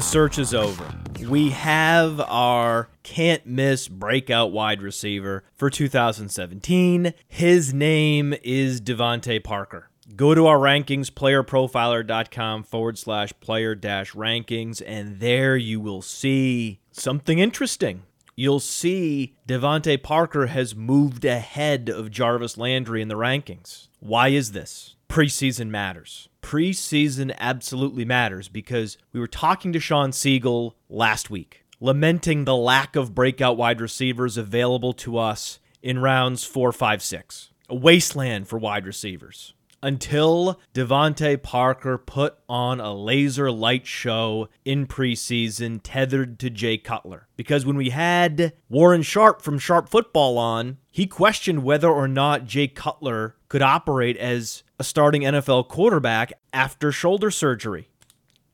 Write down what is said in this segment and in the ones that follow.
The search is over. We have our can't miss breakout wide receiver for 2017. His name is DeVante Parker. Go to our rankings, playerprofiler.com forward slash player dash rankings, and there you will see something interesting. You'll see DeVante Parker has moved ahead of Jarvis Landry in the rankings. Why is this? Preseason matters. Preseason absolutely matters because we were talking to Shawn Siegele last week, lamenting the lack of breakout wide receivers available to us in rounds four, five, six. A wasteland for wide receivers until DeVante Parker put on a laser light show in preseason tethered to Jay Cutler. Because when we had Warren Sharp from Sharp Football on, he questioned whether or not Jay Cutler could operate as a starting NFL quarterback after shoulder surgery.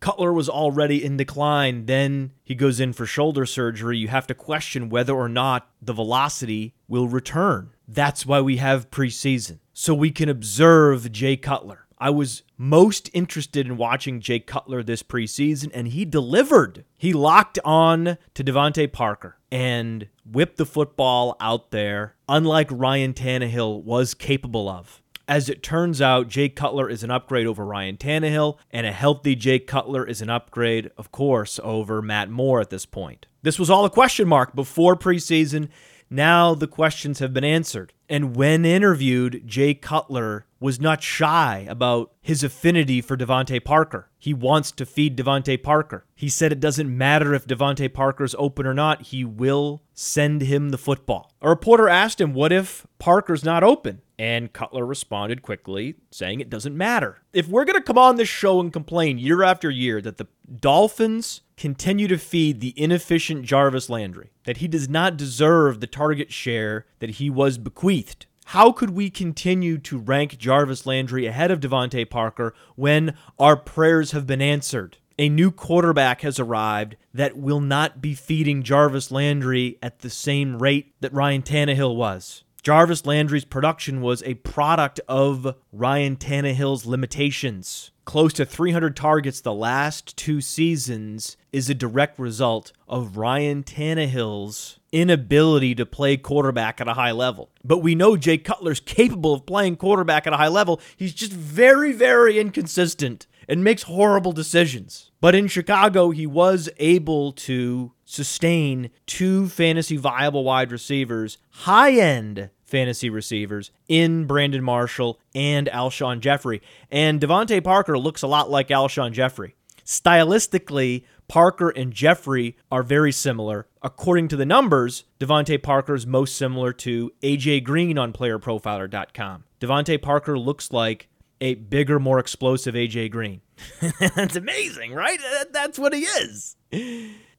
Cutler was already in decline. Then he goes in for shoulder surgery. You have to question whether or not the velocity will return. That's why we have preseason so we can observe Jay Cutler. I was most interested in watching Jay Cutler this preseason, and he delivered. He locked on to DeVante Parker and whipped the football out there, unlike Ryan Tannehill was capable of. As it turns out, Jay Cutler is an upgrade over Ryan Tannehill, and a healthy Jay Cutler is an upgrade, of course, over Matt Moore at this point. This was all a question mark before preseason. Now the questions have been answered. And when interviewed, Jay Cutler was not shy about his affinity for DeVante Parker. He wants to feed DeVante Parker. He said it doesn't matter if DeVante Parker's open or not, he will send him the football. A reporter asked him, What if Parker's not open? And Cutler responded quickly, saying it doesn't matter. If we're going to come on this show and complain year after year that the Dolphins continue to feed the inefficient Jarvis Landry, that he does not deserve the target share that he was bequeathed. How could we continue to rank Jarvis Landry ahead of DeVante Parker when our prayers have been answered? A new quarterback has arrived that will not be feeding Jarvis Landry at the same rate that Ryan Tannehill was. Jarvis Landry's production was a product of Ryan Tannehill's limitations. Close to 300 targets the last two seasons is a direct result of Ryan Tannehill's inability to play quarterback at a high level. But we know Jay Cutler's capable of playing quarterback at a high level. He's just very, very inconsistent and makes horrible decisions. But in Chicago, he was able to sustain two fantasy viable wide receivers, high end fantasy receivers in Brandon Marshall and Alshon Jeffery. And DeVante Parker looks a lot like Alshon Jeffery. Stylistically, Parker and Jeffery are very similar. According to the numbers, DeVante Parker is most similar to AJ Green on playerprofiler.com. DeVante Parker looks like a bigger, more explosive AJ Green. That's amazing, right? That's what he is.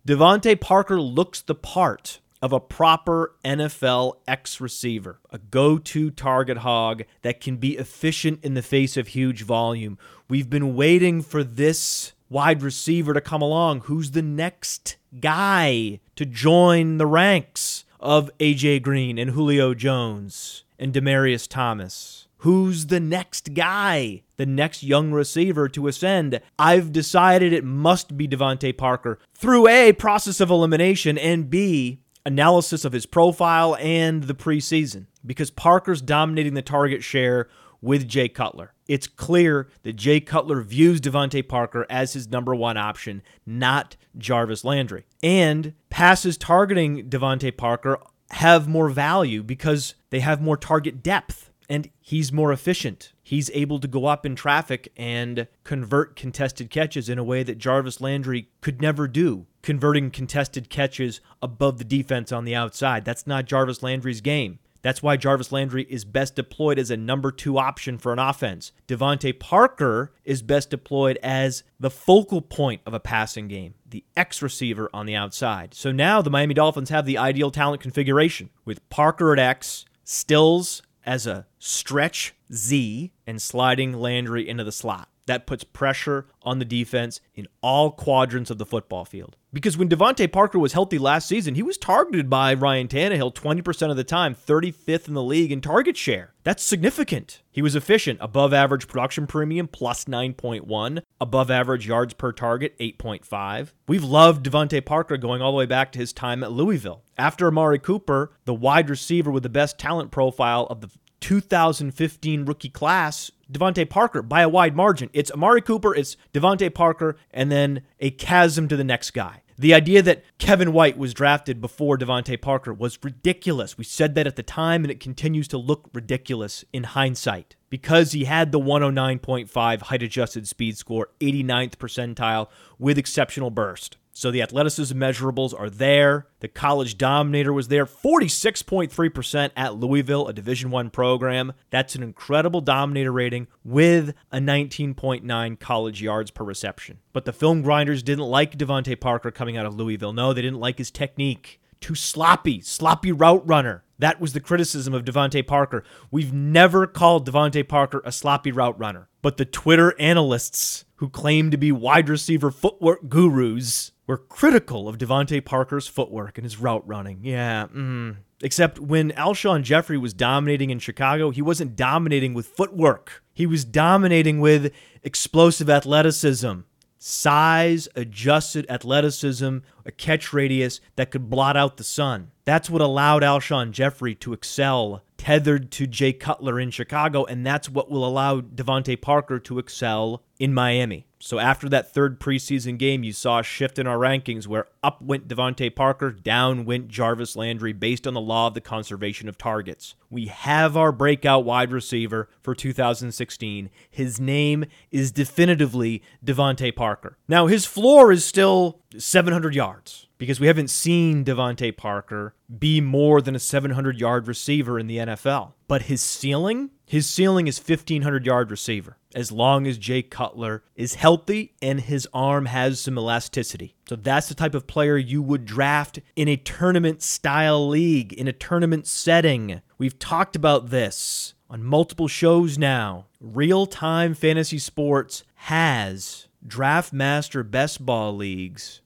DeVante Parker looks the part of a proper NFL X receiver, a go to target hog that can be efficient in the face of huge volume. We've been waiting for this wide receiver to come along. Who's the next guy to join the ranks of AJ Green and Julio Jones and Demaryius Thomas? Who's the next guy, the next young receiver to ascend? I've decided it must be DeVante Parker through A, process of elimination, and B, analysis of his profile and the preseason because Parker's dominating the target share with Jay Cutler. It's clear that Jay Cutler views DeVante Parker as his number one option, not Jarvis Landry. And passes targeting DeVante Parker have more value because they have more target depth and he's more efficient. He's able to go up in traffic and convert contested catches in a way that Jarvis Landry could never do converting contested catches above the defense on the outside. That's not Jarvis Landry's game. That's why Jarvis Landry is best deployed as a number two option for an offense. DeVante Parker is best deployed as the focal point of a passing game, the X receiver on the outside. So now the Miami Dolphins have the ideal talent configuration with Parker at X, Stills as a stretch Z, and sliding Landry into the slot. That puts pressure on the defense in all quadrants of the football field. Because when DeVante Parker was healthy last season, he was targeted by Ryan Tannehill 20% of the time, 35th in the league in target share. That's significant. He was efficient, above average production premium, plus 9.1, above average yards per target, 8.5. We've loved DeVante Parker going all the way back to his time at Louisville. After Amari Cooper, the wide receiver with the best talent profile of the 2015 rookie class, DeVante Parker by a wide margin. It's Amari Cooper, it's DeVante Parker, and then a chasm to the next guy. The idea that Kevin White was drafted before DeVante Parker was ridiculous. We said that at the time, and it continues to look ridiculous in hindsight because he had the 109.5 height adjusted speed score, 89th percentile with exceptional burst. So the athleticism measurables are there. The college dominator was there, 46.3% at Louisville, a Division 1 program. That's an incredible dominator rating with a 19.9 college yards per reception. But the film grinders didn't like DeVante Parker coming out of Louisville. No, they didn't like his technique. Too sloppy, sloppy route runner. That was the criticism of DeVante Parker. We've never called DeVante Parker a sloppy route runner. But the Twitter analysts who claim to be wide receiver footwork gurus were critical of DeVante Parker's footwork and his route running. Yeah, mm. except when Alshon Jeffery was dominating in Chicago, he wasn't dominating with footwork. He was dominating with explosive athleticism, size, adjusted athleticism, a catch radius that could blot out the sun. That's what allowed Alshon Jeffery to excel tethered to Jay Cutler in Chicago, and that's what will allow DeVante Parker to excel in Miami. So after that third preseason game, you saw a shift in our rankings where up went DeVante Parker, down went Jarvis Landry based on the law of the conservation of targets. We have our breakout wide receiver for 2016. His name is definitively DeVante Parker. Now his floor is still 700 yards because we haven't seen DeVante Parker be more than a 700 yard receiver in the NFL. But his ceiling, his ceiling is 1500 yard receiver as long as Jay Cutler is healthy and his arm has some elasticity. So that's the type of player you would draft in a tournament style league, in a tournament setting. We've talked about this on multiple shows now. Real time fantasy sports has Draft Master Best Ball leagues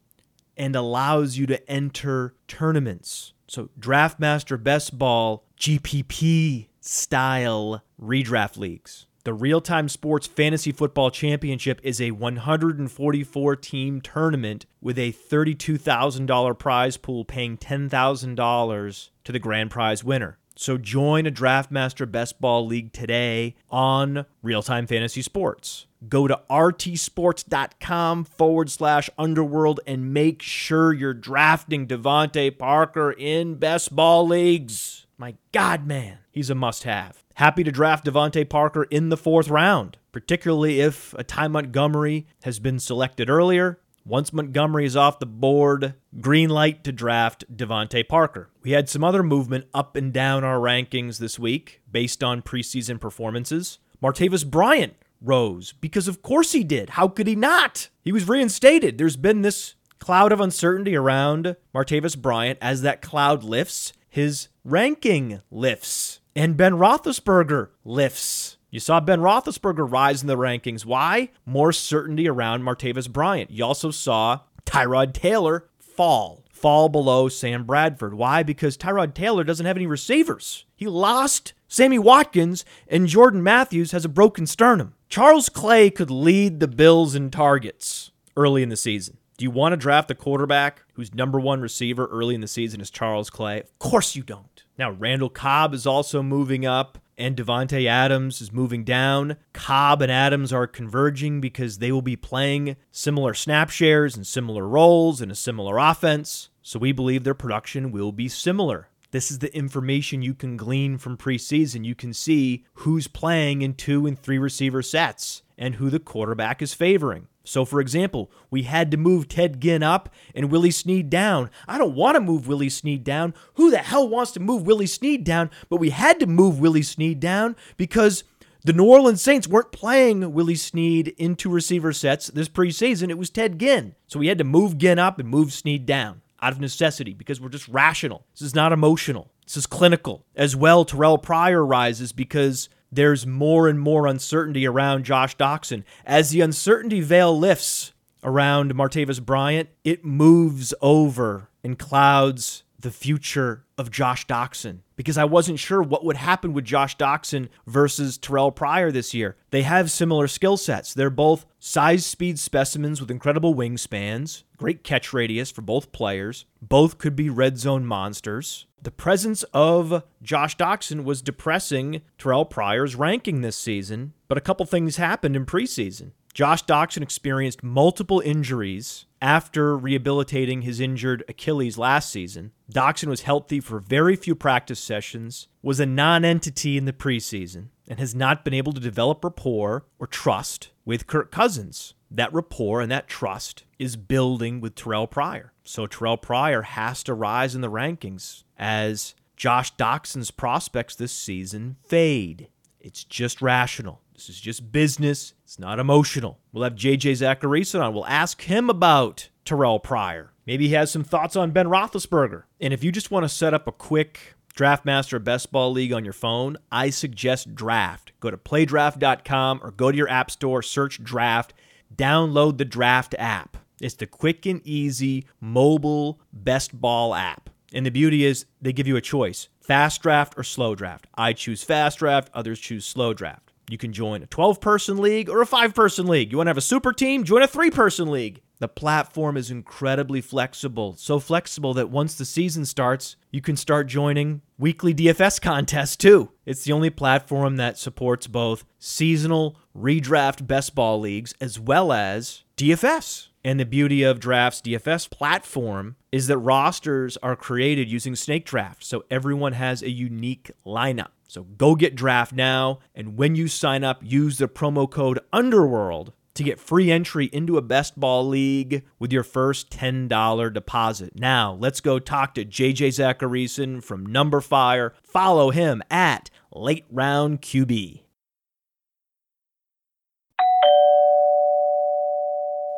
and allows you to enter tournaments. So, Draftmaster Best Ball GPP style redraft leagues. The Real Time Sports Fantasy Football Championship is a 144 team tournament with a $32,000 prize pool paying $10,000 to the grand prize winner. So join a DraftMaster Best Ball League today on Real Time Fantasy Sports. Go to rtsports.com forward slash underworld and make sure you're drafting DeVante Parker in best ball leagues. My God, man, he's a must have. Happy to draft DeVante Parker in the fourth round, particularly if a Ty Montgomery has been selected earlier. Once Montgomery is off the board, green light to draft DeVante Parker. We had some other movement up and down our rankings this week based on preseason performances. Martavis Bryant rose because, of course, he did. How could he not? He was reinstated. There's been this cloud of uncertainty around Martavis Bryant. As that cloud lifts, his ranking lifts. And Ben Roethlisberger lifts. You saw Ben Roethlisberger rise in the rankings. Why? More certainty around Martavis Bryant. You also saw Tyrod Taylor fall, fall below Sam Bradford. Why? Because Tyrod Taylor doesn't have any receivers. He lost Sammy Watkins, and Jordan Matthews has a broken sternum. Charles Clay could lead the Bills in targets early in the season. Do you want to draft a quarterback whose number one receiver early in the season is Charles Clay? Of course you don't. Now, Randall Cobb is also moving up and Davante Adams is moving down. Cobb and Adams are converging because they will be playing similar snap shares and similar roles in a similar offense. So we believe their production will be similar. This is the information you can glean from preseason. You can see who's playing in two and three receiver sets and who the quarterback is favoring. So, for example, we had to move Ted Ginn up and Willie Snead down. I don't want to move Willie Snead down. Who the hell wants to move Willie Snead down? But we had to move Willie Snead down because the New Orleans Saints weren't playing Willie Snead into receiver sets this preseason. It was Ted Ginn. So we had to move Ginn up and move Snead down out of necessity because we're just rational. This is not emotional. This is clinical. As well, Terrelle Pryor rises because there's more and more uncertainty around Josh Doctson. As the uncertainty veil lifts around Martavis Bryant, it moves over and clouds the future of Josh Doctson because I wasn't sure what would happen with Josh Doctson versus Terrelle Pryor this year. They have similar skill sets. They're both size speed specimens with incredible wingspans, great catch radius for both players. Both could be red zone monsters. The presence of Josh Doctson was depressing Terrelle Pryor's ranking this season, but a couple things happened in preseason. Josh Doctson experienced multiple injuries after rehabilitating his injured Achilles last season. Doctson was healthy for very few practice sessions, was a non entity in the preseason, and has not been able to develop rapport or trust with Kirk Cousins. That rapport and that trust is building with Terrelle Pryor. So Terrelle Pryor has to rise in the rankings as Josh Doctson's prospects this season fade. It's just rational. This is just business. It's not emotional. We'll have JJ Zachariason on. We'll ask him about Terrelle Pryor. Maybe he has some thoughts on Ben Roethlisberger. And if you just want to set up a quick Draftmaster Best Ball League on your phone, I suggest Draft. Go to playdraft.com or go to your app store, search Draft, download the Draft app. It's the quick and easy mobile best ball app. And the beauty is they give you a choice fast draft or slow draft. I choose fast draft, others choose slow draft. You can join a 12 person league or a 5 person league. You want to have a super team? Join a 3 person league. The platform is incredibly flexible, so flexible that once the season starts, you can start joining weekly DFS contests too. It's the only platform that supports both seasonal redraft best ball leagues as well as DFS. And the beauty of Draft's DFS platform is that rosters are created using Snake Draft, so everyone has a unique lineup. So go get Draft now, and when you sign up, use the promo code UNDERWORLD to get free entry into a best ball league with your first $10 deposit. Now, let's go talk to JJ Zachariason from Numberfire. Follow him at Late Round QB.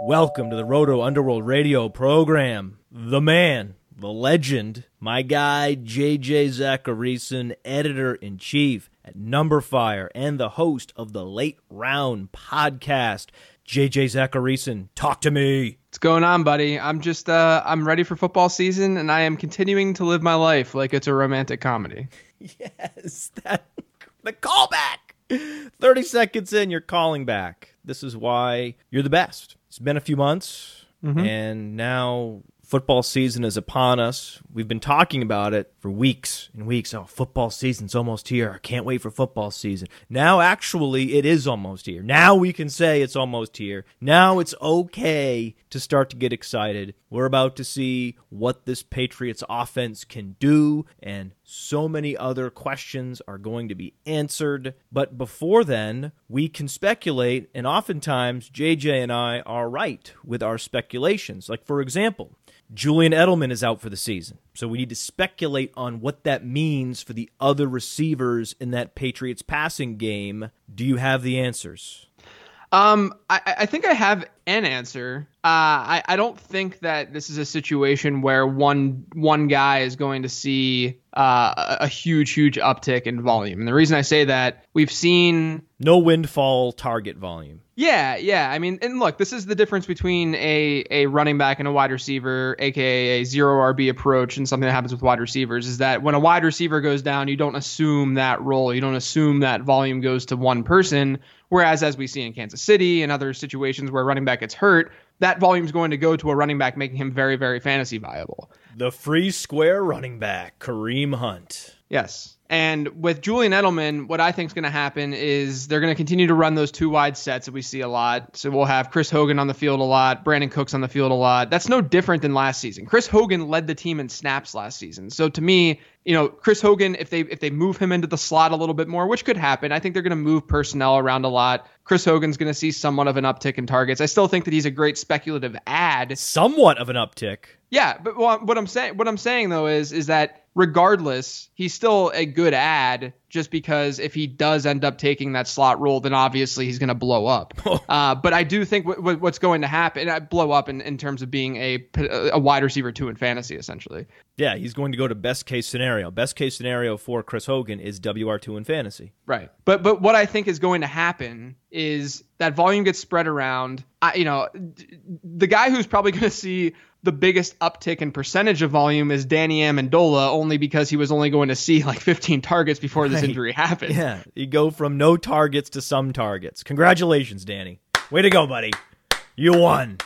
Welcome to the Roto Underworld Radio program. The man, the legend, my guy JJ Zachariason, editor in chief at Numberfire and the host of the Late Round podcast. JJ Zachariason, talk to me. What's going on, buddy? I'm just uh I'm ready for football season and I am continuing to live my life like it's a romantic comedy. Yes, that the callback. 30 seconds in, you're calling back. This is why you're the best. It's been a few months, mm-hmm. and now football season is upon us. We've been talking about it for weeks and weeks. Oh, football season's almost here. I can't wait for football season. Now, actually, it is almost here. Now we can say it's almost here. Now it's okay to start to get excited. We're about to see what this Patriots offense can do, and so many other questions are going to be answered. But before then, we can speculate, and oftentimes JJ and I are right with our speculations. Like, for example, Julian Edelman is out for the season. So we need to speculate on what that means for the other receivers in that Patriots passing game. Do you have the answers? Um, I, I think I have an answer. Uh, I, I don't think that this is a situation where one one guy is going to see uh, a, a huge, huge uptick in volume. And the reason I say that, we've seen no windfall target volume. Yeah, yeah. I mean, and look, this is the difference between a a running back and a wide receiver, aka a zero RB approach, and something that happens with wide receivers is that when a wide receiver goes down, you don't assume that role, you don't assume that volume goes to one person. Whereas, as we see in Kansas City and other situations where a running back gets hurt, that volume is going to go to a running back, making him very, very fantasy viable. The free square running back, Kareem Hunt. Yes. And with Julian Edelman, what I think is going to happen is they're going to continue to run those two wide sets that we see a lot. So we'll have Chris Hogan on the field a lot, Brandin Cooks on the field a lot. That's no different than last season. Chris Hogan led the team in snaps last season. So to me, you know, Chris Hogan, if they if they move him into the slot a little bit more, which could happen, I think they're going to move personnel around a lot. Chris Hogan's going to see somewhat of an uptick in targets. I still think that he's a great speculative ad. Somewhat of an uptick. Yeah, but what I'm saying what I'm saying though is is that regardless, he's still a good ad just because if he does end up taking that slot role, then obviously he's going to blow up. uh, but I do think w- w- what's going to happen, I blow up in, in terms of being a, a wide receiver two in fantasy, essentially. Yeah, he's going to go to best case scenario. Best case scenario for Chris Hogan is WR2 in fantasy. Right. But but what I think is going to happen is that volume gets spread around. I, you know, the guy who's probably going to see the biggest uptick in percentage of volume is Danny Amendola, only because he was only going to see like 15 targets before this Right. injury happened. Yeah, you go from no targets to some targets. Congratulations, Danny. Way to go, buddy. You won.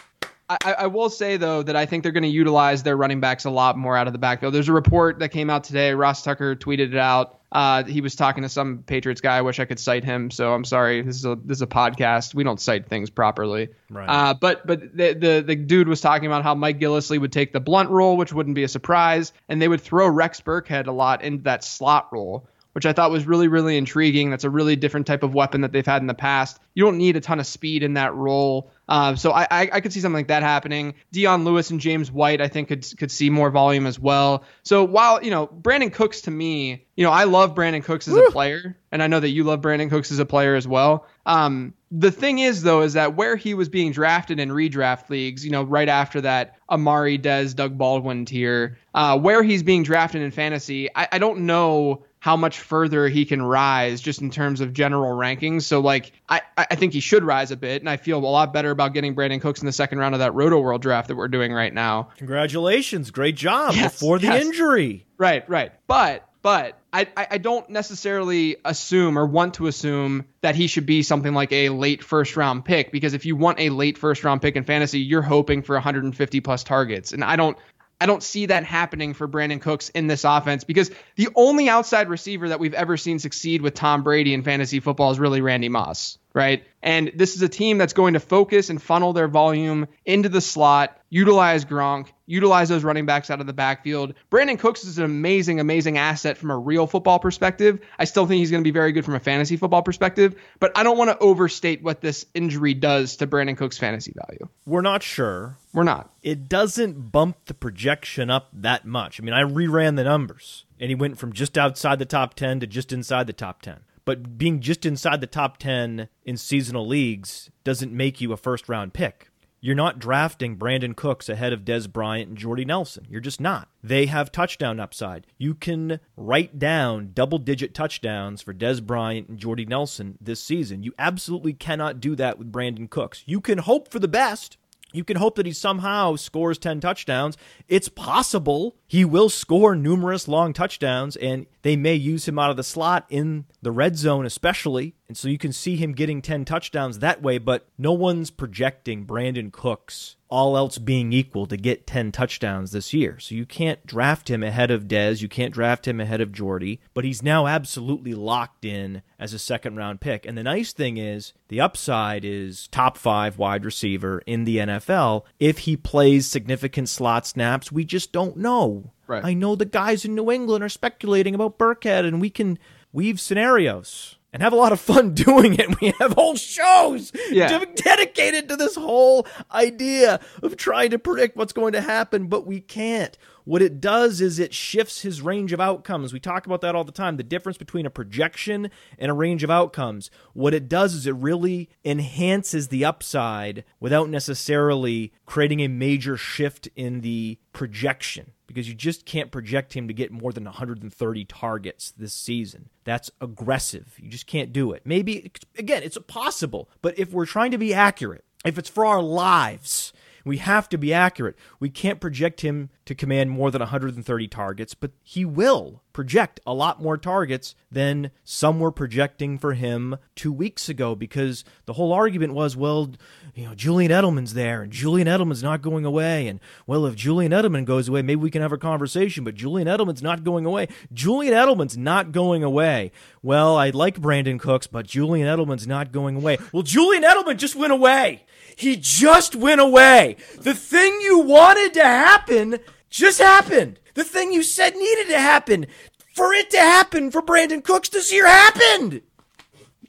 I, I will say though that I think they're going to utilize their running backs a lot more out of the backfield. There's a report that came out today. Ross Tucker tweeted it out. Uh, he was talking to some Patriots guy. I wish I could cite him. So I'm sorry. This is a this is a podcast. We don't cite things properly. Right. Uh, but but the, the the dude was talking about how Mike Gillislee would take the Blount role, which wouldn't be a surprise, and they would throw Rex Burkhead a lot into that slot role which I thought was really, really intriguing. That's a really different type of weapon that they've had in the past. You don't need a ton of speed in that role. Uh, so I, I, I could see something like that happening. Dion Lewis and James White, I think, could could see more volume as well. So while you know Brandin Cooks to me, you know I love Brandin Cooks as a player, and I know that you love Brandin Cooks as a player as well. Um, the thing is though, is that where he was being drafted in redraft leagues, you know, right after that Amari Dez, Doug Baldwin tier, uh, where he's being drafted in fantasy, I, I don't know how much further he can rise just in terms of general rankings. So like I, I think he should rise a bit, and I feel a lot better about getting Brandin Cooks in the second round of that Rotoworld draft that we're doing right now. Congratulations. Great job Yes, before the yes. injury. Right, right. But but I, I I don't necessarily assume or want to assume that he should be something like a late first round pick because if you want a late first round pick in fantasy, you're hoping for 150 plus targets. And I don't I don't see that happening for Brandin Cooks in this offense because the only outside receiver that we've ever seen succeed with Tom Brady in fantasy football is really Randy Moss, right? And this is a team that's going to focus and funnel their volume into the slot, utilize Gronk, utilize those running backs out of the backfield. Brandin Cooks is an amazing, amazing asset from a real football perspective. I still think he's going to be very good from a fantasy football perspective, but I don't want to overstate what this injury does to Brandin Cooks' fantasy value. We're not sure. We're not. It doesn't bump the projection up that much. I mean, I reran the numbers, and he went from just outside the top 10 to just inside the top 10. But being just inside the top 10 in seasonal leagues doesn't make you a first round pick. You're not drafting Brandin Cooks ahead of Dez Bryant and Jordy Nelson. You're just not. They have touchdown upside. You can write down double digit touchdowns for Dez Bryant and Jordy Nelson this season. You absolutely cannot do that with Brandin Cooks. You can hope for the best. You can hope that he somehow scores 10 touchdowns. It's possible he will score numerous long touchdowns, and they may use him out of the slot in the red zone, especially. And so you can see him getting 10 touchdowns that way, but no one's projecting Brandin Cooks, all else being equal, to get 10 touchdowns this year. So you can't draft him ahead of Dez. You can't draft him ahead of Jordy, but he's now absolutely locked in as a second round pick. And the nice thing is, the upside is top five wide receiver in the NFL. If he plays significant slot snaps, we just don't know. Right. I know the guys in New England are speculating about Burkhead, and we can weave scenarios and have a lot of fun doing it. We have whole shows Yeah. de- dedicated to this whole idea of trying to predict what's going to happen, but we can't. What it does is it shifts his range of outcomes. We talk about that all the time the difference between a projection and a range of outcomes. What it does is it really enhances the upside without necessarily creating a major shift in the projection because you just can't project him to get more than 130 targets this season. That's aggressive. You just can't do it. Maybe, again, it's possible, but if we're trying to be accurate, if it's for our lives, we have to be accurate. We can't project him to command more than 130 targets, but he will project a lot more targets than some were projecting for him two weeks ago because the whole argument was, well, you know, Julian Edelman's there and Julian Edelman's not going away. And, well, if Julian Edelman goes away, maybe we can have a conversation, but Julian Edelman's not going away. Julian Edelman's not going away. Well, I like Brandin Cooks, but Julian Edelman's not going away. Well, Julian Edelman just went away. He just went away. The thing you wanted to happen just happened. The thing you said needed to happen for it to happen for Brandin Cooks this year happened.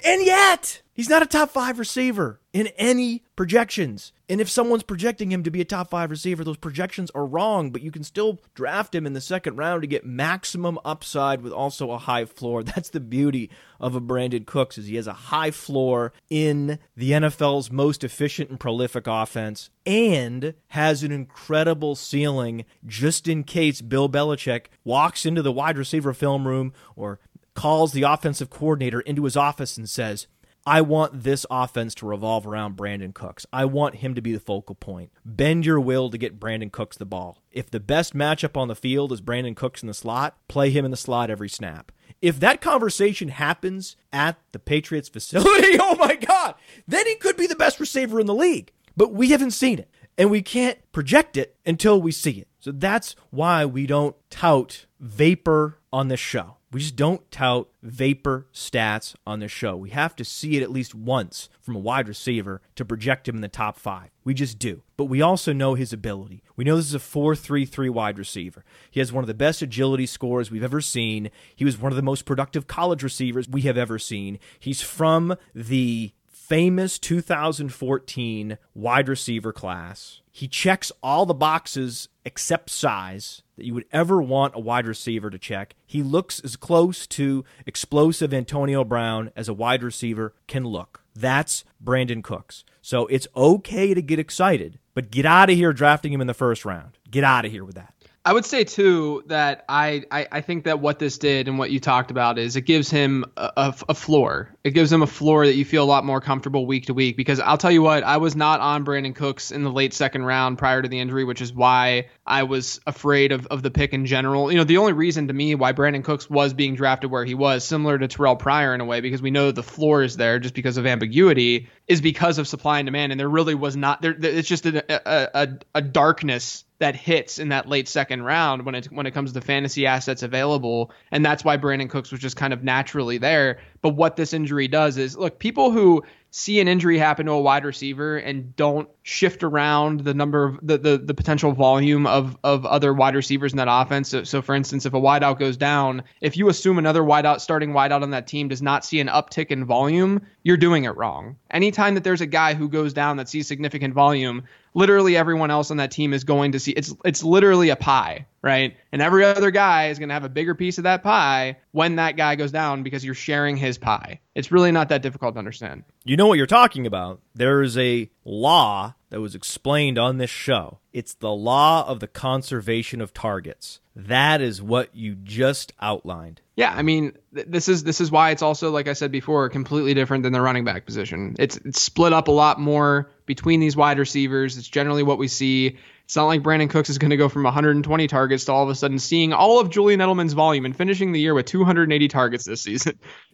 and yet, He's not a top five receiver in any projections. And if someone's projecting him to be a top five receiver, those projections are wrong, but you can still draft him in the second round to get maximum upside with also a high floor. That's the beauty of a Brandin Cooks is he has a high floor in the NFL's most efficient and prolific offense and has an incredible ceiling just in case Bill Belichick walks into the wide receiver film room or calls the offensive coordinator into his office and says, I want this offense to revolve around Brandin Cooks. I want him to be the focal point. Bend your will to get Brandin Cooks the ball. If the best matchup on the field is Brandin Cooks in the slot, play him in the slot every snap. If that conversation happens at the Patriots facility, oh my God, then he could be the best receiver in the league. But we haven't seen it, and we can't project it until we see it. So that's why we don't tout vapor on this show. We just don't tout vapor stats on this show. We have to see it at least once from a wide receiver to project him in the top five. We just do. But we also know his ability. We know this is a 4 3 3 wide receiver. He has one of the best agility scores we've ever seen. He was one of the most productive college receivers we have ever seen. He's from the famous 2014 wide receiver class. He checks all the boxes except size that you would ever want a wide receiver to check. He looks as close to explosive Antonio Brown as a wide receiver can look. That's Brandin Cooks. So it's okay to get excited, but get out of here drafting him in the first round. Get out of here with that. I would say too that I, I, I think that what this did and what you talked about is it gives him a, a, a, floor. It gives him a floor that you feel a lot more comfortable week to week. Because I'll tell you what, I was not on Brandin Cooks in the late second round prior to the injury, which is why I was afraid of, of the pick in general. You know, the only reason to me why Brandin Cooks was being drafted where he was, similar to Terrelle Pryor in a way, because we know the floor is there just because of ambiguity, is because of supply and demand. And there really was not there. It's just a, a, a, a darkness that hits in that late second round when it when it comes to fantasy assets available, and that's why Brandin Cooks was just kind of naturally there. But what this injury does is look, people who see an injury happen to a wide receiver and don't shift around the number of the, the, the potential volume of, of other wide receivers in that offense. So, so, for instance, if a wideout goes down, if you assume another wideout starting wideout on that team does not see an uptick in volume, you're doing it wrong. Anytime that there's a guy who goes down that sees significant volume, literally everyone else on that team is going to see it's it's literally a pie, right? And every other guy is going to have a bigger piece of that pie when that guy goes down because you're sharing his pie. It's really not that difficult to understand. You know what you're talking about. There is a law that was explained on this show. It's the law of the conservation of targets. That is what you just outlined. Yeah, I mean, th- this is this is why it's also like I said before, completely different than the running back position. It's it's split up a lot more between these wide receivers. It's generally what we see. It's not like Brandin Cooks is going to go from 120 targets to all of a sudden seeing all of Julian Edelman's volume and finishing the year with 280 targets this season.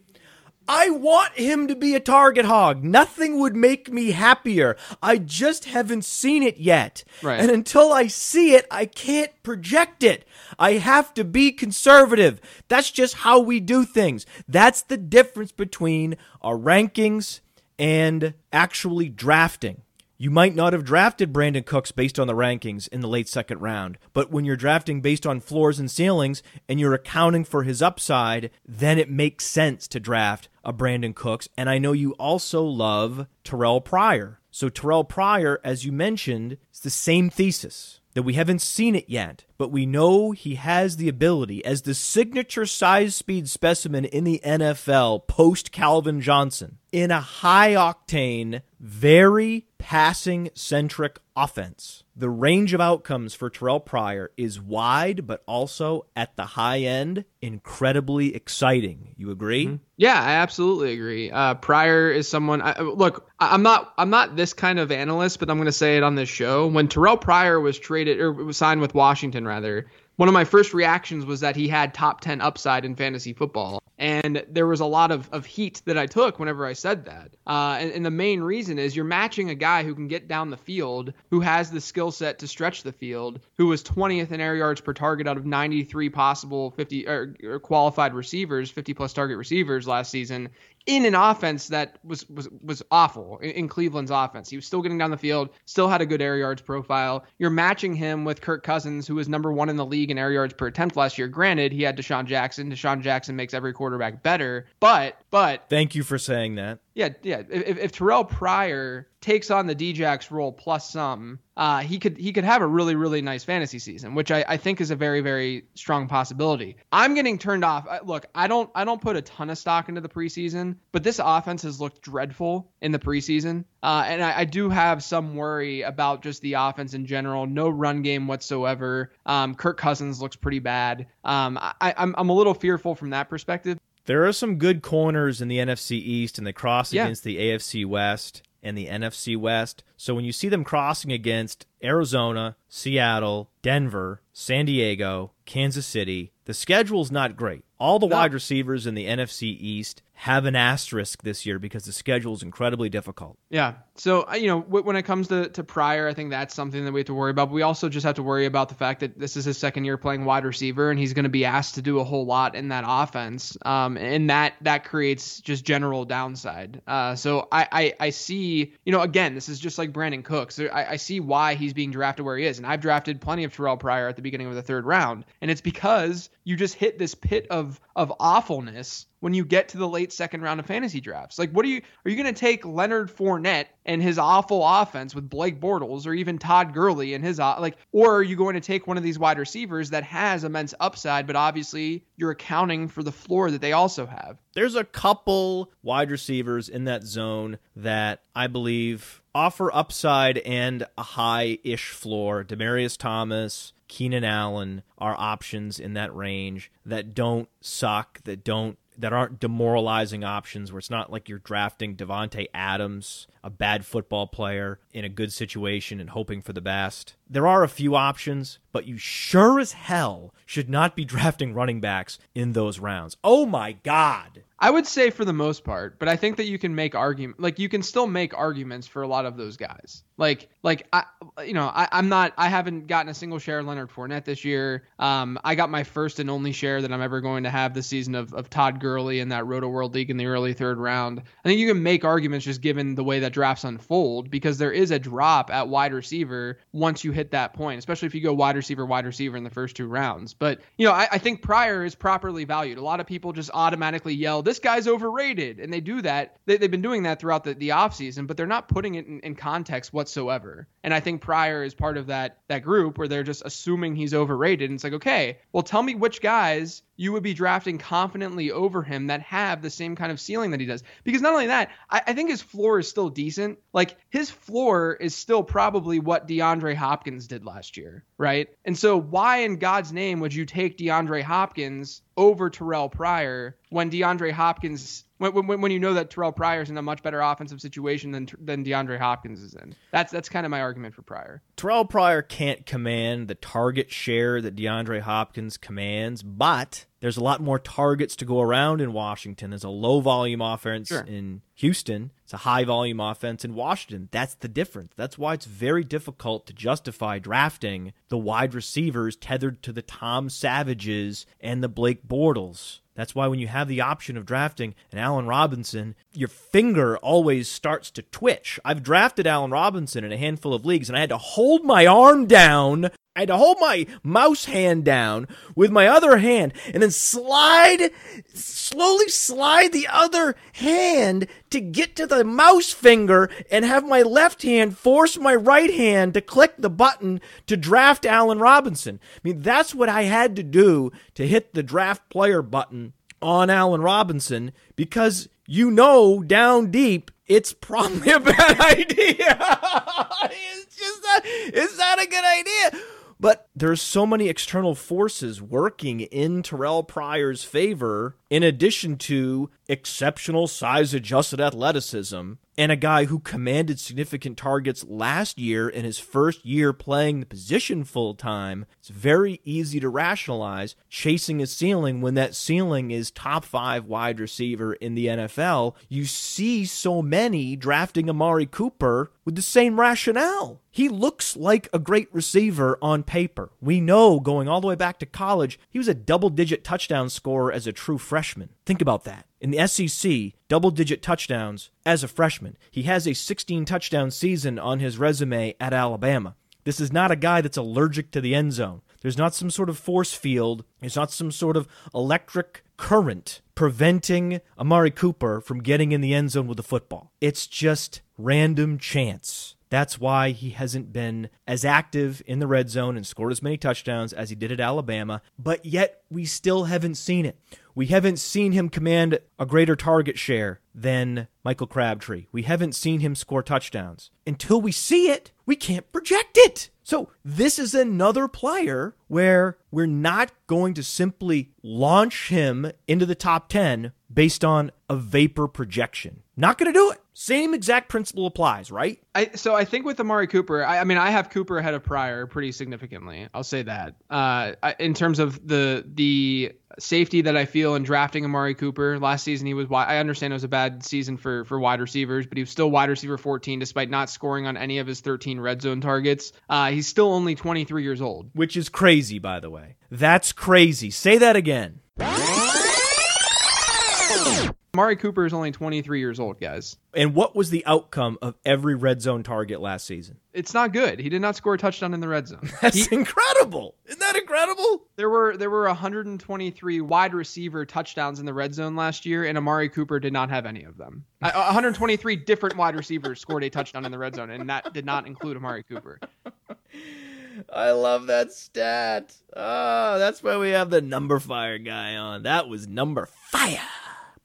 I want him to be a target hog. Nothing would make me happier. I just haven't seen it yet. Right. And until I see it, I can't project it. I have to be conservative. That's just how we do things. That's the difference between our rankings and actually drafting. You might not have drafted Brandin Cooks based on the rankings in the late second round, but when you're drafting based on floors and ceilings and you're accounting for his upside, then it makes sense to draft a Brandin Cooks. And I know you also love Terrelle Pryor. So, Terrelle Pryor, as you mentioned, it's the same thesis that we haven't seen it yet, but we know he has the ability as the signature size speed specimen in the NFL post Calvin Johnson in a high octane, very passing centric offense. The range of outcomes for Terrelle Pryor is wide, but also at the high end, incredibly exciting. You agree? Mm-hmm. Yeah, I absolutely agree. Uh, Pryor is someone. I, look, I'm not. I'm not this kind of analyst, but I'm going to say it on this show. When Terrelle Pryor was traded or was signed with Washington, rather, one of my first reactions was that he had top 10 upside in fantasy football. And there was a lot of, of heat that I took whenever I said that. Uh, and, and the main reason is you're matching a guy who can get down the field, who has the skill set to stretch the field, who was 20th in air yards per target out of 93 possible 50 or, or qualified receivers, 50 plus target receivers last season, in an offense that was was was awful in, in, Cleveland's offense. He was still getting down the field, still had a good air yards profile. You're matching him with Kirk Cousins, who was number one in the league in air yards per attempt last year. Granted, he had DeSean Jackson. DeSean Jackson makes every quarterback better, but but thank you for saying that. Yeah, yeah. If, if Terrelle Pryor takes on the Djax role plus some, uh, he could he could have a really really nice fantasy season, which I, I think is a very very strong possibility. I'm getting turned off. Look, I don't I don't put a ton of stock into the preseason, but this offense has looked dreadful in the preseason, uh, and I, I, do have some worry about just the offense in general. No run game whatsoever. Um, Kirk Cousins looks pretty bad. Um, I, I'm I'm a little fearful from that perspective. There are some good corners in the NFC East, and they cross yeah. against the AFC West and the NFC West. So when you see them crossing against Arizona, Seattle, Denver, San Diego, Kansas City, the schedule's not great. All the no. wide receivers in the NFC East have an asterisk this year because the schedule is incredibly difficult. Yeah. So, uh, you know, when it comes to, to Pryor, I think that's something that we have to worry about. But we also just have to worry about the fact that this is his second year playing wide receiver and he's going to be asked to do a whole lot in that offense. Um, and that that creates just general downside. Uh, so I, I, I see, you know, again, this is just like Brandin Cooks. I, I see why he's being drafted where he is. And I've drafted plenty of Terrelle Pryor at the beginning of the third round. And it's because you just hit this pit of of awfulness when you get to the late second round of fantasy drafts. Like, what are you are you going to take Leonard Fournette and his awful offense with Blake Bortles, or even Todd Gurley and his uh, like, or are you going to take one of these wide receivers that has immense upside, but obviously you're accounting for the floor that they also have? There's a couple wide receivers in that zone that I believe offer upside and a high-ish floor. Demaryius Thomas, Keenan Allen are options in that range that don't suck, that don't that aren't demoralizing options where it's not like you're drafting Davante Adams, a bad football player in a good situation and hoping for the best. There are a few options, but you sure as hell should not be drafting running backs in those rounds. Oh my god. I would say for the most part, but I think that you can make argument like you can still make arguments for a lot of those guys. Like like I you know I, I'm not I haven't gotten a single share of Leonard Fournette this year. Um, I got my first and only share that I'm ever going to have this season of, of Todd Gurley in that Rotoworld League in the early third round. I think you can make arguments just given the way that drafts unfold because there is a drop at wide receiver once you hit that point, especially if you go wide receiver wide receiver in the first two rounds. But you know I, I think Pryor is properly valued. A lot of people just automatically yell this guy's overrated. And they do that. They, have been doing that throughout the, the offseason, but they're not putting it in, in context whatsoever. And I think Pryor is part of that that group where they're just assuming he's overrated. And it's like, okay, well, tell me which guys you would be drafting confidently over him that have the same kind of ceiling that he does. Because not only that, I, I, think his floor is still decent. Like his floor is still probably what DeAndre Hopkins did last year, right? And so why in God's name would you take DeAndre Hopkins over Terrelle Pryor when DeAndre Hopkins when, when, when you know that Terrelle Pryor is in a much better offensive situation than than DeAndre Hopkins is in. That's that's kind of my argument for Pryor. Terrelle Pryor can't command the target share that DeAndre Hopkins commands, but there's a lot more targets to go around in Washington. There's a low volume offense sure. in Houston. It's a high volume offense in Washington. That's the difference. That's why it's very difficult to justify drafting the wide receivers tethered to the Tom Savages and the Blake Bortles. That's why when you have the option of drafting an Allen Robinson, your finger always starts to twitch. I've drafted Allen Robinson in a handful of leagues and I had to hold my arm down I had to hold my mouse hand down with my other hand and then slide, slowly slide the other hand to get to the mouse finger and have my left hand force my right hand to click the button to draft Allen Robinson. I mean, that's what I had to do to hit the draft player button on Allen Robinson because you know down deep it's probably a bad idea. it's just it's not a good idea. But there's so many external forces working in Terrelle Pryor's favor, in addition to exceptional size adjusted athleticism and a guy who commanded significant targets last year in his first year playing the position full time, it's very easy to rationalize chasing a ceiling when that ceiling is top five wide receiver in the NFL. You see so many drafting Amari Cooper with the same rationale. He looks like a great receiver on paper. We know going all the way back to college, he was a double digit touchdown scorer as a true freshman. Think about that. In the SEC, double digit touchdowns as a freshman. He has a 16 touchdown season on his resume at Alabama. This is not a guy that's allergic to the end zone. There's not some sort of force field. There's not some sort of electric current preventing Amari Cooper from getting in the end zone with the football. It's just random chance. That's why he hasn't been as active in the red zone and scored as many touchdowns as he did at Alabama, but yet we still haven't seen it. We haven't seen him command a greater target share than Michael Crabtree. We haven't seen him score touchdowns. Until we see it, we can't project it. So, this is another player where we're not going to simply launch him into the top 10 based on a vapor projection. Not going to do it. Same exact principle applies, right? I, so I think with Amari Cooper, I, I, mean, I have Cooper ahead of Pryor pretty significantly. I'll say that. Uh, in terms of the the safety that I feel in drafting Amari Cooper last season, he was. I understand it was a bad season for for wide receivers, but he was still wide receiver 14 despite not scoring on any of his 13 red zone targets. Uh, he's still only 23 years old, which is crazy, by the way. That's crazy. Say that again. Amari Cooper is only 23 years old, guys. And what was the outcome of every red zone target last season? It's not good. He did not score a touchdown in the red zone. That's he, incredible. Isn't that incredible? There were there were 123 wide receiver touchdowns in the red zone last year, and Amari Cooper did not have any of them. 123 different wide receivers scored a touchdown in the red zone, and that did not include Amari Cooper. I love that stat. Oh, that's why we have the numberFire guy on. That was numberFire.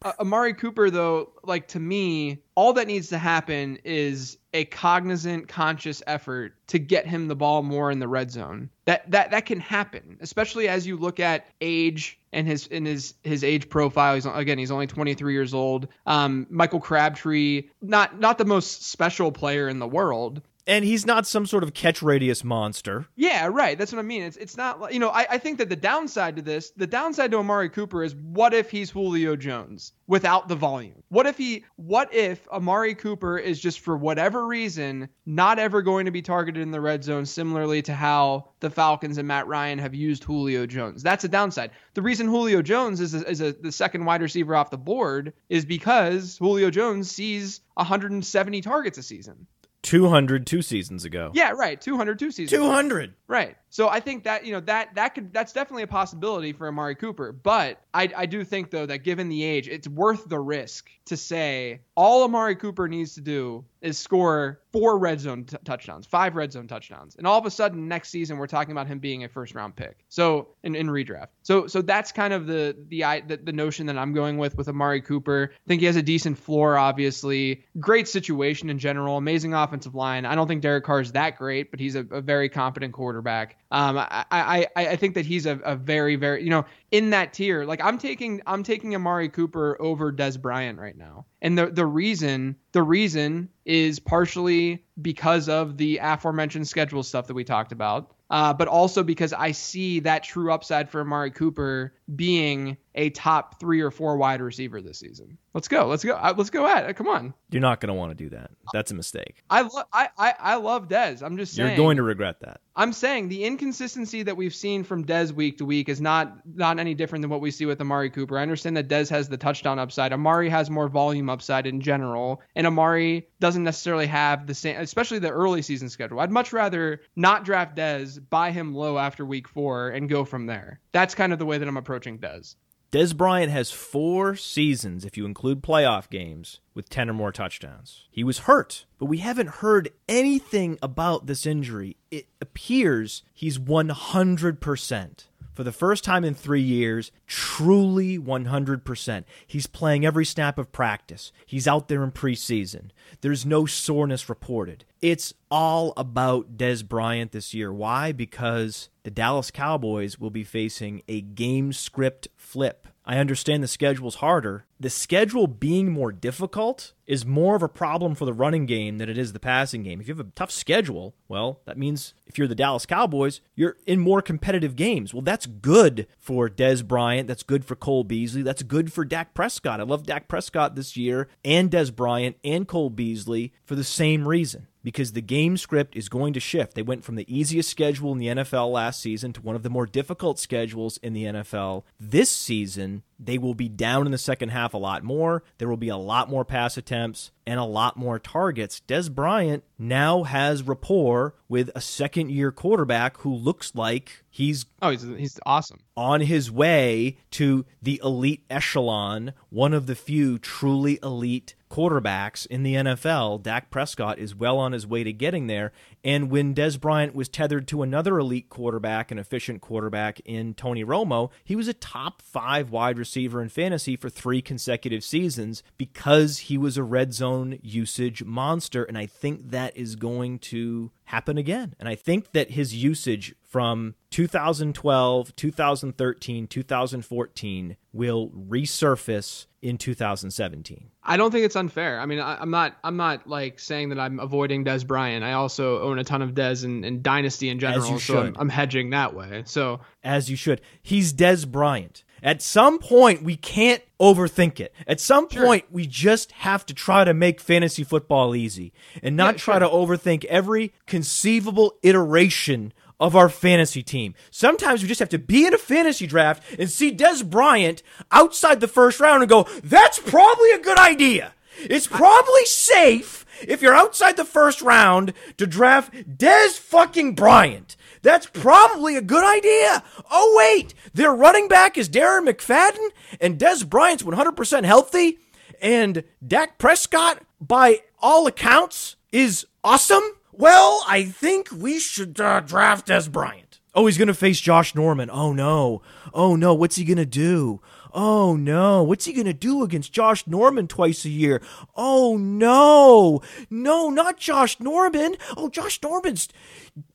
Uh, Amari Cooper, though, like to me, all that needs to happen is a cognizant, conscious effort to get him the ball more in the red zone. That that that can happen, especially as you look at age and his in his his age profile. He's again, he's only 23 years old. Um, Michael Crabtree, not not the most special player in the world, and he's not some sort of catch radius monster. Yeah, right. That's what I mean. It's it's not you know I, I think that the downside to this, the downside to Amari Cooper is what if he's Julio Jones without the volume? What if he what if Amari Cooper is just for whatever reason not ever going to be targeted in the red zone, similarly to how the Falcons and Matt Ryan have used Julio Jones? That's a downside. The reason Julio Jones is a, is a, the second wide receiver off the board is because Julio Jones sees 170 targets a season. 200 two seasons ago. Yeah, right. 200 two seasons. 200. Ago. Right. So I think that you know that that could that's definitely a possibility for Amari Cooper. But I I do think though that given the age, it's worth the risk to say all Amari Cooper needs to do is score four red zone t- touchdowns, five red zone touchdowns, and all of a sudden next season we're talking about him being a first round pick. So in, in redraft. So so that's kind of the the, the the notion that I'm going with with Amari Cooper. I think he has a decent floor, obviously. Great situation in general, amazing offensive line. I don't think Derek Carr is that great, but he's a, a very competent quarterback. Um, I, I, I think that he's a, a very, very, you know, in that tier. Like I'm taking, I'm taking Amari Cooper over Dez Bryant right now. And the, the reason, the reason is partially because of the aforementioned schedule stuff that we talked about. Uh, but also because I see that true upside for Amari Cooper being a top three or four wide receiver this season. Let's go. Let's go. Let's go at it. Come on. You're not going to want to do that. That's a mistake. I, lo- I, I, I love Dez. I'm just saying. You're going to regret that. I'm saying the inconsistency that we've seen from Dez week to week is not not any different than what we see with Amari Cooper. I understand that Dez has the touchdown upside. Amari has more volume upside in general, and Amari doesn't necessarily have the same, especially the early season schedule. I'd much rather not draft Dez, buy him low after week four, and go from there. That's kind of the way that I'm approaching Dez. Dez Bryant has four seasons, if you include playoff games, with 10 or more touchdowns. He was hurt, but we haven't heard anything about this injury. It appears he's 100% for the first time in three years, truly 100%. He's playing every snap of practice. He's out there in preseason. There's no soreness reported. It's all about Dez Bryant this year. Why? Because the Dallas Cowboys will be facing a game script flip I understand the schedule's harder. The schedule being more difficult is more of a problem for the running game than it is the passing game. If you have a tough schedule, well, that means if you're the Dallas Cowboys, you're in more competitive games. Well, that's good for Dez Bryant. That's good for Cole Beasley. That's good for Dak Prescott. I love Dak Prescott this year and Dez Bryant and Cole Beasley for the same reason. Because the game script is going to shift. They went from the easiest schedule in the NFL last season to one of the more difficult schedules in the NFL this season. They will be down in the second half a lot more. There will be a lot more pass attempts and a lot more targets. Dez Bryant now has rapport with a second year quarterback who looks like he's oh he's he's awesome on his way to the elite echelon, one of the few truly elite quarterbacks in the NFL. Dak Prescott is well on his way to getting there. And when Dez Bryant was tethered to another elite quarterback, an efficient quarterback in Tony Romo, he was a top five wide receiver in fantasy for three consecutive seasons because he was a red zone usage monster. And I think that is going to happen again. And I think that his usage from 2012, 2013, 2014 will resurface in 2017. I don't think it's unfair. I mean, I, am not I'm not like saying that I'm avoiding Dez Bryant. I also own a ton of Dez and, and Dynasty in general, so I'm, I'm hedging that way. So as you should. He's Dez Bryant. At some point, we can't overthink it. At some sure. point, we just have to try to make fantasy football easy and not yeah, try sure. to overthink every conceivable iteration of our fantasy team. Sometimes we just have to be in a fantasy draft and see Dez Bryant outside the first round and go, that's probably a good idea. It's probably safe if you're outside the first round to draft Dez fucking Bryant. That's probably a good idea. Oh, wait, their running back is Darren McFadden, and Dez Bryant's 100% healthy, and Dak Prescott, by all accounts, is awesome. Well, I think we should uh, draft Dez Bryant. Oh, he's going to face Josh Norman. Oh, no. Oh, no. What's he going to do? Oh no, what's he going to do against Josh Norman twice a year? Oh no, no, not Josh Norman. Oh, Josh Norman's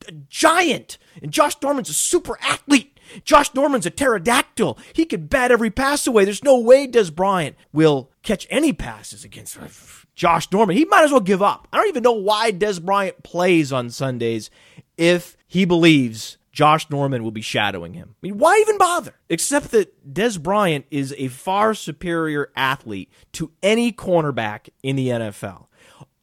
a giant, and Josh Norman's a super athlete. Josh Norman's a pterodactyl. He could bat every pass away. There's no way Dez Bryant will catch any passes against Josh Norman. He might as well give up. I don't even know why Dez Bryant plays on Sundays if he believes Josh Norman will be shadowing him. I mean, why even bother? Except that Dez Bryant is a far superior athlete to any cornerback in the NFL.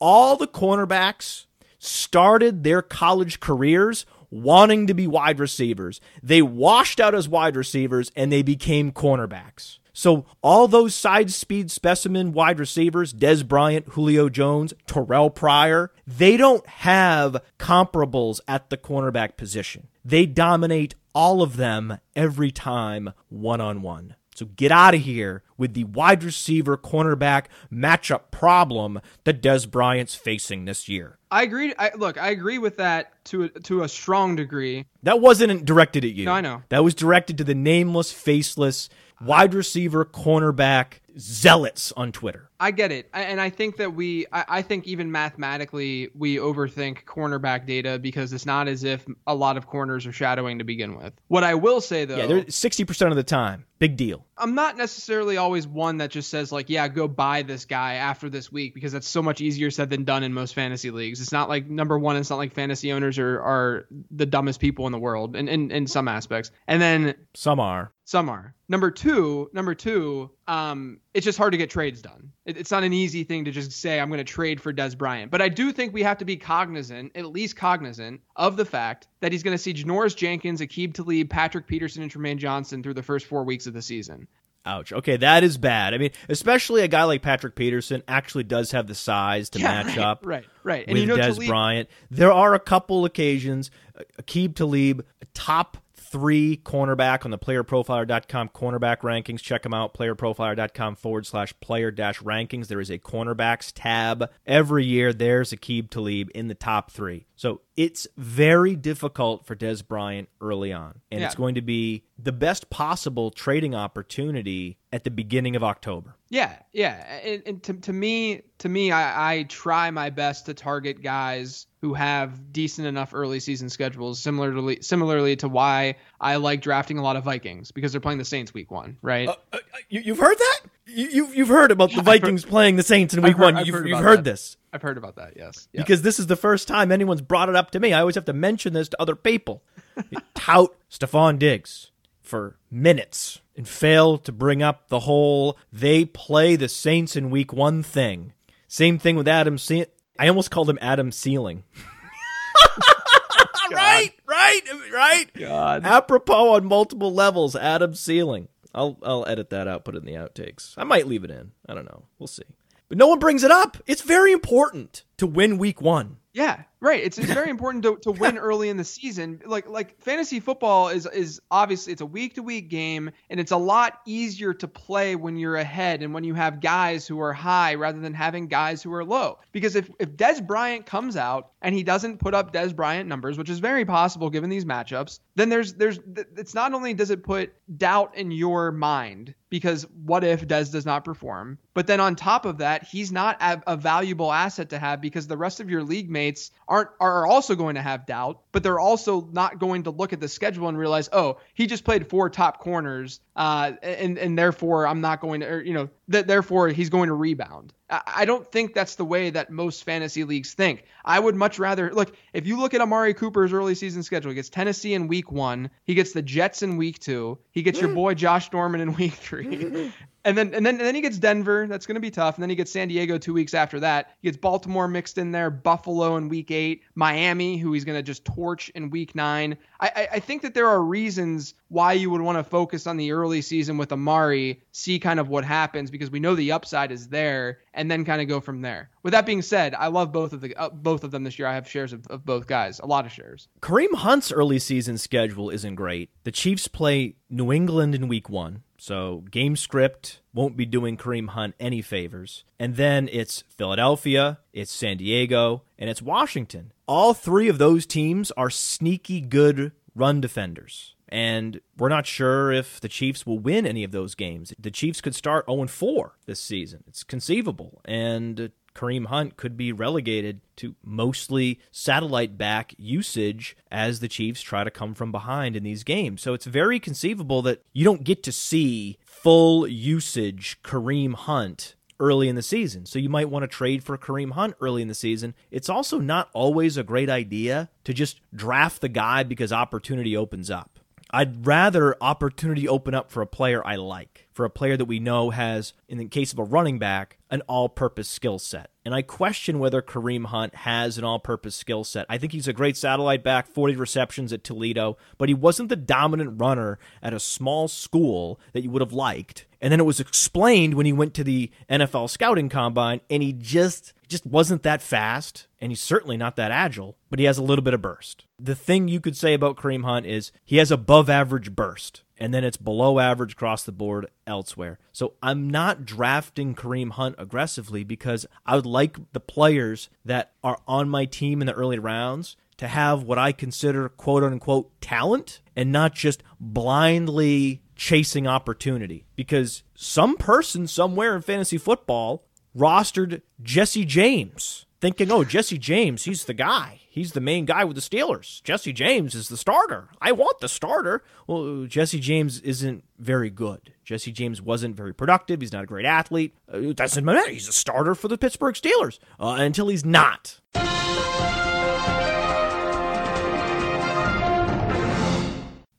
All the cornerbacks started their college careers wanting to be wide receivers. They washed out as wide receivers and they became cornerbacks. So all those side speed specimen wide receivers, Dez Bryant, Julio Jones, Terrelle Pryor, they don't have comparables at the cornerback position. They dominate all of them every time one on one. So get out of here with the wide receiver cornerback matchup problem that Dez Bryant's facing this year. I agree. I, look, I agree with that to a, to a strong degree. That wasn't directed at you. No, I know. That was directed to the nameless, faceless wide receiver, cornerback zealots on Twitter. I get it, and I think that we, I, think even mathematically, we overthink cornerback data because it's not as if a lot of corners are shadowing to begin with. What I will say though, yeah, they're sixty percent of the time, big deal. I'm not necessarily always one that just says like, yeah, go buy this guy after this week because that's so much easier said than done in most fantasy leagues. It's not like number one, it's not like fantasy owners are are the dumbest people in the world, in in, in some aspects, and then some are. Some are. Number two, number two, um, it's just hard to get trades done. It, it's not an easy thing to just say I'm going to trade for Dez Bryant. But I do think we have to be cognizant, at least cognizant, of the fact that he's going to see Janoris Jenkins, Aqib Talib, Patrick Peterson, and Trumaine Johnson through the first four weeks of the season. Ouch. Okay, that is bad. I mean, especially a guy like Patrick Peterson actually does have the size to yeah, match right, up. Right, right. And with you know, Dez Talib- Bryant. There are a couple occasions. Aqib Talib, top three cornerback on the playerprofiler.com cornerback rankings. Check them out, playerprofiler.com forward slash player dash rankings. There is a cornerbacks tab. Every year, there's Aqib Talib in the top three. So it's very difficult for Dez Bryant early on. And yeah. it's going to be the best possible trading opportunity at the beginning of October. Yeah, yeah. And, and to, to me, to me, I, I try my best to target guys who have decent enough early season schedules, similarly similarly to why I like drafting a lot of Vikings because they're playing the Saints week one, right? Uh, uh, you, have heard that? You, have you've heard about the Vikings heard, playing the Saints in week heard, one. You've, heard, you've heard this. I've heard about that. Yes, because this is the first time anyone's brought it up to me. I always have to mention this to other people. Tout Stefon Diggs for minutes and fail to bring up the whole they play the Saints in week one thing. Same thing with Adam I almost called him Adam Ceiling. right, right, right. God. Apropos on multiple levels, Adam Ceiling. I'll I'll edit that out, put it in the outtakes. I might leave it in. I don't know. We'll see. But no one brings it up. It's very important to win week one. Yeah, right. It's, it's very important to, to win early in the season. Like like fantasy football is is obviously it's a week to week game and it's a lot easier to play when you're ahead and when you have guys who are high rather than having guys who are low. Because if if Dez Bryant comes out and he doesn't put up Dez Bryant numbers, which is very possible given these matchups, then there's there's it's not only does it put doubt in your mind because what if Dez does not perform? But then on top of that, he's not a, a, valuable asset to have because the rest of your league mates aren't are also going to have doubt, but they're also not going to look at the schedule and realize, oh, he just played four top corners, uh, and and therefore I'm not going to, or, you know, th- therefore he's going to rebound. I don't think that's the way that most fantasy leagues think. I would much rather look if you look at Amari Cooper's early season schedule, he gets Tennessee in week one, he gets the Jets in week two, he gets your mm. boy Josh Norman in week three. And then and then and then he gets Denver. That's going to be tough. And then he gets San Diego two weeks after that. He gets Baltimore mixed in there, Buffalo in week eight, Miami, who he's going to just torch in week nine. I, I, I think that there are reasons why you would want to focus on the early season with Amari, see kind of what happens because we know the upside is there, and then kind of go from there. With that being said, I love both of the uh, both of them this year. I have shares of, of both guys, a lot of shares. Kareem Hunt's early season schedule isn't great. The Chiefs play New England in week one. So game script won't be doing Kareem Hunt any favors. And then it's Philadelphia, it's San Diego, and it's Washington. All three of those teams are sneaky good run defenders. And we're not sure if the Chiefs will win any of those games. The Chiefs could start 0 4 this season. It's conceivable. And Kareem Hunt could be relegated to mostly satellite back usage as the Chiefs try to come from behind in these games. So it's very conceivable that you don't get to see full usage Kareem Hunt early in the season. So you might want to trade for Kareem Hunt early in the season. It's also not always a great idea to just draft the guy because opportunity opens up. I'd rather opportunity open up for a player I like, for a player that we know has, in the case of a running back, an all purpose skill set. And I question whether Kareem Hunt has an all purpose skill set. I think he's a great satellite back, 40 receptions at Toledo, but he wasn't the dominant runner at a small school that you would have liked. And then it was explained when he went to the NFL scouting combine, and he just just wasn't that fast, and he's certainly not that agile, but he has a little bit of burst. The thing you could say about Kareem Hunt is he has above average burst and then it's below average across the board elsewhere. So I'm not drafting Kareem Hunt aggressively because I would like the players that are on my team in the early rounds to have what I consider quote unquote talent and not just blindly chasing opportunity. Because some person somewhere in fantasy football rostered Jesse James thinking, oh, Jesse James, he's the guy. He's the main guy with the Steelers. Jesse James is the starter. I want the starter. Well, Jesse James isn't very good. Jesse James wasn't very productive. He's not a great athlete. Uh, doesn't matter. He's a starter for the Pittsburgh Steelers uh, until he's not.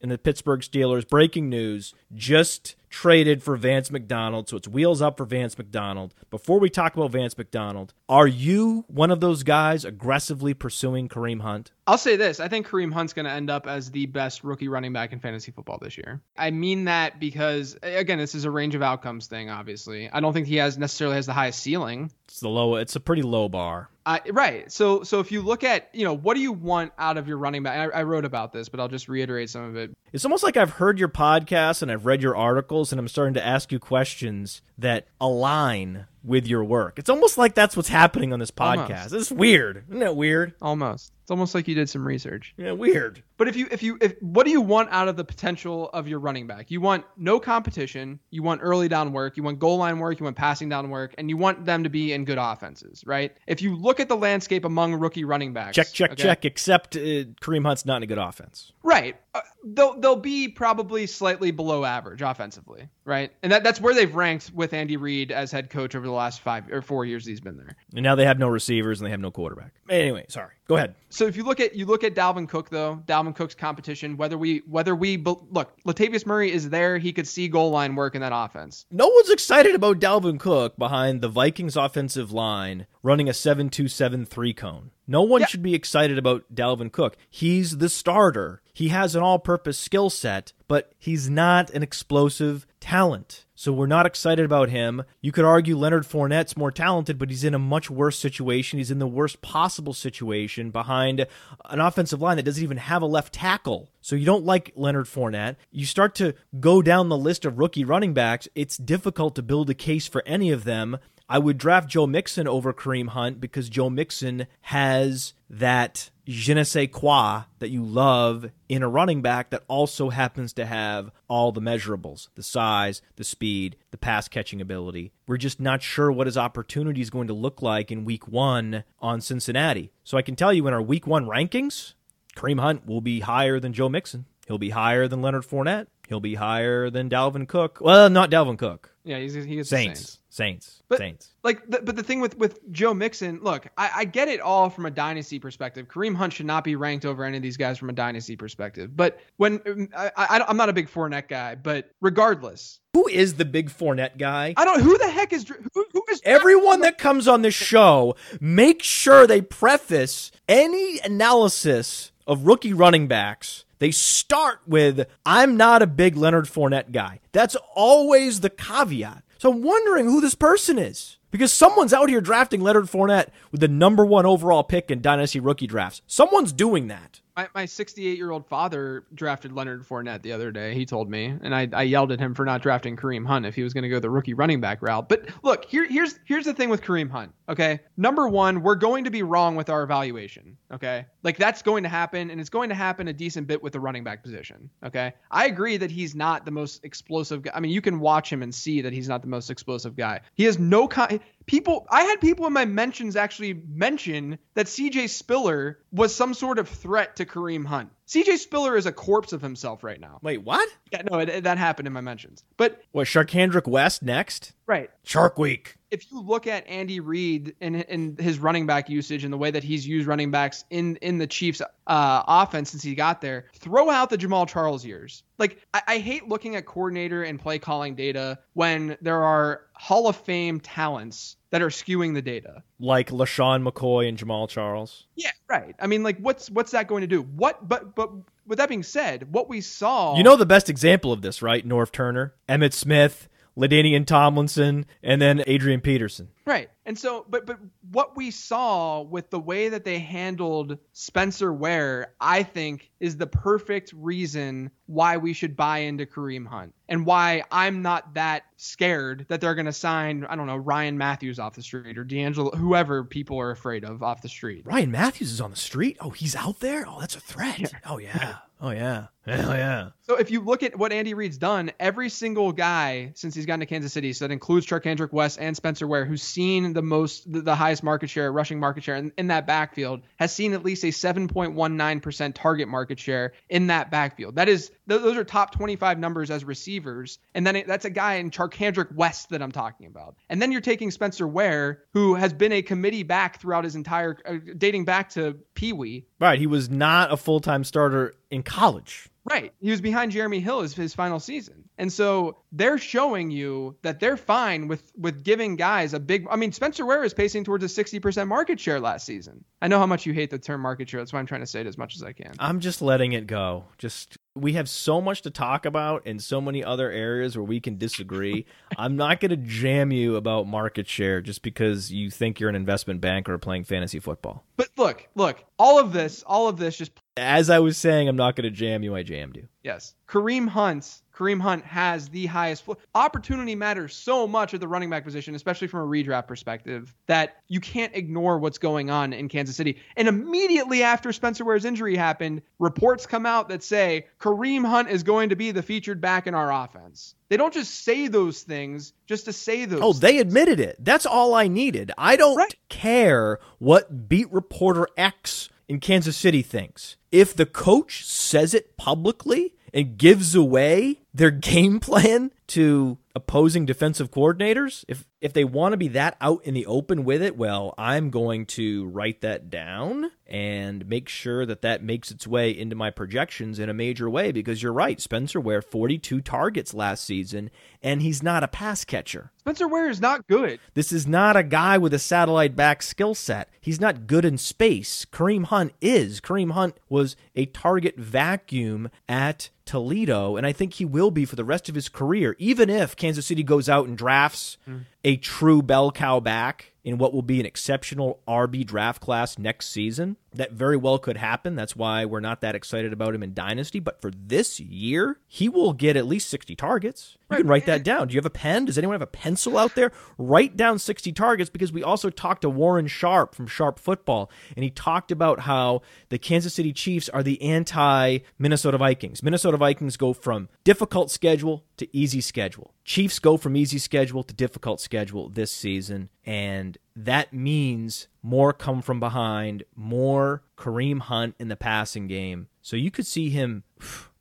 In the Pittsburgh Steelers, breaking news just traded for Vance McDonald, so it's wheels up for Vance McDonald. Before we talk about Vance McDonald, are you one of those guys aggressively pursuing Kareem Hunt? I'll say this. I think Kareem Hunt's going to end up as the best rookie running back in fantasy football this year. I mean that because, again, this is a range of outcomes thing, obviously. I don't think he has necessarily has the highest ceiling. It's the low. It's a pretty low bar. Uh, right. So so if you look at you know what do you want out of your running back? I, I, wrote about this, but I'll just reiterate some of it. It's almost like I've heard your podcast and I've read your articles, and I'm starting to ask you questions that align with your work. It's almost like that's what's happening on this podcast. Almost. It's weird, isn't it weird? Almost. It's almost like you did some research. Yeah, weird. But if you if you if what do you want out of the potential of your running back? You want no competition, you want early down work, you want goal line work, you want passing down work, and you want them to be in good offenses, right? If you look at the landscape among rookie running backs, check check okay? check. Except uh, Kareem Hunt's not in a good offense, right? Uh, they'll they'll be probably slightly below average offensively, right? And that, that's where they've ranked with Andy Reid as head coach over the last five or four years he's been there. And now they have no receivers and they have no quarterback. Anyway, sorry. Go ahead. So if you look at you look at Dalvin Cook though, Dalvin Cook's competition, whether we whether we look, Latavius Murray is there, he could see goal line work in that offense. No one's excited about Dalvin Cook behind the Vikings offensive line running a 7-2-7-3 cone. No one yeah. should be excited about Dalvin Cook. He's the starter. He has an all-purpose skill set, but he's not an explosive talent. So we're not excited about him. You could argue Leonard Fournette's more talented, but he's in a much worse situation. He's in the worst possible situation behind an offensive line that doesn't even have a left tackle. So you don't like Leonard Fournette. You start to go down the list of rookie running backs. It's difficult to build a case for any of them. I would draft Joe Mixon over Kareem Hunt because Joe Mixon has that je ne sais quoi that you love in a running back that also happens to have all the measurables the size, the speed, the pass catching ability. We're just not sure what his opportunity is going to look like in week one on Cincinnati. So I can tell you in our week one rankings, Kareem Hunt will be higher than Joe Mixon. He'll be higher than Leonard Fournette. He'll be higher than Dalvin Cook. Well, not Dalvin Cook. Yeah, he's he is Saints. Saints. Saints. But, Saints. Like, the, but the thing with with Joe Mixon, look, I, I get it all from a dynasty perspective. Kareem Hunt should not be ranked over any of these guys from a dynasty perspective. But when I, I I'm not a big Fournette guy, but regardless, who is the big Fournette guy? I don't. Who the heck is who, who is everyone that comes on the show? Make sure they preface any analysis of rookie running backs they start with, I'm not a big Leonard Fournette guy. That's always the caveat. So I'm wondering who this person is. Because someone's out here drafting Leonard Fournette with the number one overall pick in Dynasty rookie drafts. Someone's doing that my, my 68 year old father drafted Leonard Fournette the other day. He told me, and I, I yelled at him for not drafting Kareem Hunt if he was going to go the rookie running back route. But look, here, here's here's the thing with Kareem Hunt. Okay, number one, we're going to be wrong with our evaluation. Okay, like that's going to happen, and it's going to happen a decent bit with the running back position. Okay, I agree that he's not the most explosive guy. I mean, you can watch him and see that he's not the most explosive guy. He has no con- people I had people in my mentions actually mention that CJ Spiller was some sort of threat to Kareem Hunt. CJ Spiller is a corpse of himself right now. Wait, what? Yeah, no, it, it, that happened in my mentions. But what Charcandrick West next? Right. Shark Week. If you look at Andy Reid and, and his running back usage and the way that he's used running backs in in the Chiefs uh, offense since he got there, throw out the Jamaal Charles years. Like I, I hate looking at coordinator and play calling data when there are Hall of Fame talents that are skewing the data. Like LeSean McCoy and Jamaal Charles. Yeah, right. I mean, like, what's what's that going to do? What? But but with that being said, what we saw. You know the best example of this, right? Norv Turner, Emmitt Smith, LaDainian Tomlinson, and then Adrian Peterson. Right. And so, but but what we saw with the way that they handled Spencer Ware, I think, is the perfect reason why we should buy into Kareem Hunt and why I'm not that scared that they're going to sign, I don't know, Ryan Mathews off the street or D'Angelo, whoever people are afraid of off the street. Ryan Mathews is on the street. Oh, he's out there. Oh, that's a threat. Yeah. Oh yeah. Oh yeah. Hell yeah. So if you look at what Andy Reid's done, every single guy since he's gotten to Kansas City, so that includes Charcandrick West and Spencer Ware, who's seen the most, the, highest market share, rushing market share in, in, that backfield, has seen at least a 7.19% target market share in that backfield. That is, th- those are top 25 numbers as receivers. And then it, that's a guy in Charcandrick West that I'm talking about. And then you're taking Spencer Ware, who has been a committee back throughout his entire, uh, dating back to Pee Wee. Right. He was not a full time starter in college. Right. He was behind Jeremy Hill his, his final season. And so they're showing you that they're fine with with giving guys a big I mean Spencer Ware is pacing towards a 60% market share last season. I know how much you hate the term market share. That's why I'm trying to say it as much as I can. I'm just letting it go. Just we have so much to talk about in so many other areas where we can disagree. I'm not going to jam you about market share just because you think you're an investment banker playing fantasy football. But look, look, all of this, all of this just as I was saying, I'm not going to jam you. I jammed you. Yes. Kareem Hunt Kareem Hunt has the highest opportunity matters so much at the running back position, especially from a redraft perspective, that you can't ignore what's going on in Kansas City. And immediately after Spencer Ware's injury happened, reports come out that say Kareem Hunt is going to be the featured back in our offense. They don't just say those things just to say those. Oh, things. they admitted it. That's all I needed. I don't right. care what beat reporter X in Kansas City thinks. If the coach says it publicly, and gives away their game plan to opposing defensive coordinators, if if they want to be that out in the open with it, well, I'm going to write that down and make sure that that makes its way into my projections in a major way because you're right. Spencer Ware 42 targets last season and he's not a pass catcher. Spencer Ware is not good. This is not a guy with a satellite back skill set. He's not good in space. Kareem Hunt is. Kareem Hunt was a target vacuum at Toledo, and I think he will be for the rest of his career, even if Kansas City goes out and drafts mm. a true bell cow back in what will be an exceptional RB draft class next season. That very well could happen. That's why we're not that excited about him in Dynasty. But for this year, he will get at least 60 targets. You can write that down. Do you have a pen? Does anyone have a pencil out there? Write down 60 targets because we also talked to Warren Sharp from Sharp Football, and he talked about how the Kansas City Chiefs are the anti Minnesota Vikings. Minnesota Vikings go from difficult schedule to easy schedule. Chiefs go from easy schedule to difficult schedule this season, and that means more come from behind, more Kareem Hunt in the passing game. So you could see him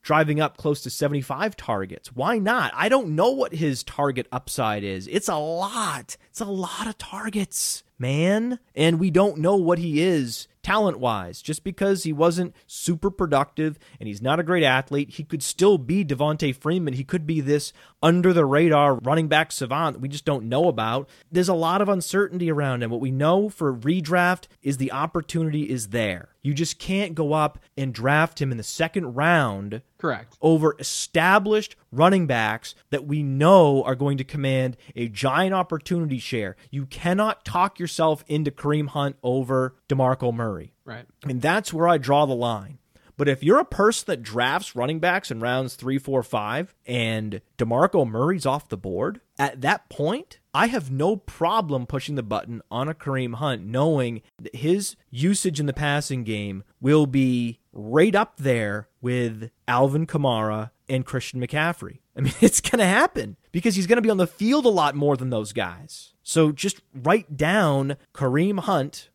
driving up close to 75 targets. Why not? I don't know what his target upside is. It's a lot. It's a lot of targets, man. And we don't know what he is talent wise. Just because he wasn't super productive and he's not a great athlete, he could still be Devonta Freeman. He could be this under the radar running back savant that we just don't know about. There's a lot of uncertainty around him. What we know for redraft is the opportunity is there. You just can't go up and draft him in the second round. Correct. Over established running backs that we know are going to command a giant opportunity share. You cannot talk yourself into Kareem Hunt over DeMarco Murray. Right. I mean, that's where I draw the line. But if you're a person that drafts running backs in rounds three, four, five, and DeMarco Murray's off the board, at that point, I have no problem pushing the button on a Kareem Hunt, knowing that his usage in the passing game will be right up there with Alvin Kamara and Christian McCaffrey. I mean, it's going to happen because he's going to be on the field a lot more than those guys. So just write down Kareem Hunt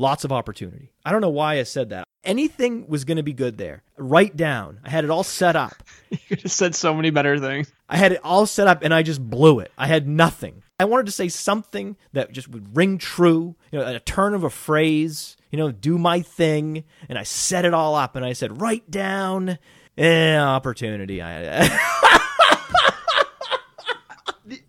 Lots of opportunity. I don't know why I said that. Anything was going to be good there. Write down. I had it all set up. you could have said so many better things. I had it all set up and I just blew it. I had nothing. I wanted to say something that just would ring true, you know, a turn of a phrase, you know, do my thing. And I set it all up and I said, write down eh, opportunity. I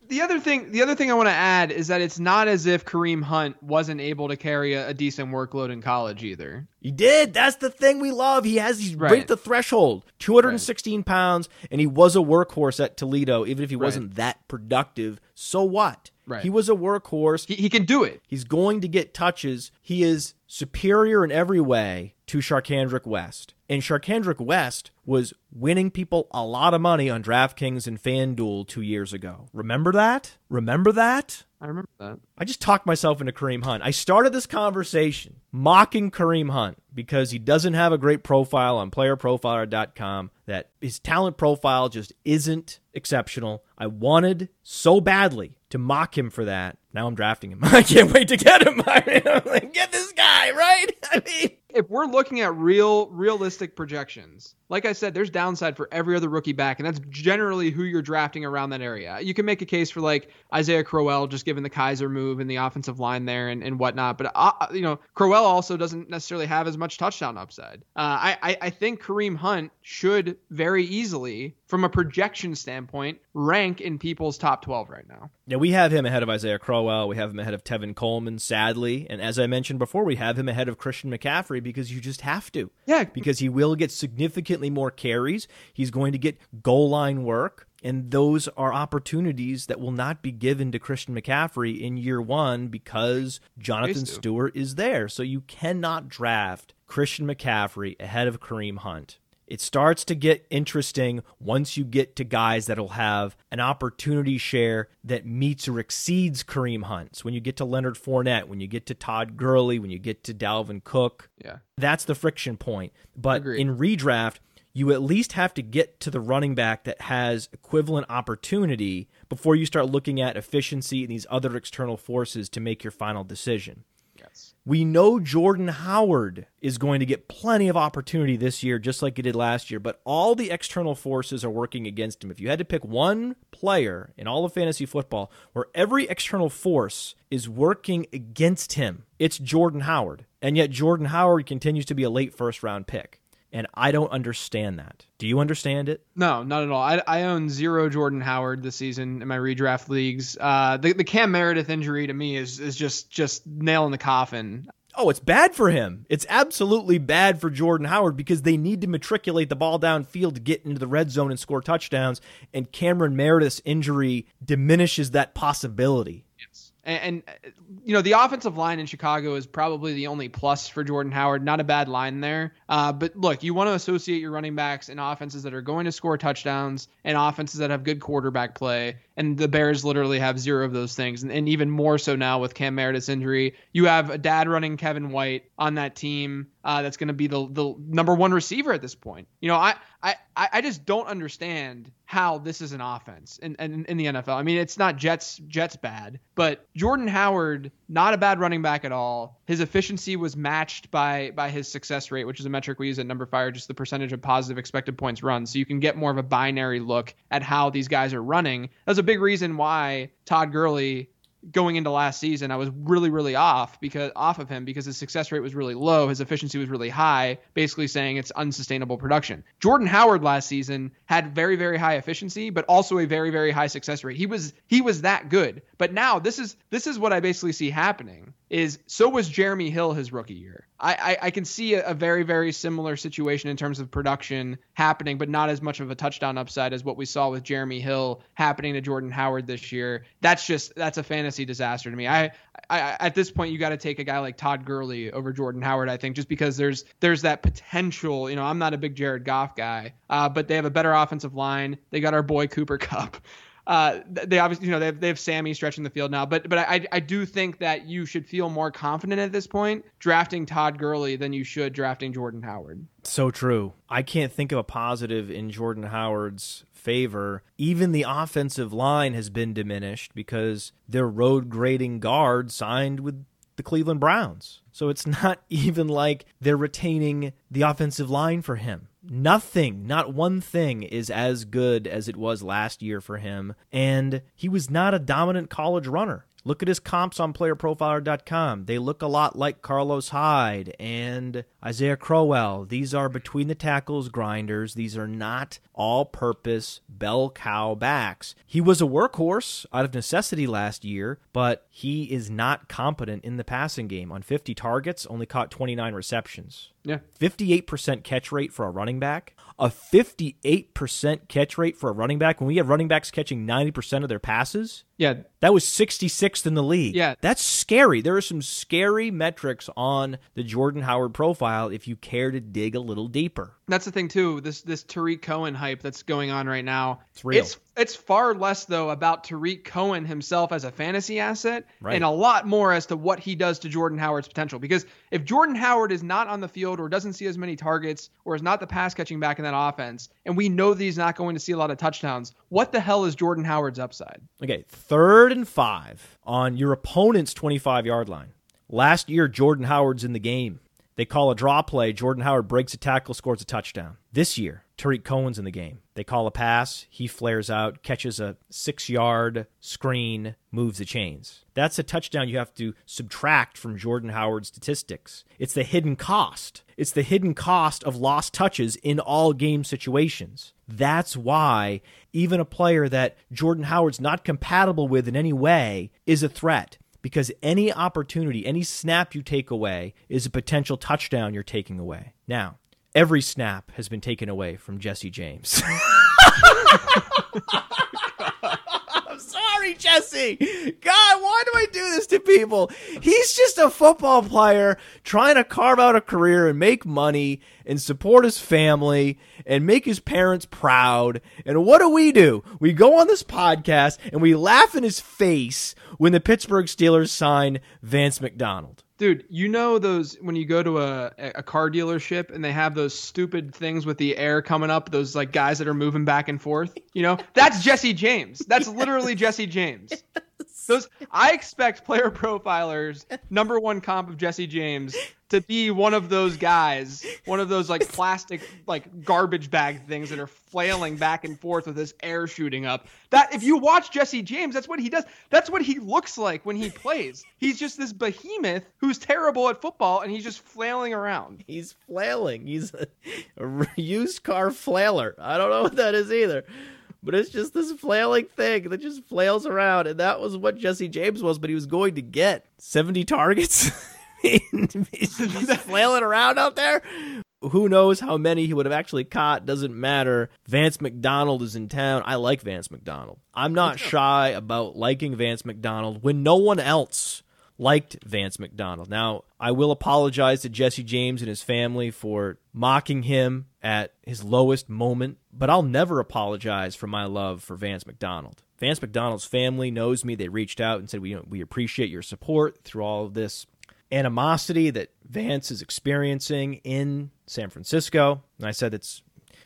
the other thing, the other thing I want to add is that it's not as if Kareem Hunt wasn't able to carry a, a decent workload in college either. He did. That's the thing we love. He has he's right, right the threshold, 216 right. pounds, and he was a workhorse at Toledo, even if he right. wasn't that productive. So what? Right. He was a workhorse. He, he can do it. He's going to get touches. He is superior in every way to Charcandrick West. And Charcandrick West was winning people a lot of money on DraftKings and FanDuel two years ago. Remember that? Remember that? I remember that. I just talked myself into Kareem Hunt. I started this conversation mocking Kareem Hunt because he doesn't have a great profile on playerprofiler.com, that his talent profile just isn't exceptional. I wanted so badly to mock him for that. Now I'm drafting him. I can't wait to get him. I mean, I'm like, get this guy, right? I mean, if we're looking at real realistic projections, like I said, there's downside for every other rookie back, and that's generally who you're drafting around that area. You can make a case for like Isaiah Crowell, just given the Kizer move and the offensive line there and, and whatnot. But uh, uh you know, Crowell also doesn't necessarily have as much touchdown upside. Uh, I, I think Kareem Hunt should very easily, from a projection standpoint, rank in people's top 12 right now. Yeah, we have him ahead of Isaiah Crowell. Oh well, we have him ahead of Tevin Coleman, sadly, and as I mentioned before, we have him ahead of Christian McCaffrey because you just have to. Yeah, because he will get significantly more carries. He's going to get goal line work. And those are opportunities that will not be given to Christian McCaffrey in year one because Jonathan Stewart is there. So you cannot draft Christian McCaffrey ahead of Kareem Hunt. It starts to get interesting once you get to guys that'll have an opportunity share that meets or exceeds Kareem Hunt's. When you get to Leonard Fournette, when you get to Todd Gurley, when you get to Dalvin Cook, yeah, that's the friction point. But Agreed. in redraft, you at least have to get to the running back that has equivalent opportunity before you start looking at efficiency and these other external forces to make your final decision. We know Jordan Howard is going to get plenty of opportunity this year, just like he did last year, but all the external forces are working against him. If you had to pick one player in all of fantasy football where every external force is working against him, it's Jordan Howard. And yet, Jordan Howard continues to be a late first round pick. And I don't understand that. Do you understand it? No, not at all. I, I own zero Jordan Howard this season in my redraft leagues. Uh, the, the Cam Meredith injury to me is is just just nail in the coffin. Oh, it's bad for him. It's absolutely bad for Jordan Howard because they need to matriculate the ball downfield to get into the red zone and score touchdowns. And Cameron Meredith's injury diminishes that possibility. And, and, you know the offensive line in Chicago is probably the only plus for Jordan Howard. Not a bad line there. Uh, but look, you want to associate your running backs in offenses that are going to score touchdowns and offenses that have good quarterback play. And the Bears literally have zero of those things, and, and even more so now with Cam Meredith's injury. You have a dad running Kevin White on that team uh, that's going to be the the number one receiver at this point. You know, I I I just don't understand how this is an offense in, in, in the NFL. I mean, it's not Jets Jets bad, but Jordan Howard not a bad running back at all. His efficiency was matched by by his success rate, which is a metric we use at Number numberFire, just the percentage of positive expected points run. So you can get more of a binary look at how these guys are running. That's a big reason why Todd Gurley going into last season, I was really, really off because off of him because his success rate was really low, his efficiency was really high, basically saying it's unsustainable production. Jordan Howard last season had very, very high efficiency, but also a very, very high success rate. He was he was that good. But now this is this is what I basically see happening is so was Jeremy Hill his rookie year. I, I, I can see a, a, very, very similar situation in terms of production happening, but not as much of a touchdown upside as what we saw with Jeremy Hill happening to Jordan Howard this year. That's just that's a fantasy disaster to me. I, I at this point you got to take a guy like Todd Gurley over Jordan Howard, I think, just because there's there's that potential. You know, I'm not a big Jared Goff guy, uh, but they have a better offensive line. They got our boy Cooper Kupp. Uh, they obviously, you know, they have, they have Sammy stretching the field now, but but I I do think that you should feel more confident at this point drafting Todd Gurley than you should drafting Jordan Howard. So true. I can't think of a positive in Jordan Howard's favor. Even the offensive line has been diminished because their road grading guard signed with the Cleveland Browns. So it's not even like they're retaining the offensive line for him. Nothing, not one thing is as good as it was last year for him. And he was not a dominant college runner. Look at his comps on playerprofiler.com. They look a lot like Carlos Hyde and Isaiah Crowell. These are between the tackles grinders. These are not all purpose bell cow backs. He was a workhorse out of necessity last year, but he is not competent in the passing game. On 50 targets, only caught 29 receptions. Yeah. 58% catch rate for a running back. A 58% catch rate for a running back when we have running backs catching 90% of their passes. Yeah. That was 66th in the league. Yeah. That's scary. There are some scary metrics on the Jordan Howard profile if you care to dig a little deeper. That's the thing too. This this Tarik Cohen hype that's going on right now. It's real. It's it's far less though about Tarik Cohen himself as a fantasy asset, right. and a lot more as to what he does to Jordan Howard's potential. Because if Jordan Howard is not on the field or doesn't see as many targets or is not the pass catching back in that offense, and we know that he's not going to see a lot of touchdowns, what the hell is Jordan Howard's upside? Okay, third and five on your opponent's 25 yard line. Last year, Jordan Howard's in the game. They call a draw play. Jordan Howard breaks a tackle, scores a touchdown. This year, Tarik Cohen's in the game. They call a pass. He flares out, catches a six yard screen, moves the chains. That's a touchdown you have to subtract from Jordan Howard's statistics. It's the hidden cost. It's the hidden cost of lost touches in all game situations. That's why even a player that Jordan Howard's not compatible with in any way is a threat because any opportunity, any snap you take away is a potential touchdown you're taking away. Now, every snap has been taken away from Jesse James. Sorry, Jesse. God, why do I do this to people? He's just a football player trying to carve out a career and make money and support his family and make his parents proud. And what do we do? We go on this podcast and we laugh in his face when the Pittsburgh Steelers sign Vance McDonald. Dude, you know those when you go to a, a car dealership and they have those stupid things with the air coming up, those like guys that are moving back and forth. You know, that's Jesse James. That's literally Jesse James. Those I expect player profilers number one comp of Jesse James to be one of those guys, one of those like plastic like garbage bag things that are flailing back and forth with his air shooting up. That if you watch Jesse James, that's what he does. That's what he looks like when he plays. He's just this behemoth who's terrible at football and he's just flailing around. He's flailing. He's a, a used car flailer. I don't know what that is either. But it's just this flailing thing that just flails around. And that was what Jesse James was, but he was going to get 70 targets. He's just flailing around out there. Who knows how many he would have actually caught? Doesn't matter. Vance McDonald is in town. I like Vance McDonald. I'm not shy about liking Vance McDonald when no one else liked Vance McDonald. Now, I will apologize to Jesse James and his family for mocking him at his lowest moment, but I'll never apologize for my love for Vance McDonald. Vance McDonald's family knows me. They reached out and said, we, we appreciate your support through all of this animosity that Vance is experiencing in San Francisco. And I said, it's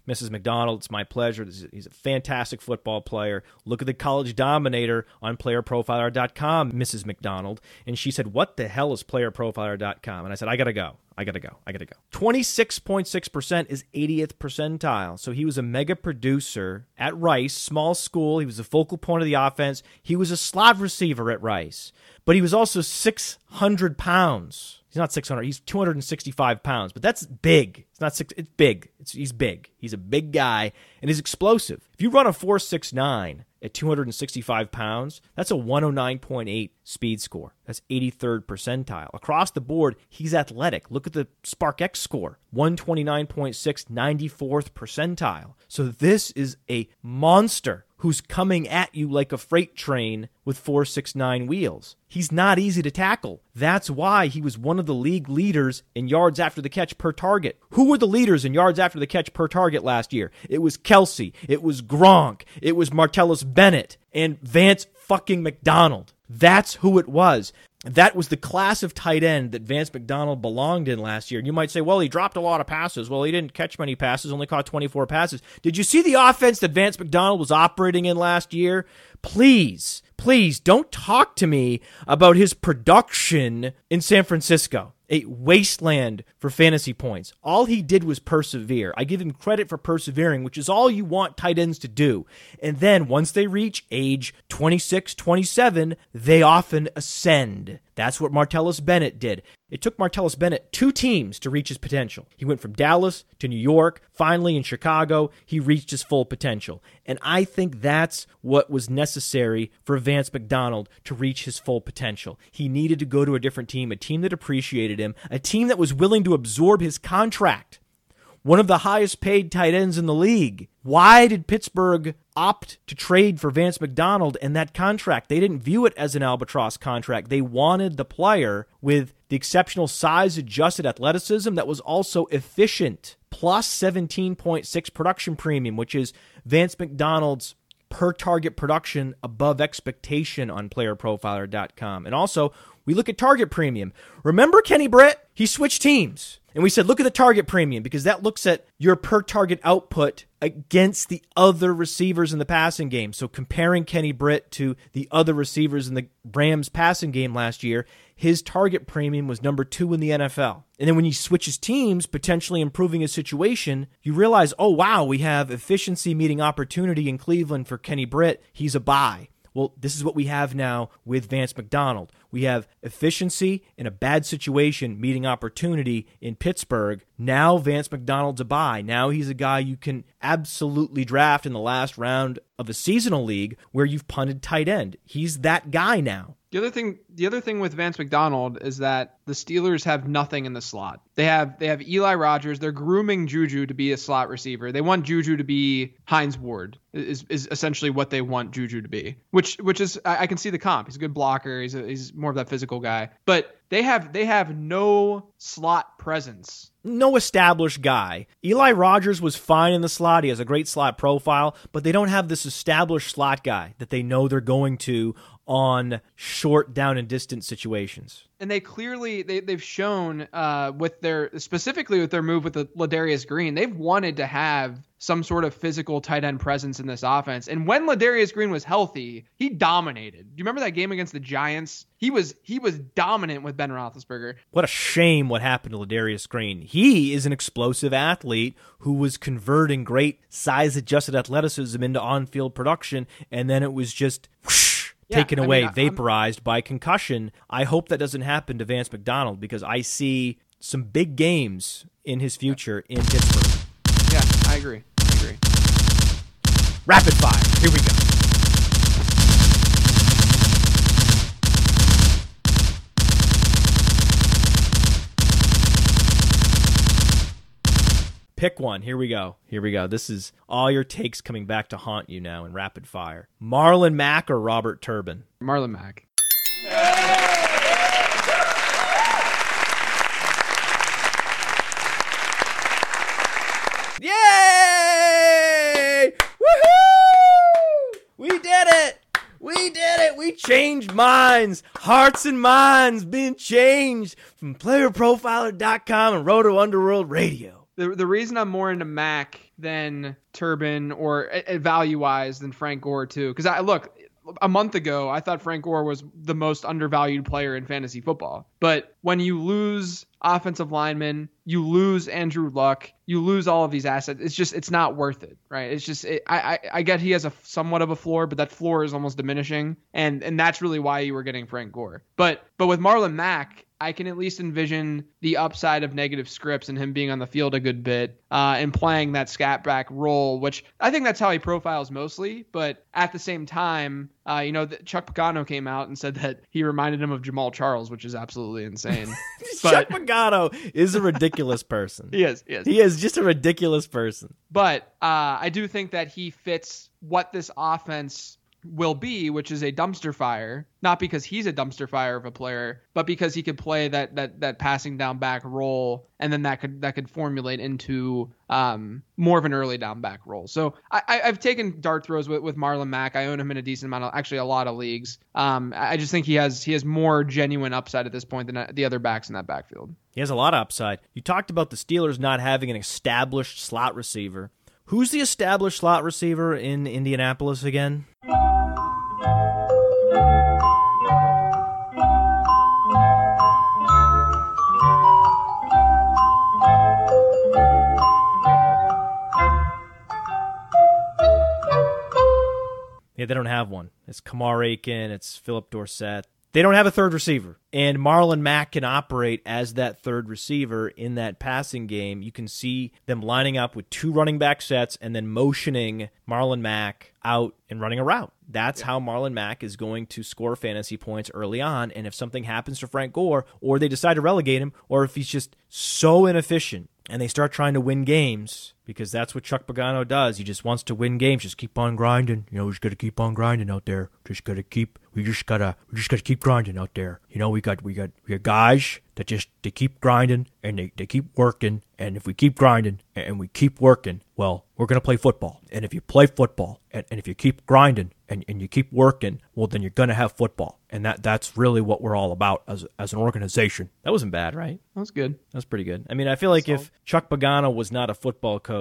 Mrs. McDonald, it's my pleasure. He's a fantastic football player. Look at the college dominator on playerprofiler.com, Mrs. McDonald. And she said, What the hell is playerprofiler.com? And I said, I got to go. I got to go. I got to go. 26.6% is 80th percentile. So he was a mega producer at Rice, small school. He was the focal point of the offense. He was a slot receiver at Rice, but he was also 600 pounds. He's not 600. He's 265 pounds, but that's big. It's not six. It's big. It's, he's big. He's a big guy and he's explosive. If you run a 469 at 265 pounds, that's a 109.8 speed score. That's 83rd percentile. Across the board, he's athletic. Look at the SPARQ-x score 129.6, 94th percentile. So this is a monster who's coming at you like a freight train with 469 wheels. He's not easy to tackle. That's why he was one of the league leaders in yards after the catch per target. Who were the leaders in yards after the catch per target last year? It was Kelce, it was Gronk, it was Martellus Bennett, and Vance fucking McDonald. That's who it was. That was the class of tight end that Vance McDonald belonged in last year. You might say, well, he dropped a lot of passes. Well, he didn't catch many passes, only caught 24 passes. Did you see the offense that Vance McDonald was operating in last year? Please, please don't talk to me about his production in San Francisco a wasteland for fantasy points. All he did was persevere. I give him credit for persevering, which is all you want tight ends to do. And then once they reach age 26, 27, they often ascend. That's what Martellus Bennett did. It took Martellus Bennett two teams to reach his potential. He went from Dallas to New York. Finally, in Chicago, he reached his full potential. And I think that's what was necessary for Vance McDonald to reach his full potential. He needed to go to a different team, a team that appreciated him, a team that was willing to absorb his contract one of the highest paid tight ends in the league. Why did Pittsburgh opt to trade for Vance McDonald and that contract? They didn't view it as an albatross contract. They wanted the player with the exceptional size, adjusted athleticism that was also efficient, plus 17.6 production premium, which is Vance McDonald's per target production above expectation on playerprofiler.com. And also, we look at target premium. Remember Kenny Britt? He switched teams. And we said, look at the target premium because that looks at your per target output against the other receivers in the passing game. So comparing Kenny Britt to the other receivers in the Rams passing game last year, his target premium was number two in the NFL. And then when he switches teams, potentially improving his situation, you realize, oh, wow, we have efficiency meeting opportunity in Cleveland for Kenny Britt. He's a buy. Well, this is what we have now with Vance McDonald. We have efficiency in a bad situation meeting opportunity in Pittsburgh. Now Vance McDonald's a buy. Now he's a guy you can absolutely draft in the last round of a seasonal league where you've punted tight end. He's that guy now. The other thing, the other thing with Vance McDonald is that the Steelers have nothing in the slot. They have they have Eli Rogers. They're grooming Juju to be a slot receiver. They want Juju to be Hines Ward. Is is essentially what they want Juju to be. Which which is I, I can see the comp. He's a good blocker. He's a, he's more of that physical guy. But they have they have no slot presence no established guy. Eli Rogers was fine in the slot. He has a great slot profile, but they don't have this established slot guy that they know they're going to on short down and distance situations. And they clearly they they've shown uh, with their specifically with their move with the Ladarius Green, they've wanted to have some sort of physical tight end presence in this offense. And when Ladarius Green was healthy, he dominated. Do you remember that game against the Giants? He was he was dominant with Ben Roethlisberger. What a shame what happened to Ladarius Green. He is an explosive athlete who was converting great size adjusted athleticism into on field production, and then it was just. Whoosh, Yeah, taken I away, mean, I- I'm- vaporized by concussion. I hope that doesn't happen to Vance McDonald because I see some big games in his future in Pittsburgh. Yeah, I agree. I agree. Rapid fire. Here we go. Pick one. Here we go. Here we go. This is all your takes coming back to haunt you now in rapid fire. Marlon Mack or Robert Turbin? Marlon Mack. Yay! Woohoo! We did it! We did it! We changed minds. Hearts and minds being changed from playerprofiler.com and Roto Underworld Radio. The the reason I'm more into Mack than Turbin or uh, value wise than Frank Gore too, because I look a month ago I thought Frank Gore was the most undervalued player in fantasy football, but when you lose offensive linemen, you lose Andrew Luck, you lose all of these assets. It's just it's not worth it, right? It's just it, I, I I get he has a somewhat of a floor, but that floor is almost diminishing, and and that's really why you were getting Frank Gore. But but with Marlon Mack, I can at least envision the upside of negative scripts and him being on the field a good bit uh, and playing that scat back role, which I think that's how he profiles mostly. But at the same time, uh, you know, Chuck Pagano came out and said that he reminded him of Jamaal Charles, which is absolutely insane. Chuck Pagano is a ridiculous person. he is, he is. He is just a ridiculous person. But uh, I do think that he fits what this offense will be, which is a dumpster fire. Not because he's a dumpster fire of a player, but because he could play that that that passing down back role, and then that could that could formulate into um, more of an early down back role. So I, I've taken dart throws with, with Marlon Mack. I own him in a decent amount, of, actually a lot of leagues. Um, I I just think he has he has more genuine upside at this point than uh, the other backs in that backfield. He has a lot of upside. You talked about the Steelers not having an established slot receiver. Who's the established slot receiver in Indianapolis again? Yeah, they don't have one. It's Kamar Aiken, it's Phillip Dorsett. They don't have a third receiver. And Marlon Mack can operate as that third receiver in that passing game. You can see them lining up with two running back sets and then motioning Marlon Mack out and running a route. That's how Marlon Mack is going to score fantasy points early on. And if something happens to Frank Gore, or they decide to relegate him, or if he's just so inefficient and they start trying to win games, because that's what Chuck Pagano does. He just wants to win games. Just keep on grinding. You know, we just gotta keep on grinding out there. Just gotta keep. We just gotta. We just gotta keep grinding out there. You know, we got. We got. We got guys that just they keep grinding and they, they keep working. And if we keep grinding and we keep working, well, we're gonna play football. And if you play football and, and if you keep grinding and, and you keep working, well, then you're gonna have football. And that that's really what we're all about as as an organization. That wasn't bad, right? That was good. That was pretty good. I mean, I feel like if Chuck Pagano was not a football coach,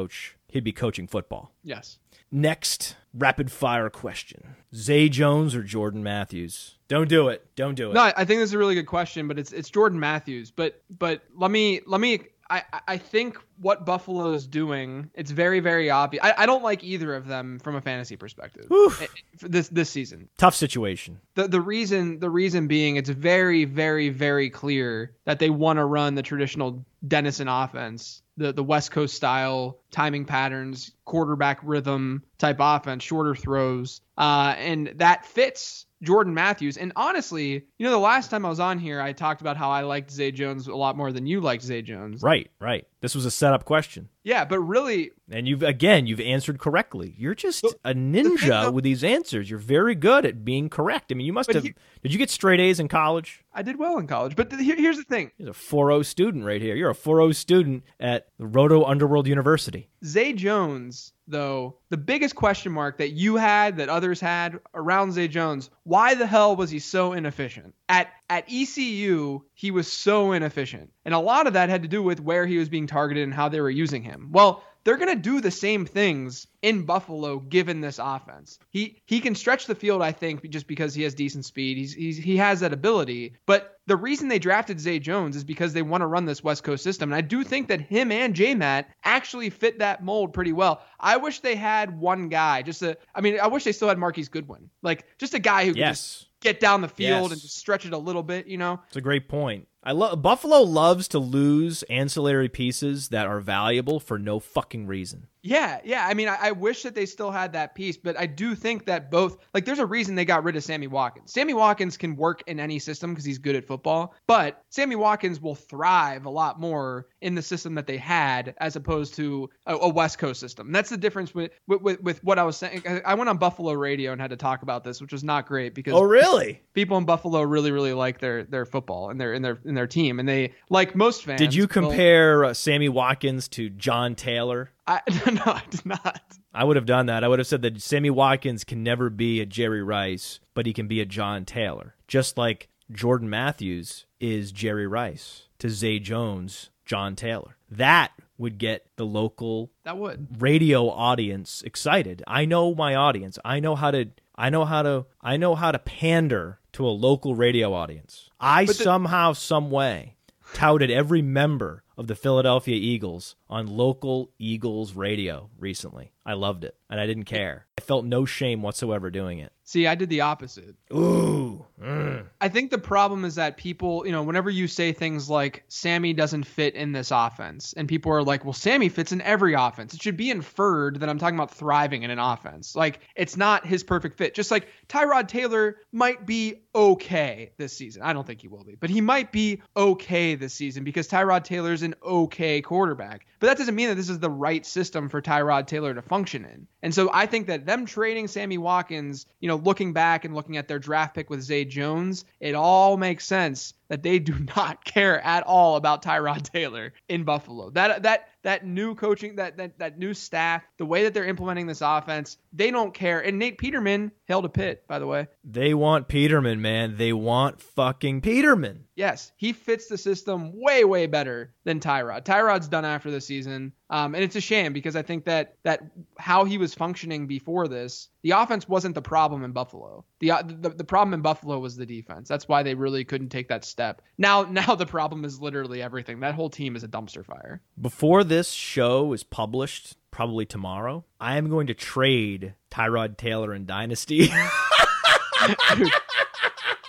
he'd be coaching football. Yes. Next rapid fire question Zay Jones or Jordan Matthews? Don't do it. Don't do it. No, I think this is a really good question, but it's it's Jordan Matthews. But but let me let me I, I think what Buffalo is doing, it's very, very obvious. I, I don't like either of them from a fantasy perspective Oof. eh, this this season. Tough situation. The the reason the reason being it's very, very, very clear that they want to run the traditional Dennison offense, the the West Coast style timing patterns, quarterback rhythm type offense, shorter throws, uh, and that fits Jordan Matthews. And honestly, you know, the last time I was on here, I talked about how I liked Zay Jones a lot more than you liked Zay Jones. Right, right. This was a setup question. Yeah, but really, And you've again, you've answered correctly. You're just The- a ninja though- with these answers. You're very good at being correct. I mean, you must have. he- did you get straight A's in college? I did well in college. But th- here, here's the thing: You're a 4.0 student right here. You're a 4.0 student at the Roto Underworld University. Zay Jones, though, the biggest question mark that you had, that others had around Zay Jones, why the hell was he so inefficient? At at ECU, he was so inefficient. And a lot of that had to do with where he was being targeted and how they were using him. Well, they're going to do the same things in Buffalo given this offense. He he can stretch the field, I think, just because he has decent speed. He's, he's he has that ability. But the reason they drafted Zay Jones is because they want to run this West Coast system. And I do think that him and J Matt actually fit that mold pretty well. I wish they had one guy, just a I mean, I wish they still had Marquise Goodwin. Like just a guy who could just Yes, get down the field Yes. and just stretch it a little bit, you know? it's a great point. I love Buffalo loves to lose ancillary pieces that are valuable for no fucking reason. Yeah, yeah. I mean, I, I wish that they still had that piece, but I do think that both, like, there's a reason they got rid of Sammy Watkins. Sammy Watkins can work in any system because he's good at football, but Sammy Watkins will thrive a lot more in the system that they had as opposed to a, a West Coast system. And that's the difference with, with, with, with what I was saying. I- I went on Buffalo radio and had to talk about this, which was not great because Oh, really? people in Buffalo really, really like their their football and their in their in their team, and they like most fans. Did you will- compare uh, Sammy Watkins to John Taylor? I, no, I did not. I would have done that. I would have said that Sammy Watkins can never be a Jerry Rice, but he can be a John Taylor. Just like Jordan Matthews is Jerry Rice to Zay Jones, John Taylor. That would get the local That would. radio audience excited. I know my audience. I know how to I know how to I know how to pander to a local radio audience. I the- somehow some way touted every member of the Philadelphia Eagles on local Eagles radio recently. I loved it and I didn't care. I felt no shame whatsoever doing it. See, I did the opposite. Ooh. mm. I think the problem is that people, you know, whenever you say things like Sammy doesn't fit in this offense, and people are like, well, Sammy fits in every offense, it should be inferred that I'm talking about thriving in an offense. Like, it's not his perfect fit. Just like Tyrod Taylor might be okay this season. I don't think he will be, but he might be okay this season because Tyrod Taylor's an okay quarterback. But that doesn't mean that this is the right system for Tyrod Taylor to function in. And so I think that them trading Sammy Watkins, you know, looking back and looking at their draft pick with Zay Jones, it all makes sense that they do not care at all about Tyrod Taylor in Buffalo. That that that new coaching, that that that new staff, the way that they're implementing this offense, they don't care. And Nate Peterman held a pit, by the way. They want Peterman, man. They want fucking Peterman. Yes, he fits the system way, way better than Tyrod. Tyrod's done after the season, um, and it's a shame because I think that that how he was functioning before this, the offense wasn't the problem in Buffalo. The, uh, the the problem in Buffalo was the defense. That's why they really couldn't take that step. Now, now the problem is literally everything. That whole team is a dumpster fire. Before this show is published, probably tomorrow, I am going to trade Tyrod Taylor and Dynasty.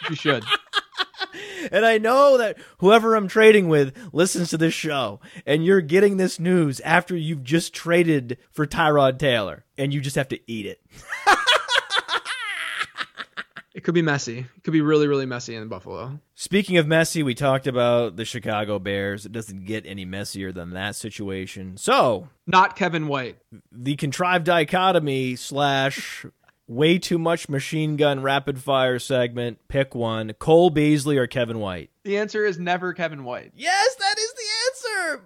You should. And I know that whoever I'm trading with listens to this show, and you're getting this news after you've just traded for Tyrod Taylor, and you just have to eat it. It could be messy. It could be really, really messy in Buffalo. Speaking of messy, we talked about the Chicago Bears. It doesn't get any messier than that situation. So, Not Kevin White. the contrived dichotomy slash way too much machine gun rapid fire segment. Pick one: Cole Beasley or Kevin White. The answer is never Kevin White. Yes, that is the answer.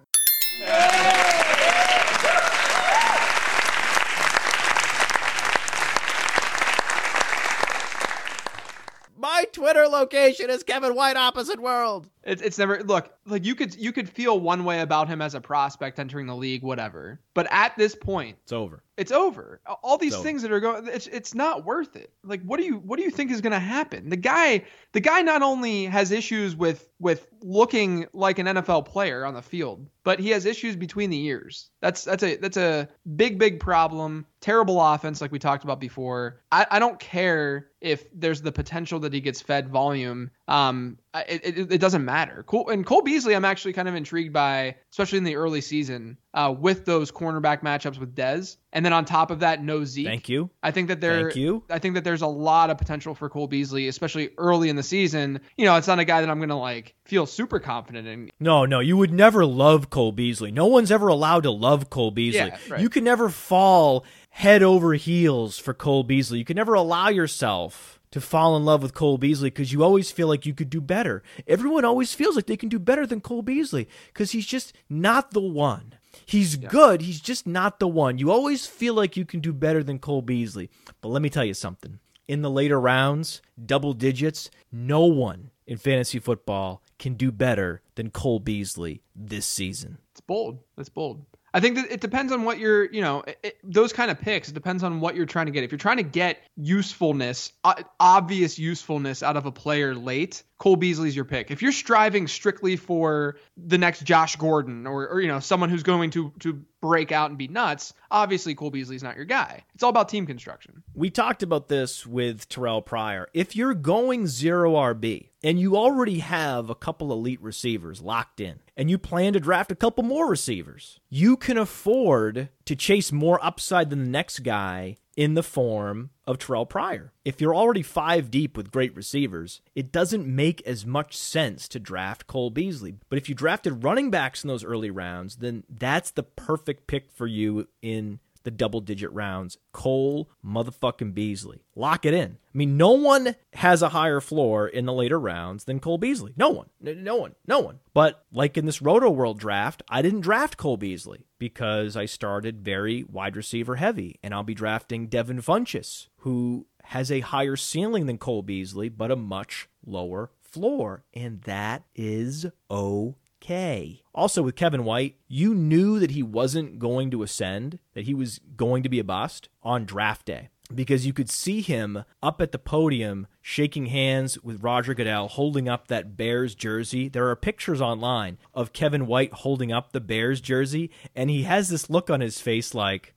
My Twitter location is Kevin White opposite world. It's it's never look like you could you could feel one way about him as a prospect entering the league, whatever. But at this point, It's over. it's over. All these over. things that are going, it's it's not worth it. Like, what do you what do you think is going to happen? The guy the guy not only has issues with with looking like an NFL player on the field, but he has issues between the ears. That's that's a that's a big big problem. Terrible offense, like we talked about before. I, I don't care if there's the potential that he gets fed volume um, it, it, it, doesn't matter. Cole, and Cole Beasley, I'm actually kind of intrigued by, especially in the early season, uh, with those cornerback matchups with Dez, and then on top of that, no Zeke. Thank you. I think that there. Thank you. I think that there's a lot of potential for Cole Beasley, especially early in the season. You know, it's not a guy that I'm gonna like feel super confident in. No, no, you would never love Cole Beasley. No one's ever allowed to love Cole Beasley. Yeah, right. You can never fall head over heels for Cole Beasley. You can never allow yourself to fall in love with Cole Beasley because you always feel like you could do better. Everyone always feels like they can do better than Cole Beasley because he's just not the one. He's yeah. good, he's just not the one. You always feel like you can do better than Cole Beasley. But let me tell you something. In the later rounds, double digits, no one in fantasy football can do better than Cole Beasley this season. It's bold. That's bold. I think that it depends on what you're, you know, it, those kind of picks. It depends on what you're trying to get. If you're trying to get usefulness, uh, obvious usefulness out of a player late, Cole Beasley's your pick. If you're striving strictly for the next Josh Gordon or, or you know someone who's going to to break out and be nuts, obviously Cole Beasley's not your guy. It's all about team construction. We talked about this with Terrelle Pryor. If you're going zero RB and you already have a couple elite receivers locked in and you plan to draft a couple more receivers, you can afford to chase more upside than the next guy in the form of Terrelle Pryor. If you're already five deep with great receivers, it doesn't make as much sense to draft Cole Beasley. But if you drafted running backs in those early rounds, then that's the perfect pick for you in the double digit rounds. Cole motherfucking Beasley. Lock it in. I mean, no one has a higher floor in the later rounds than Cole Beasley. No one. No one. No one. But like in this Rotoworld draft, I didn't draft Cole Beasley because I started very wide receiver heavy. And I'll be drafting Devin Funchess, who has a higher ceiling than Cole Beasley, but a much lower floor. And that is okay okay. Also, with Kevin White, you knew that he wasn't going to ascend, that he was going to be a bust on draft day because you could see him up at the podium shaking hands with Roger Goodell holding up that Bears jersey. There are pictures online of Kevin White holding up the Bears jersey and he has this look on his face like,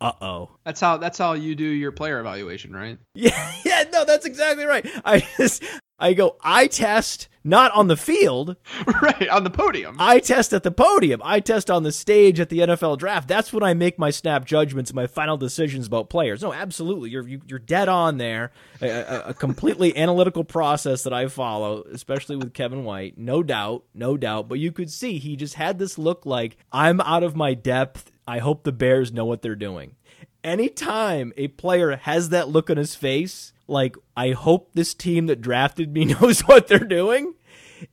"Uh-oh. Uh-oh." That's how that's how you do your player evaluation, right? Yeah, yeah, no, that's exactly right. I just I go, I test not on the field. Right, on the podium. I test at the podium. I test on the stage at the NFL draft. That's when I make my snap judgments, my final decisions about players. No, absolutely. You're you, are you are dead on there. A, a, a completely analytical process that I follow, especially with Kevin White. No doubt, no doubt. But you could see he just had this look like I'm out of my depth. I hope the Bears know what they're doing. Anytime a player has that look on his face, like I hope this team that drafted me knows what they're doing.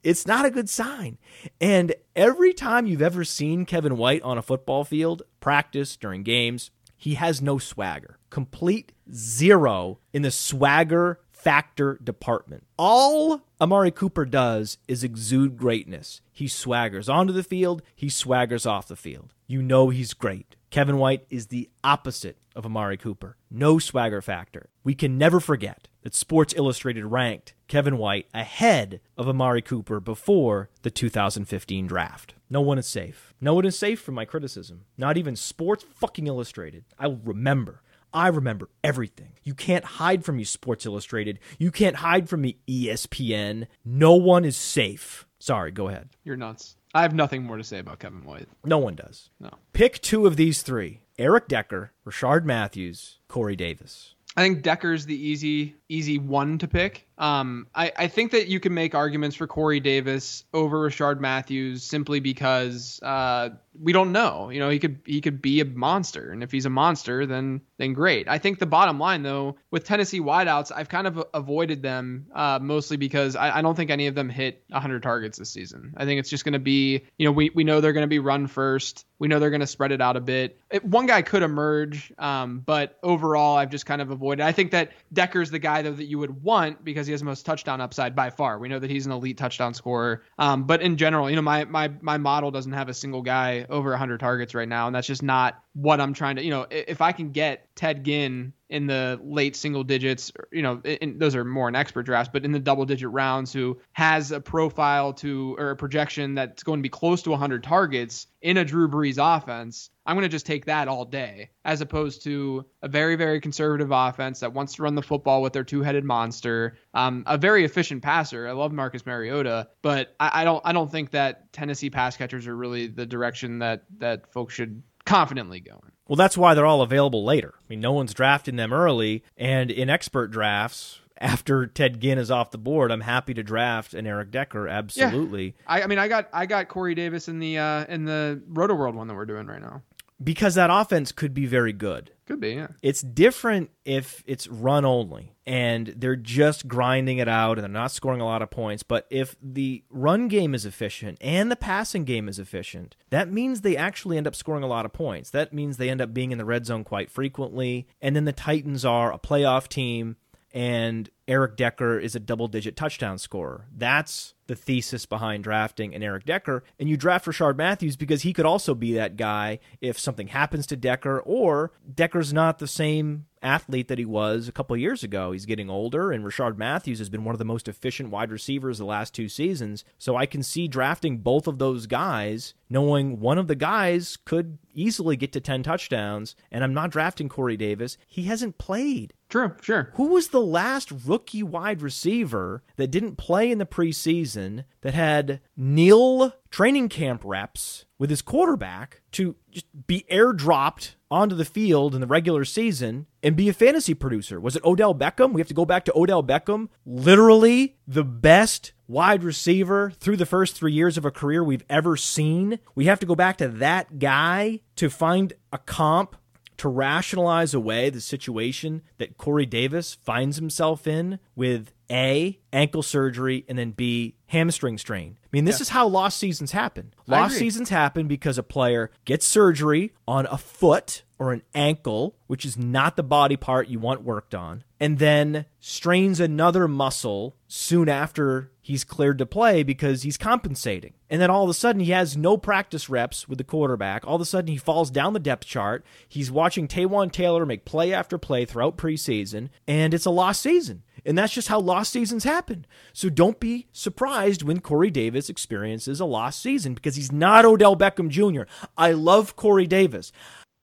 It's not a good sign. And every time you've ever seen Kevin White on a football field, practice, during games, he has no swagger. Complete zero in the swagger factor department. All Amari Cooper does is exude greatness. He swaggers onto the field, he swaggers off the field. You know he's great. Kevin White is the opposite of Amari Cooper. No swagger factor. We can never forget that Sports Illustrated ranked Kevin White ahead of Amari Cooper before the 2015 draft. No one is safe. No one is safe from my criticism. Not even Sports fucking Illustrated. I will remember. I remember everything. You can't hide from me, Sports Illustrated. You can't hide from me, ESPN. No one is safe. Sorry, go ahead. You're nuts. I have nothing more to say about Kevin White. No one does. No. Pick two of these three Eric Decker, Rishard Matthews, Corey Davis. I think Decker's the easy easy one to pick. Um, I, I think that you can make arguments for Corey Davis over Rishard Matthews simply because uh, we don't know. You know, he could he could be a monster, and if he's a monster, then then great. I think the bottom line though, with Tennessee wideouts, I've kind of avoided them uh, mostly because I, I don't think any of them hit 100 targets this season. I think it's just going to be, you know, we we know they're going to be run first. We know they're going to spread it out a bit. It, one guy could emerge, um, but overall, I've just kind of avoided. I think that Decker's the guy though that you would want because he has the most touchdown upside by far. We know that he's an elite touchdown scorer. Um, but in general, you know, my my my model doesn't have a single guy over 100 targets right now, and that's just not what I'm trying to, you know, if I can get Ted Ginn in the late single digits, you know, in, those are more in expert drafts, but in the double digit rounds, who has a profile to or a projection that's going to be close to 100 targets in a Drew Brees offense, I'm going to just take that all day, as opposed to a very, very conservative offense that wants to run the football with their two headed monster, um, a very efficient passer. I love Marcus Mariota, but I, I don't, I don't think that Tennessee pass catchers are really the direction that that folks should confidently going. Well, that's why they're all available later. I mean, no one's drafting them early, and in expert drafts, after Ted Ginn is off the board, I'm happy to draft an Eric Decker. Absolutely. Yeah. I, I, mean, I got I got Corey Davis in the uh, in the Rotoworld one that we're doing right now because that offense could be very good. Could be, yeah. It's different if it's run only and they're just grinding it out and they're not scoring a lot of points. But if the run game is efficient and the passing game is efficient, that means they actually end up scoring a lot of points. That means they end up being in the red zone quite frequently. And then the Titans are a playoff team and Eric Decker is a double digit touchdown scorer. That's the thesis behind drafting an Eric Decker. And you draft Rishard Matthews because he could also be that guy if something happens to Decker, or Decker's not the same athlete that he was a couple years ago. He's getting older, and Rishard Matthews has been one of the most efficient wide receivers the last two seasons. So I can see drafting both of those guys, knowing one of the guys could easily get to 10 touchdowns, and I'm not drafting Corey Davis. He hasn't played. True, sure. Who was the last rookie wide receiver that didn't play in the preseason that had nil training camp reps with his quarterback to just be airdropped onto the field in the regular season and be a fantasy producer? Was it Odell Beckham? We have to go back to Odell Beckham, literally the best wide receiver through the first three years of a career we've ever seen. We have to go back to that guy to find a comp to rationalize away the situation that Corey Davis finds himself in with A, ankle surgery, and then B, hamstring strain. I mean, this yeah. is how lost seasons happen. Lost seasons happen because a player gets surgery on a foot or an ankle, which is not the body part you want worked on, and then strains another muscle soon after he's cleared to play because he's compensating. And then all of a sudden he has no practice reps with the quarterback. All of a sudden he falls down the depth chart. He's watching Taywan Taylor make play after play throughout preseason, and it's a lost season. And that's just how lost seasons happen. So don't be surprised when Corey Davis experiences a lost season because he's not Odell Beckham Jr. I love Corey Davis.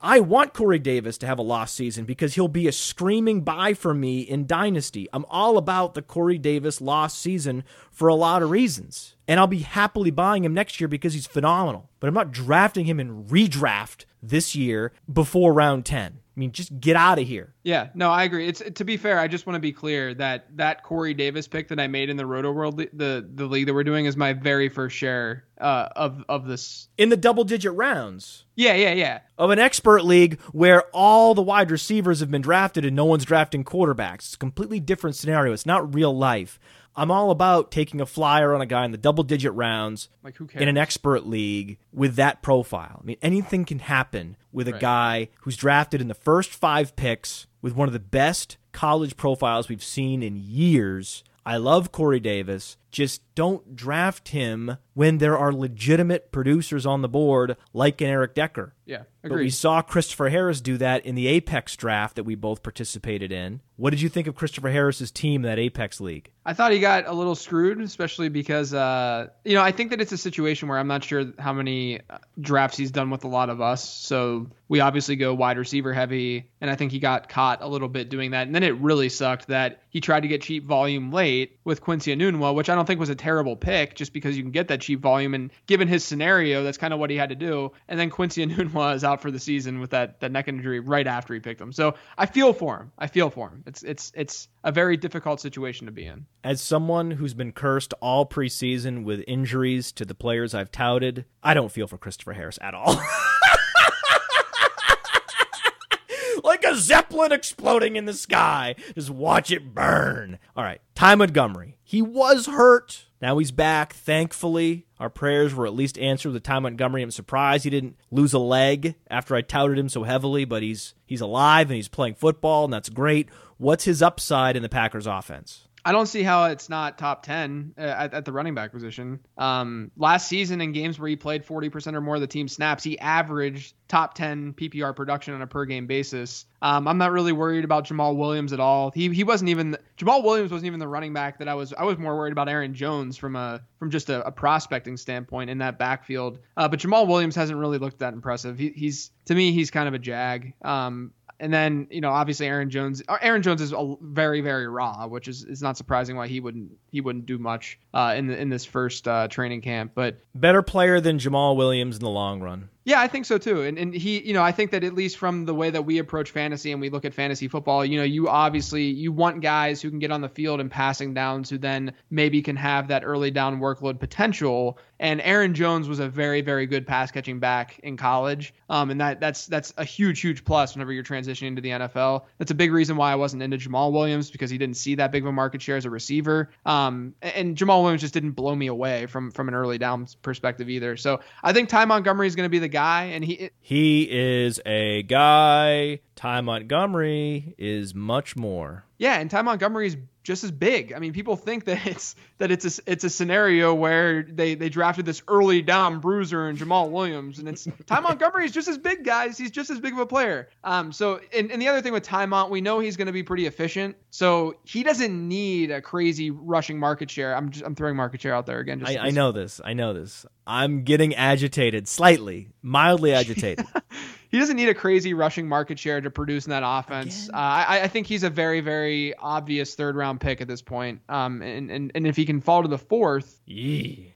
I want Corey Davis to have a lost season because he'll be a screaming buy for me in Dynasty. I'm all about the Corey Davis lost season for a lot of reasons. And I'll be happily buying him next year because he's phenomenal. But I'm not drafting him in redraft this year before round 10. I mean, just get out of here. Yeah, no, I agree. It's to be fair, I just want to be clear that that Corey Davis pick that I made in the Rotoworld, the the league that we're doing, is my very first share uh, of of this in the double digit rounds. Yeah, yeah, yeah. Of an expert league where all the wide receivers have been drafted and no one's drafting quarterbacks. It's a completely different scenario. It's not real life. I'm all about taking a flyer on a guy in the double digit rounds like in an expert league with that profile. I mean, anything can happen with a right. guy who's drafted in the first five picks with one of the best college profiles we've seen in years. I love Corey Davis. Just don't draft him when there are legitimate producers on the board like an Eric Decker. Yeah, agreed. But we saw Christopher Harris do that in the Apex draft that we both participated in. What did you think of Christopher Harris's team in that Apex league? I thought he got a little screwed, especially because uh, you know I think that it's a situation where I'm not sure how many uh, drafts he's done with a lot of us. So we obviously go wide receiver heavy, and I think he got caught a little bit doing that. And then it really sucked that he tried to get cheap volume late with Quincy Enunwa, which I don't think was a terrible pick, just because you can get that cheap volume. And given his scenario, that's kind of what he had to do. And then Quincy Enunwa is out for the season with that that neck injury right after he picked him. So I feel for him. I feel for him. It's it's it's a very difficult situation to be in. As someone who's been cursed all preseason with injuries to the players I've touted, I don't feel for Christopher Harris at all. like zeppelin exploding in the sky. Just watch it burn. All right, Ty Montgomery. He was hurt. Now he's back, thankfully. Our prayers were at least answered with Ty Montgomery. I'm surprised he didn't lose a leg after I touted him so heavily, but he's he's alive and he's playing football, and that's great. What's his upside in the Packers offense? I don't see how it's not top 10 uh, at, at, the running back position. Um, last season, in games where he played 40% or more of the team snaps, he averaged top 10 PPR production on a per game basis. Um, I'm not really worried about Jamaal Williams at all. He, he wasn't even Jamaal Williams wasn't even the running back that I was. I was more worried about Aaron Jones from a from just a, a prospecting standpoint in that backfield. Uh, but Jamaal Williams hasn't really looked that impressive. He, he's to me he's kind of a jag. Um, and then you know obviously Aaron Jones. Uh, Aaron Jones is very very raw, which is, is not surprising why he wouldn't he wouldn't do much uh, in the, in this first uh, training camp. But better player than Jamaal Williams in the long run. Yeah, I think so too. And and he, you know, I think that at least from the way that we approach fantasy and we look at fantasy football, you know, you obviously you want guys who can get on the field and passing downs who then maybe can have that early down workload potential. And Aaron Jones was a very very good pass catching back in college. Um, and that that's that's a huge huge plus whenever you're transitioning to the NFL. That's a big reason why I wasn't into Jamaal Williams because he didn't see that big of a market share as a receiver. Um, and Jamaal Williams just didn't blow me away from from an early down perspective either. So I think Ty Montgomery is going to be the guy, and he he is a guy. Ty Montgomery is much more. Yeah, and Ty Montgomery is just as big. I mean, people think that it's that it's a it's a scenario where they they drafted this early Dom bruiser and Jamaal Williams, and it's Ty Montgomery is just as big, guys. He's just as big of a player. Um, so and, and the other thing with Ty Mont, we know he's going to be pretty efficient, so he doesn't need a crazy rushing market share. I'm just I'm throwing market share out there again. Just, I, I know this. I know this. I'm getting agitated, slightly, mildly agitated. he doesn't need a crazy rushing market share to produce in that offense. Uh, I, I, think he's a very, very obvious third round pick at this point. Um, and, and, and if he can fall to the fourth, yeah.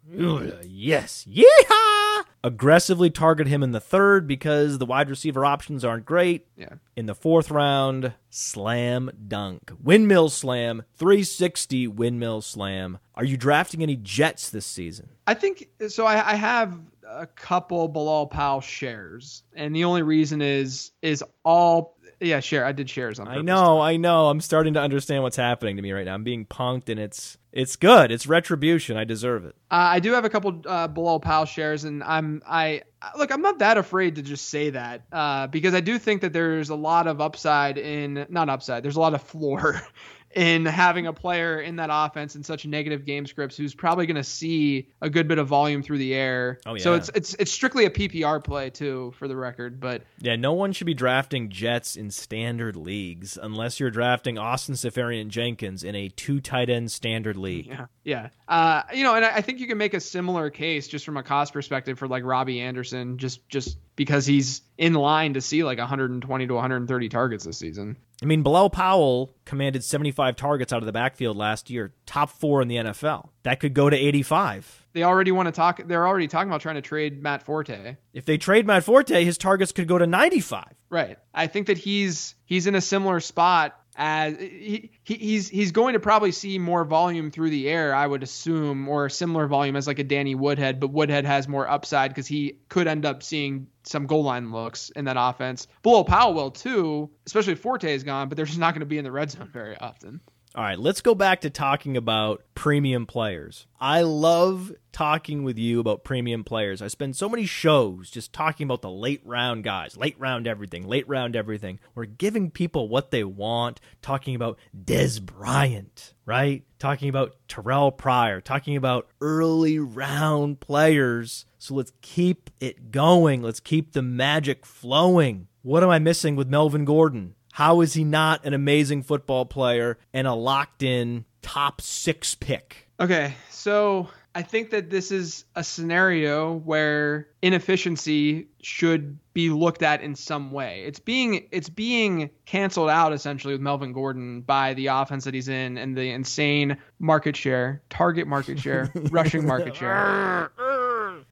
yes, yeah, aggressively target him in the third because the wide receiver options aren't great. Yeah. In the fourth round, slam dunk, windmill slam, 360 windmill slam. Are you drafting any Jets this season? I think so. I, I have a couple Bilal Powell shares, and the only reason is is all yeah share. I did shares on. I know, I know. I'm starting to understand what's happening to me right now. I'm being punked, and it's it's good. It's retribution. I deserve it. Uh, I do have a couple uh, Bilal Powell shares, and I'm I look. I'm not that afraid to just say that uh, because I do think that there's a lot of upside in not upside. There's a lot of floor in having a player in that offense in such negative game scripts who's probably going to see a good bit of volume through the air. Oh, yeah. So it's it's it's strictly a PPR play too, for the record. But yeah, no one should be drafting Jets in standard leagues unless you're drafting Austin Seferian-Jenkins in a two tight end standard league. Yeah, yeah. Uh, you know, and I, I think you can make a similar case just from a cost perspective for like Robbie Anderson, just just because he's in line to see like 120 to 130 targets this season. I mean, Bilal Powell commanded 75 targets out of the backfield last year, top four in the NFL. That could go to 85. They already want to talk. They're already talking about trying to trade Matt Forte. If they trade Matt Forte, his targets could go to 95. Right. I think that he's he's in a similar spot as he, he's he's going to probably see more volume through the air, I would assume, or similar volume as like a Danny Woodhead, but Woodhead has more upside because he could end up seeing some goal line looks in that offense. Bilal Powell will too, especially if Forte is gone, but they're just not going to be in the red zone very often. All right, let's go back to talking about premium players. I love talking with you about premium players. I spend so many shows just talking about the late round guys, late round everything, late round everything. We're giving people what they want, talking about Dez Bryant, right? Talking about Terrelle Pryor, talking about early round players. So let's keep it going. Let's keep the magic flowing. What am I missing with Melvin Gordon? How is he not an amazing football player and a locked in top six pick? Okay, so I think that this is a scenario where inefficiency should be looked at in some way. It's being it's being canceled out essentially with Melvin Gordon by the offense that he's in and the insane market share, target market share, rushing market share.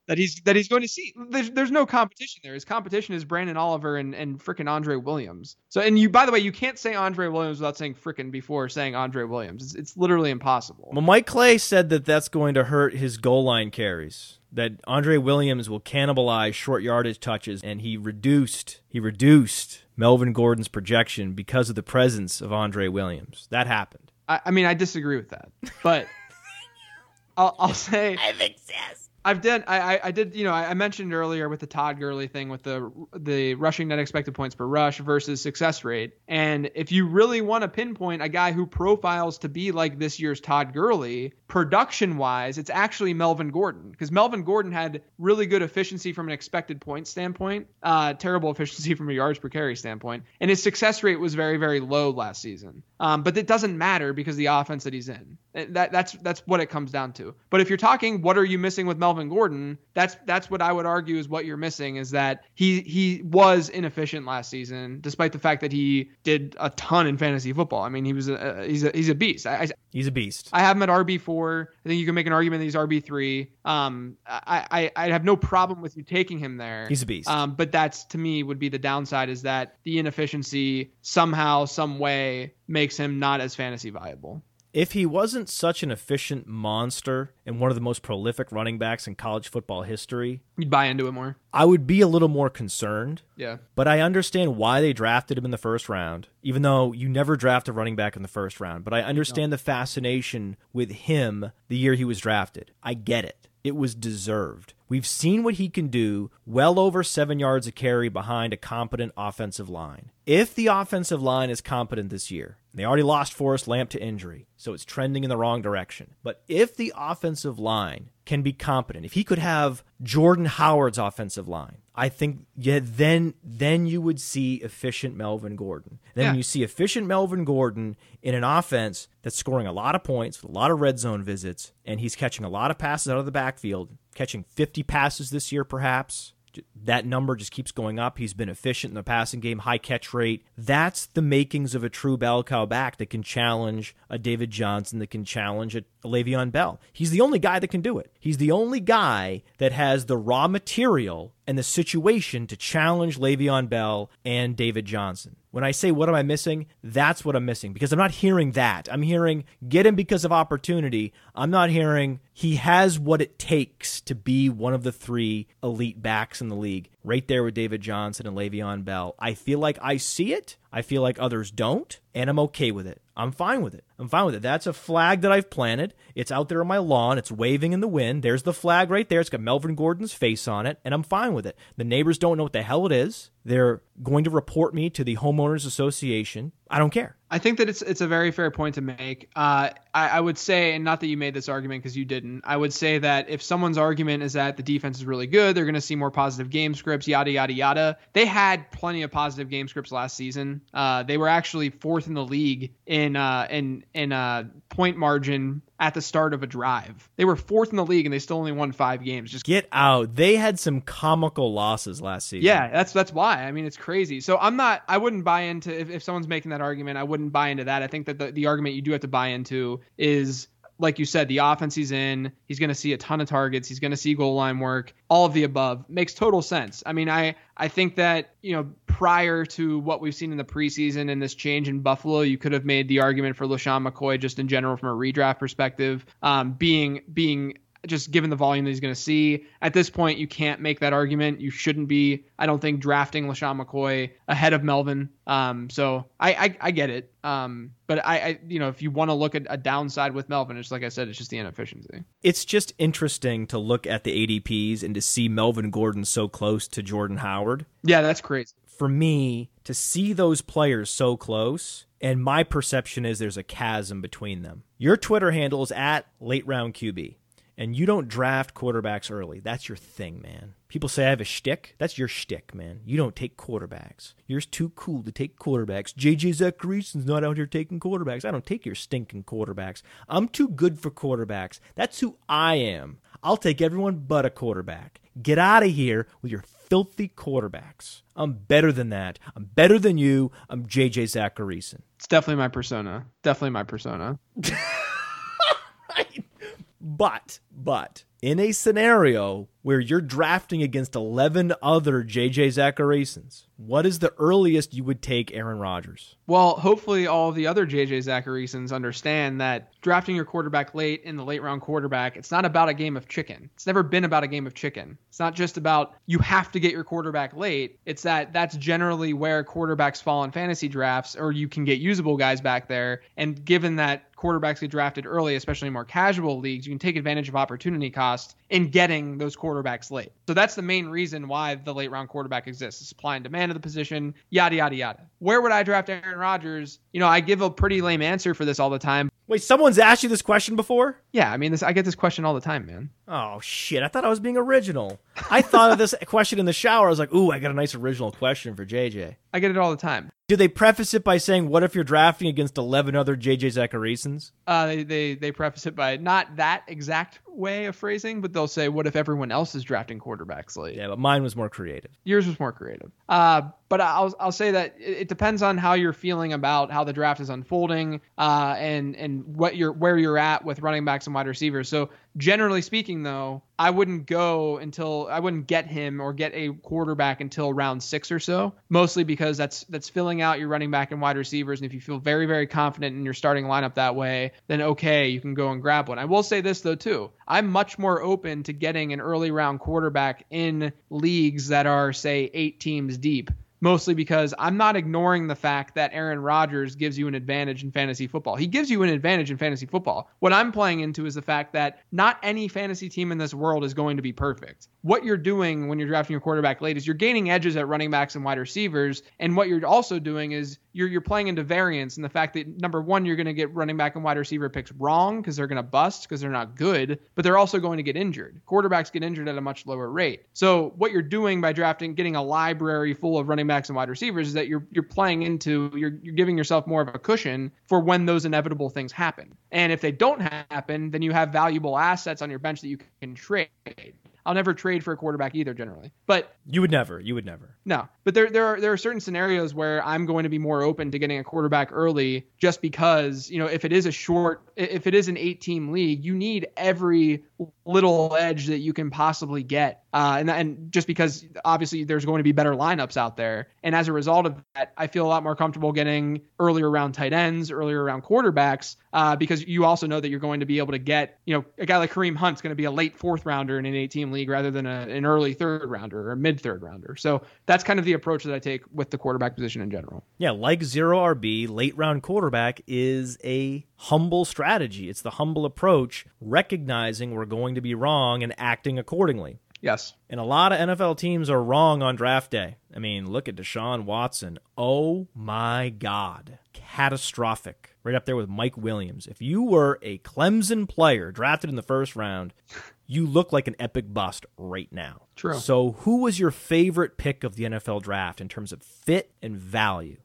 that he's that he's going to see. There's, there's no competition there. His competition is Branden Oliver and and frickin' Andre Williams. So and you by the way, you can't say Andre Williams without saying frickin' before saying Andre Williams. It's, it's literally impossible. Well, Mike Clay said that that's going to hurt his goal line carries. That Andre Williams will cannibalize short yardage touches, and he reduced he reduced Melvin Gordon's projection because of the presence of Andre Williams. That happened. I, I mean, I disagree with that, but I'll, I'll say I think yes I've done. I, I did. You know, I, mentioned earlier with the Todd Gurley thing with the the rushing net expected points per rush versus success rate. And if you really want to pinpoint a guy who profiles to be like this year's Todd Gurley, production wise, it's actually Melvin Gordon because Melvin Gordon had really good efficiency from an expected point standpoint, uh, terrible efficiency from a yards per carry standpoint, and his success rate was very very low last season. Um, but it doesn't matter because the offense that he's in. That that's that's what it comes down to. But if you're talking, what are you missing with Melvin Gordon? That's that's what I would argue is what you're missing is that he he was inefficient last season, despite the fact that he did a ton in fantasy football. I mean, he was a, he's a he's a beast. I, he's a beast. I have him at RB four. I think you can make an argument that he's RB three. Um, I, I I have no problem with you taking him there. He's a beast. Um, but that's to me would be the downside is that the inefficiency somehow some way makes him not as fantasy viable. If he wasn't such an efficient monster and one of the most prolific running backs in college football history, you'd buy into it more. I would be a little more concerned. Yeah. But I understand why they drafted him in the first round, even though you never draft a running back in the first round. But I understand no. the fascination with him the year he was drafted. I get it. It was deserved. We've seen what he can do well over seven yards a carry behind a competent offensive line. If the offensive line is competent this year, they already lost Forrest Lamp to injury, so it's trending in the wrong direction. But if the offensive line can be competent, if he could have Jordan Howard's offensive line, I think yeah, then then you would see efficient Melvin Gordon. Then yeah. you see efficient Melvin Gordon in an offense that's scoring a lot of points, with a lot of red zone visits, and he's catching a lot of passes out of the backfield, catching 50 passes this year perhaps, that number just keeps going up. He's been efficient in the passing game, high catch rate. That's the makings of a true bell cow back that can challenge a David Johnson, that can challenge a, Le'Veon Bell. He's the only guy that can do it. He's the only guy that has the raw material and the situation to challenge Le'Veon Bell and David Johnson. When I say what am I missing, that's what I'm missing because I'm not hearing that. I'm hearing get him because of opportunity. I'm not hearing he has what it takes to be one of the three elite backs in the league. Right there with David Johnson and Le'Veon Bell. I feel like I see it. I feel like others don't, and I'm okay with it. I'm fine with it. I'm fine with it. That's a flag that I've planted. It's out there on my lawn. It's waving in the wind. There's the flag right there. It's got Melvin Gordon's face on it, and I'm fine with it. The neighbors don't know what the hell it is. They're going to report me to the homeowners association. I don't care. I think that it's it's a very fair point to make. Uh, I, I, would say, and not that you made this argument because you didn't. I would say that if someone's argument is that the defense is really good, they're going to see more positive game scripts, yada yada yada. They had plenty of positive game scripts last season. Uh, they were actually fourth in the league in uh, in in uh, point margin at the start of a drive. They were fourth in the league and they still only won five games. Just get out. They had some comical losses last season. Yeah, that's that's why. I mean, it's crazy. So I'm not. I wouldn't buy into if, if someone's making that argument. I wouldn't buy into that. I think that the, the argument you do have to buy into is like you said, the offense he's in, he's going to see a ton of targets. He's going to see goal line work. All of the above makes total sense. I mean, I I think that you know prior to what we've seen in the preseason and this change in Buffalo, you could have made the argument for LeSean McCoy just in general from a redraft perspective, um, being being just given the volume that he's going to see. At this point, you can't make that argument. You shouldn't be, I don't think, drafting LeSean McCoy ahead of Melvin. Um, so I, I, I get it. Um, but I, I, you know, if you want to look at a downside with Melvin, it's like I said, it's just the inefficiency. It's just interesting to look at the ADPs and to see Melvin Gordon so close to Jordan Howard. Yeah, that's crazy. For me, to see those players so close, and my perception is there's a chasm between them. Your Twitter handle is at late round QB and you don't draft quarterbacks early. That's your thing, man. People say I have a shtick. That's your shtick, man. You don't take quarterbacks. You're too cool to take quarterbacks. JJ Zachariason's not out here taking quarterbacks. I don't take your stinking quarterbacks. I'm too good for quarterbacks. That's who I am. I'll take everyone but a quarterback. Get out of here with your filthy quarterbacks. I'm better than that. I'm better than you. I'm JJ Zachariason. It's definitely my persona. Definitely my persona. But, but in a scenario where you're drafting against 11 other JJ Zachariasons, what is the earliest you would take Aaron Rodgers? Well, hopefully all the other JJ Zachariasons understand that drafting your quarterback late in the late round quarterback, it's not about a game of chicken. It's never been about a game of chicken. It's not just about you have to get your quarterback late. It's that that's generally where quarterbacks fall in fantasy drafts or you can get usable guys back there. And given that quarterbacks get drafted early, especially in more casual leagues, you can take advantage of opportunity cost in getting those quarterbacks late. So that's the main reason why the late round quarterback exists. The supply and demand of the position, yada yada yada. Where would I draft Aaron Rodgers? You know, I give a pretty lame answer for this all the time. Wait, someone's asked you this question before? Yeah, I mean, this I get this question all the time, man. Oh shit! I thought I was being original. I thought of this question in the shower. I was like, "Ooh, I got a nice original question for JJ." I get it all the time. Do they preface it by saying, "What if you're drafting against 11 other JJ Zachariasons"? Uh, they, they they preface it by not that exact way of phrasing, but they'll say, "What if everyone else is drafting quarterbacks late?" Yeah, but mine was more creative. Yours was more creative. Uh, but I'll I'll say that it, it depends on how you're feeling about how the draft is unfolding, uh, and and what you're where you're at with running backs and wide receivers. So generally speaking, though, I wouldn't go until I wouldn't get him or get a quarterback until round six or so. Mostly because that's that's filling out your running back and wide receivers, and if you feel very very confident in your starting lineup that way, then okay, you can go and grab one. I will say this though too, I'm much more open to getting an early round quarterback in leagues that are say eight teams deep mostly because I'm not ignoring the fact that Aaron Rodgers gives you an advantage in fantasy football. He gives you an advantage in fantasy football. What I'm playing into is the fact that not any fantasy team in this world is going to be perfect. What you're doing when you're drafting your quarterback late is you're gaining edges at running backs and wide receivers, and what you're also doing is you're you're playing into variance and the fact that number one you're going to get running back and wide receiver picks wrong because they're going to bust because they're not good, but they're also going to get injured. Quarterbacks get injured at a much lower rate. So what you're doing by drafting, getting a library full of running backs and wide receivers is that you're you're playing into you're you're giving yourself more of a cushion for when those inevitable things happen. And if they don't happen, then you have valuable assets on your bench that you can trade. I'll never trade for a quarterback either, generally. But you would never. You would never. No, but there there are there are certain scenarios where I'm going to be more open to getting a quarterback early, just because you know if it is a short, if it is an eight team league, you need every little edge that you can possibly get, uh, and and just because obviously there's going to be better lineups out there, and as a result of that, I feel a lot more comfortable getting earlier round tight ends, earlier round quarterbacks, uh, because you also know that you're going to be able to get you know a guy like Kareem Hunt's going to be a late fourth rounder in an eight team league rather than a, an early third rounder or mid third rounder. So that's kind of the approach that I take with the quarterback position in general. Yeah, like zero RB, late round quarterback is a humble strategy. It's the humble approach, recognizing we're going to be wrong and acting accordingly. Yes. And a lot of NFL teams are wrong on draft day. I mean, look at Deshaun Watson. Oh my God. Catastrophic. Right up there with Mike Williams. If you were a Clemson player drafted in the first round, you look like an epic bust right now. True. So, who was your favorite pick of the NFL draft in terms of fit and value?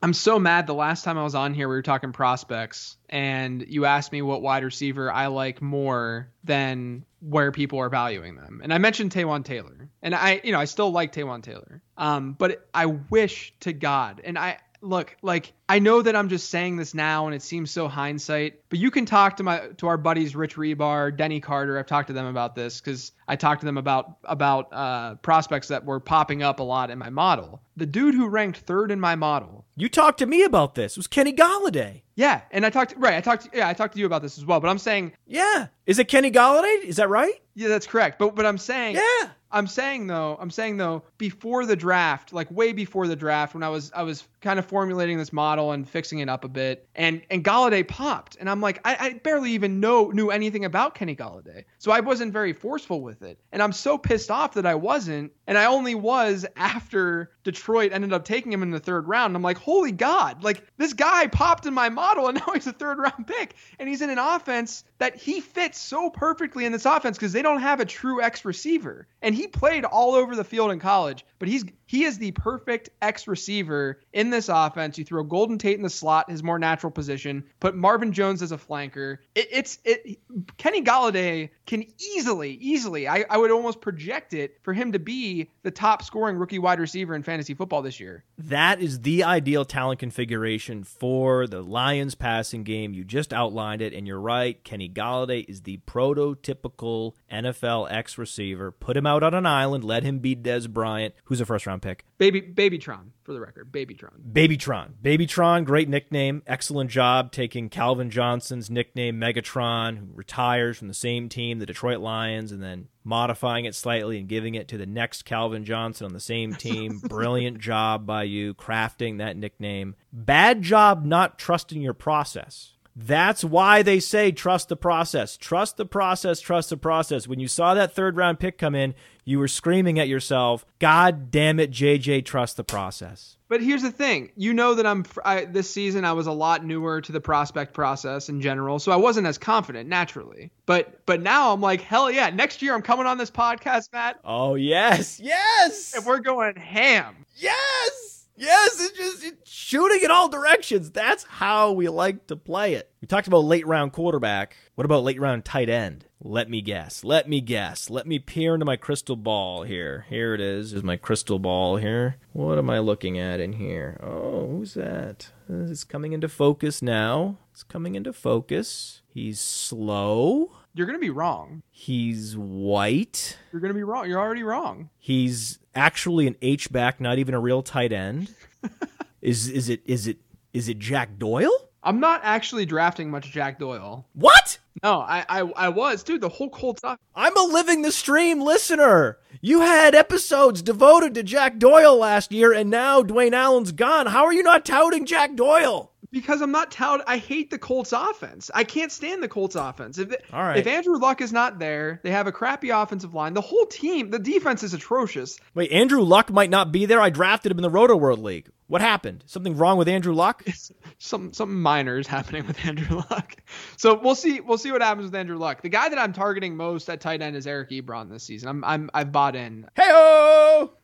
I'm so mad. The last time I was on here, we were talking prospects, and you asked me what wide receiver I like more than where people are valuing them. And I mentioned Taywan Taylor, and I, you know, I still like Taywan Taylor. Um, but I wish to God, and I look like I know that I'm just saying this now and it seems so hindsight, but you can talk to my to our buddies Rich Hribar, Denny Carter. I've talked to them about this because I talked to them about about uh, prospects that were popping up a lot in my model. The dude who ranked third in my model. You talked to me about this. It was Kenny Golladay. Yeah, and I talked right. I talked. Yeah, I talked to you about this as well. But I'm saying. Yeah, is it Kenny Golladay? Is that right? Yeah, that's correct. But but I'm saying. Yeah. I'm saying though, I'm saying though, before the draft, like way before the draft, when I was I was kind of formulating this model and fixing it up a bit, and and Golladay popped, and I'm like, I, I barely even know knew anything about Kenny Golladay, so I wasn't very forceful with it, and I'm so pissed off that I wasn't, and I only was after Detroit ended up taking him in the third round. I'm like, holy God, like this guy popped in my model, and now he's a third round pick, and he's in an offense that he fits so perfectly in this offense because they don't have a true X receiver, and he played all over the field in college, but he's He is the perfect X receiver in this offense. You throw Golden Tate in the slot, his more natural position. Put Marvin Jones as a flanker. It, it's it. Kenny Golladay can easily, easily. I, I would almost project it for him to be the top scoring rookie wide receiver in fantasy football this year. That is the ideal talent configuration for the Lions passing game. You just outlined it, and you're right. Kenny Golladay is the prototypical NFL X receiver. Put him out on an island, let him be Dez Bryant, who's a first round pick. Baby Babytron, for the record. Babytron. Babytron. Babytron, great nickname. Excellent job taking Calvin Johnson's nickname, Megatron, who retires from the same team, the Detroit Lions, and then modifying it slightly and giving it to the next Calvin Johnson on the same team. Brilliant job by you crafting that nickname. Bad job not trusting your process. That's why they say trust the process. Trust the process, trust the process. When you saw that third round pick come in, you were screaming at yourself, God damn it, JJ, trust the process. But here's the thing, you know that I'm I, this season I was a lot newer to the prospect process in general, so I wasn't as confident naturally. But but now I'm like, hell yeah, next year I'm coming on this podcast, Matt. Oh yes, yes, and we're going ham. Yes. Yes, it's just it's shooting in all directions. That's how we like to play it. We talked about late round quarterback. What about late round tight end? Let me guess. Let me guess. Let me peer into my crystal ball here. Here it is. Is my crystal ball here. What am I looking at in here? Oh, who's that? Uh, it's coming into focus now. It's coming into focus. He's slow. You're going to be wrong. He's white. You're going to be wrong. You're already wrong. He's actually an H back, not even a real tight end. is is it is it is it Jack Doyle? I'm not actually drafting much Jack Doyle. What? No, I I, I was, dude. The whole Colts. I'm a living the stream listener. You had episodes devoted to Jack Doyle last year, and now Dwayne Allen's gone. How are you not touting Jack Doyle? Because I'm not touted. I hate the Colts offense. I can't stand the Colts offense. If, All right. if Andrew Luck is not there, they have a crappy offensive line. The whole team, the defense is atrocious. Wait, Andrew Luck might not be there. I drafted him in the Rotoworld League. What happened? Something wrong with Andrew Luck? some some minor is happening with Andrew Luck. So we'll see we'll see what happens with Andrew Luck. The guy that I'm targeting most at tight end is Eric Ebron this season. I'm I'm I've bought in. Hey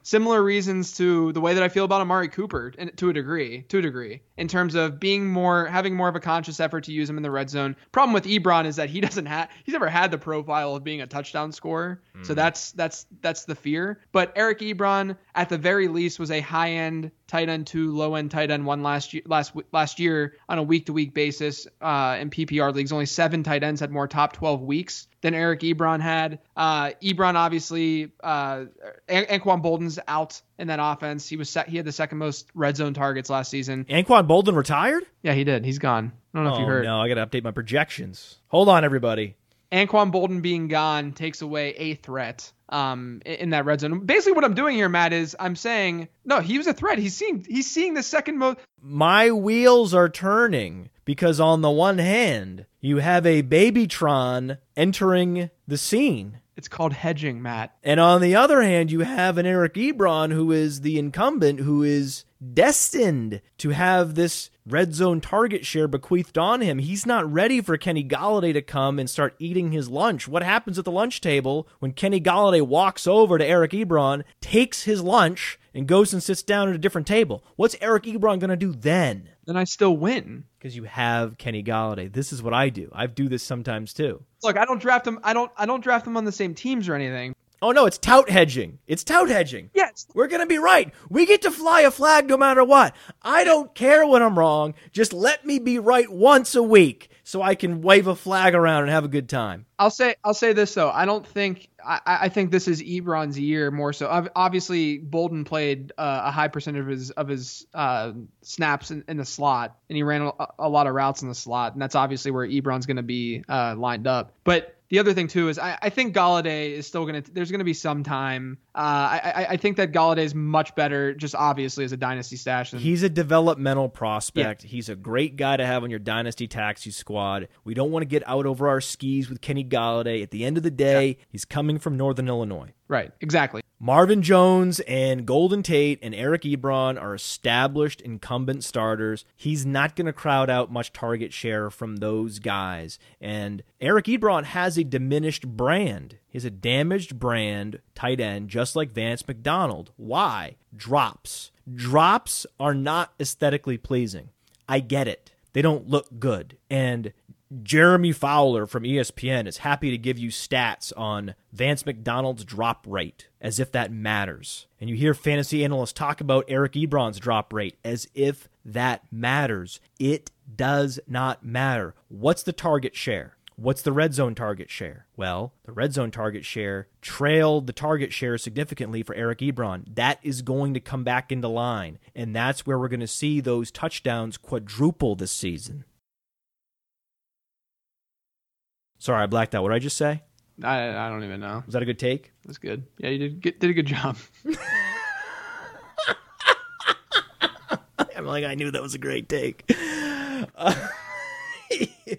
Similar reasons to the way that I feel about Amari Cooper to a degree, to a degree, in terms of being more having more of a conscious effort to use him in the red zone. Problem with Ebron is that he doesn't have he's never had the profile of being a touchdown scorer. Mm. So that's that's that's the fear. But Eric Ebron at the very least was a high end tight end two, low end tight end one last year, last last year on a week to week basis uh, in PPR leagues. Only seven tight ends had more top 12 weeks than Eric Ebron had. Uh, Ebron obviously, uh, An- Anquan Boldin's out in that offense. He was set, he had the second most red zone targets last season. Anquan Boldin retired? Yeah, he did. He's gone. I don't know oh, if you heard. No, I got to update my projections. Hold on, everybody. Anquan Boldin being gone takes away a threat um, in that red zone. Basically, what I'm doing here, Matt, is I'm saying no. He was a threat. He's seeing he's seeing the second most. My wheels are turning because on the one hand, you have a Babytron entering the scene. It's called hedging, Matt. And on the other hand, you have an Eric Ebron who is the incumbent, who is destined to have this red zone target share bequeathed on him. He's not ready for Kenny Golladay to come and start eating his lunch. What happens at the lunch table when Kenny Golladay walks over to Eric Ebron, takes his lunch, and goes and sits down at a different table? What's Eric Ebron going to do then? Then I still win because you have Kenny Golladay. This is what I do. I do this sometimes too. Look, I don't draft them. I don't. I don't draft them on the same teams or anything. Oh no, it's tout hedging. It's tout hedging. Yes. We're going to be right. We get to fly a flag no matter what. I don't care when I'm wrong. Just let me be right once a week so I can wave a flag around and have a good time. I'll say I'll say this though. I don't think I, I think this is Ebron's year more so. Obviously, Boldin played uh, a high percentage of his of his uh, snaps in, in, the slot, and he ran a, a, lot of routes in the slot, and that's obviously where Ebron's going to be uh, lined up. But the other thing too is I, I think Golladay is still gonna. There's gonna be some time. Uh, I, I think that Golladay is much better, just obviously as a dynasty stash. Than, He's a developmental prospect. Yeah. He's a great guy to have on your dynasty taxi squad. We don't want to get out over our skis with Kenny Golladay. At the end of the day, yeah. he's coming from Northern Illinois. Right. Exactly. Marvin Jones and Golden Tate and Eric Ebron are established incumbent starters. He's not going to crowd out much target share from those guys. And Eric Ebron has a diminished brand. He's a damaged brand tight end, just like Vance McDonald. Why? Drops. Drops are not aesthetically pleasing. I get it. They don't look good. And Jeremy Fowler from ESPN is happy to give you stats on Vance McDonald's drop rate as if that matters. And you hear fantasy analysts talk about Eric Ebron's drop rate as if that matters. It does not matter. What's the target share? What's the red zone target share? Well, the red zone target share trailed the target share significantly for Eric Ebron. That is going to come back into line, and that's where we're going to see those touchdowns quadruple this season. Sorry, I blacked out. What did I just say? I I don't even know. Was that a good take? That's good. Yeah, you did get, did a good job. I'm like, I knew that was a great take. Uh,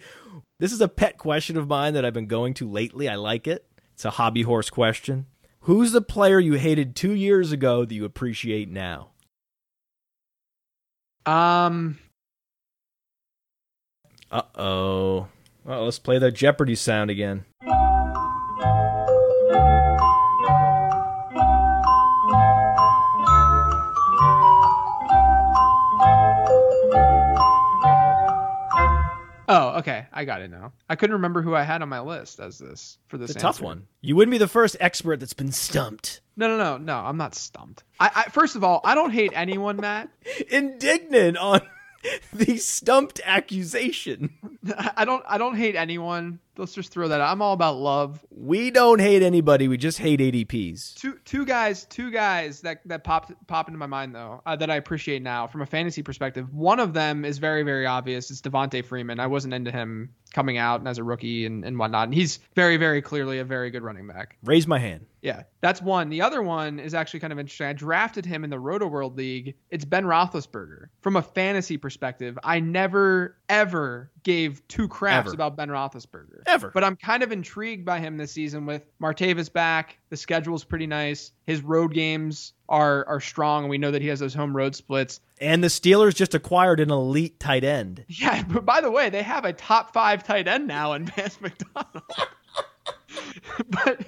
this is a pet question of mine that I've been going to lately. I like it. It's a hobby horse question. Who's the player you hated two years ago that you appreciate now? Um. Uh oh. Well, let's play the Jeopardy sound again. Oh, okay. I got it now. I couldn't remember who I had on my list as this for this. It's a tough one. You wouldn't be the first expert that's been stumped. No, no, no, no. I'm not stumped. I, I first of all, I don't hate anyone, Matt. Indignant on the stumped accusation. I don't. I don't hate anyone. Let's just throw that out. I'm all about love. We don't hate anybody. We just hate ADPs. Two two guys, two guys that that popped pop into my mind though uh, that I appreciate now from a fantasy perspective. One of them is very very obvious. It's Devonta Freeman. I wasn't into him coming out and as a rookie and, and whatnot. And he's very very clearly a very good running back. Raise my hand. Yeah, that's one. The other one is actually kind of interesting. I drafted him in the Rotoworld League. It's Ben Roethlisberger. From a fantasy perspective, I never ever gave two craps Ever. about Ben Roethlisberger. Ever. But I'm kind of intrigued by him this season with Martavis back. The schedule's pretty nice. His road games are are strong, and we know that he has those home road splits. And the Steelers just acquired an elite tight end. Yeah, but by the way, they have a top five tight end now in Vance McDonald. but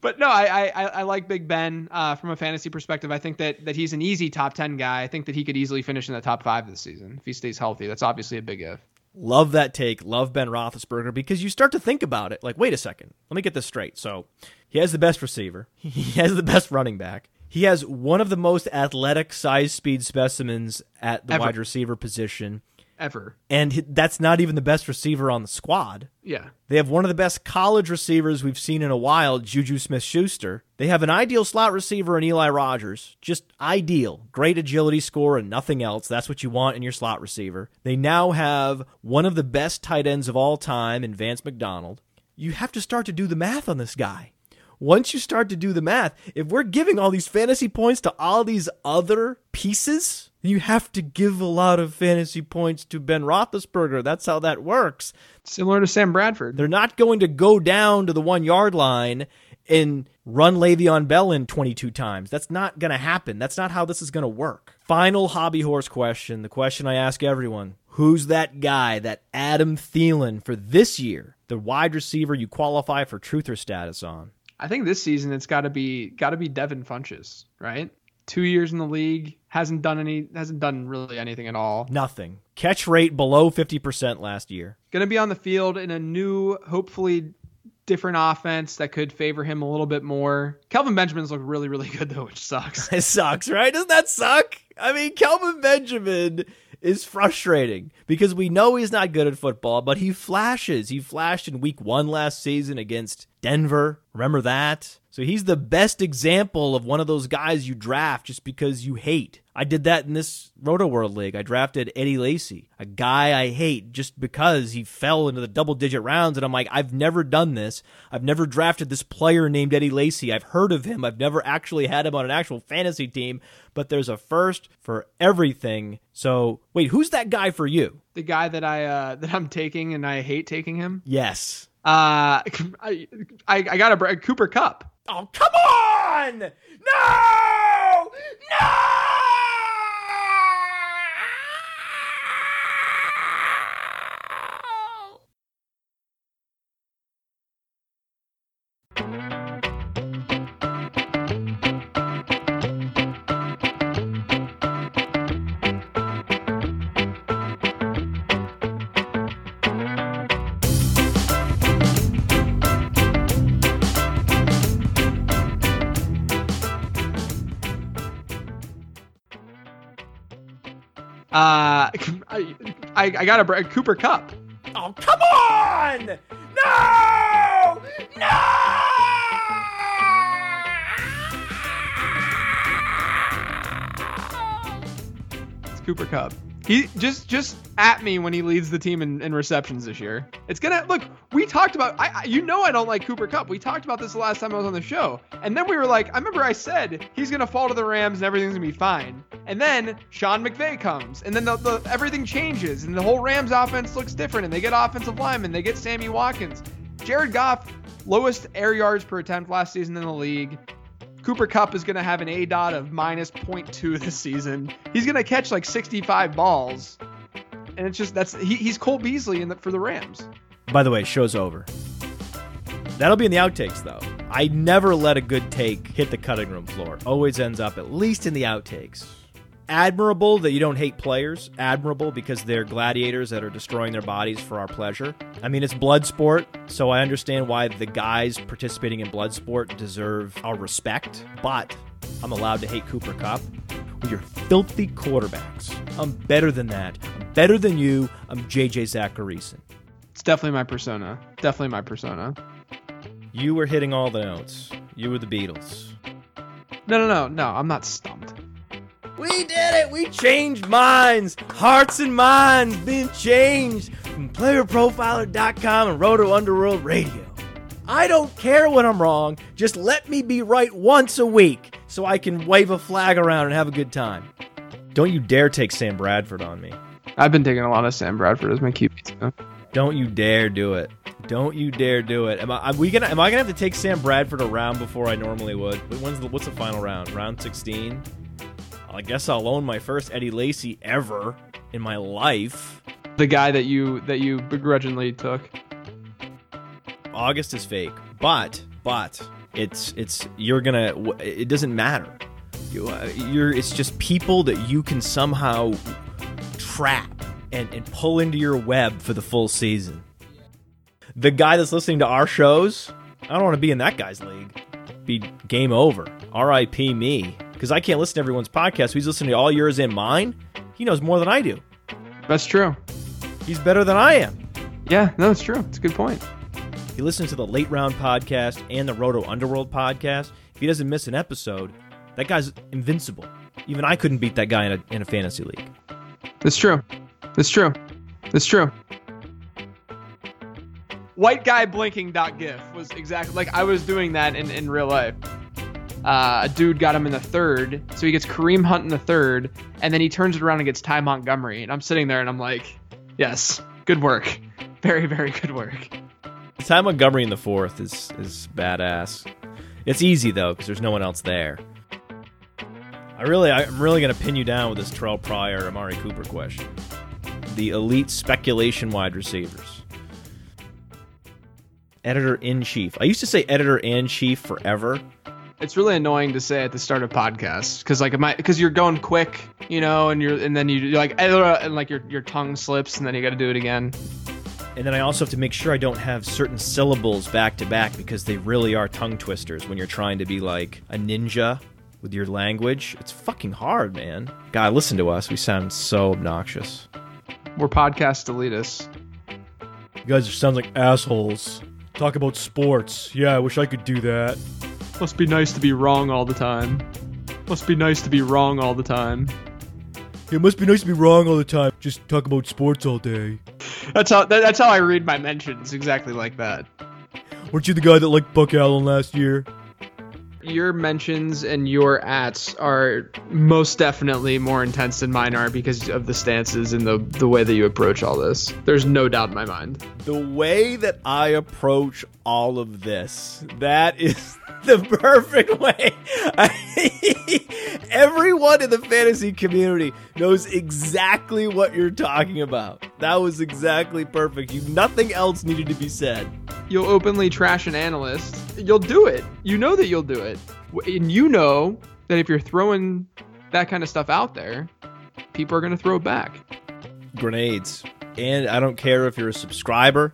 but no, I, I I like Big Ben uh, from a fantasy perspective. I think that that he's an easy top ten guy. I think that he could easily finish in the top five this season if he stays healthy. That's obviously a big if. Love that take. Love Ben Roethlisberger because you start to think about it. Like, wait a second. Let me get this straight. So, he has the best receiver. He has the best running back. He has one of the most athletic size speed specimens at the Ever. wide receiver position. Ever. And that's not even the best receiver on the squad. Yeah. They have one of the best college receivers we've seen in a while, Juju Smith Schuster. They have an ideal slot receiver in Eli Rogers. Just ideal. Great agility score and nothing else. That's what you want in your slot receiver. They now have one of the best tight ends of all time in Vance McDonald. You have to start to do the math on this guy. Once you start to do the math, if we're giving all these fantasy points to all these other pieces, you have to give a lot of fantasy points to Ben Roethlisberger. That's how that works. Similar to Sam Bradford. They're not going to go down to the one yard line and run Le'Veon Bell in 22 times. That's not going to happen. That's not how this is going to work. Final hobby horse question the question I ask everyone Who's that guy, that Adam Thielen for this year, the wide receiver you qualify for truther status on? I think this season it's got to be got to be Devin Funchess, right? Two years in the league, hasn't done any, hasn't done really anything at all. Nothing. Catch rate below 50% last year. Going to be on the field in a new, hopefully different offense that could favor him a little bit more. Kelvin Benjamin's look really, really good though, which sucks. It sucks, right? Doesn't that suck? I mean, Kelvin Benjamin is frustrating because we know he's not good at football, but he flashes. He flashed in week one last season against Denver. Remember that? So he's the best example of one of those guys you draft just because you hate. I did that in this Rotoworld League. I drafted Eddie Lacy, a guy I hate just because he fell into the double digit rounds. And I'm like, I've never done this. I've never drafted this player named Eddie Lacy. I've heard of him. I've never actually had him on an actual fantasy team, but there's a first for everything. So wait, who's that guy for you? the guy that I uh, that I'm taking and I hate taking him. Yes. Uh, I I, I got a Cooper Kupp. Oh, come on! No! No! Uh, I, I, I got a, Cooper Kupp. Oh, come on! No! No! It's Cooper Kupp. He just just at me when he leads the team in, in receptions this year. It's gonna look. We talked about. I, I you know I don't like Cooper Kupp. We talked about this the last time I was on the show, and then we were like, I remember I said he's gonna fall to the Rams and everything's gonna be fine. And then Sean McVay comes, and then the, the everything changes, and the whole Rams offense looks different, and they get offensive linemen, they get Sammy Watkins, Jared Goff, lowest air yards per attempt last season in the league. Cooper Kupp is going to have an A dot of minus 0.2 this season. He's going to catch like 65 balls. And it's just that's he, he's Cole Beasley in the, for the Rams. By the way, show's over. That'll be in the outtakes, though. I never let a good take hit the cutting room floor. Always ends up at least in the outtakes. Admirable that you don't hate players. Admirable because they're gladiators that are destroying their bodies for our pleasure. I mean, it's blood sport, so I understand why the guys participating in blood sport deserve our respect. But I'm allowed to hate Cooper Kupp with your filthy quarterbacks. I'm better than that. I'm better than you. I'm JJ Zachariason. It's definitely my persona. Definitely my persona. You were hitting all the notes. You were the Beatles. No, no, no, no. I'm not stumped. We did it! We changed minds! Hearts and minds being changed from playerprofiler.com and Roto Underworld Radio. I don't care when I'm wrong, just let me be right once a week so I can wave a flag around and have a good time. Don't you dare take Sam Bradford on me. I've been taking a lot of Sam Bradford as my QB. too. Don't you dare do it. Don't you dare do it. Am I, we gonna? Am I gonna have to take Sam Bradford around before I normally would? When's the, what's the final round? Round 16. I guess I'll own my first Eddie Lacy ever in my life. The guy that you that you begrudgingly took. August is fake, but but it's it's you're gonna. It doesn't matter. You, uh, you're. It's just people that you can somehow trap and, and pull into your web for the full season. The guy that's listening to our shows, I don't want to be in that guy's league. Be game over. R.I.P. me. Because I can't listen to everyone's podcast. He's listening to all yours and mine. He knows more than I do. That's true. He's better than I am. Yeah, no, it's true. It's a good point. He listens to the Late Round podcast and the Roto Underworld podcast. If he doesn't miss an episode, that guy's invincible. Even I couldn't beat that guy in a, in a fantasy league. That's true. That's true. That's true. White guy blinking dot gif was exactly like I was doing that in, in real life. Uh, a dude got him in the third, so he gets Kareem Hunt in the third, and then he turns it around and gets Ty Montgomery, and I'm sitting there and I'm like, yes, good work, very very good work. Ty Montgomery in the fourth is is badass. It's easy though because there's no one else there. I really, I'm really gonna pin you down with this Terrelle Pryor, Amari Cooper question. The elite speculation wide receivers. Editor in chief. I used to say editor in chief forever. It's really annoying to say at the start of podcasts because like my because you're going quick, you know, and you're and then you you're like and uh, like your your tongue slips and then you got to do it again. And then I also have to make sure I don't have certain syllables back to back because they really are tongue twisters when you're trying to be like a ninja with your language. It's fucking hard, man. God, listen to us. We sound so obnoxious. We're podcast elitists. You guys sound like assholes. Talk about sports. Yeah, I wish I could do that. Must be nice to be wrong all the time. Must be nice to be wrong all the time. It must be nice to be wrong all the time. Just talk about sports all day. That's how that, that's how I read my mentions exactly like that. Weren't you the guy that liked Buck Allen last year? Your mentions and your ats are most definitely more intense than mine are because of the stances and the the way that you approach all this. There's no doubt in my mind. The way that I approach all of this, that is the perfect way. everyone in the fantasy community knows exactly what you're talking about. That was exactly perfect. You nothing else needed to be said. You'll openly trash an analyst. You'll do it. You know that you'll do it. And you know that if you're throwing that kind of stuff out there, people are going to throw it back. Grenades. And I don't care if you're a subscriber.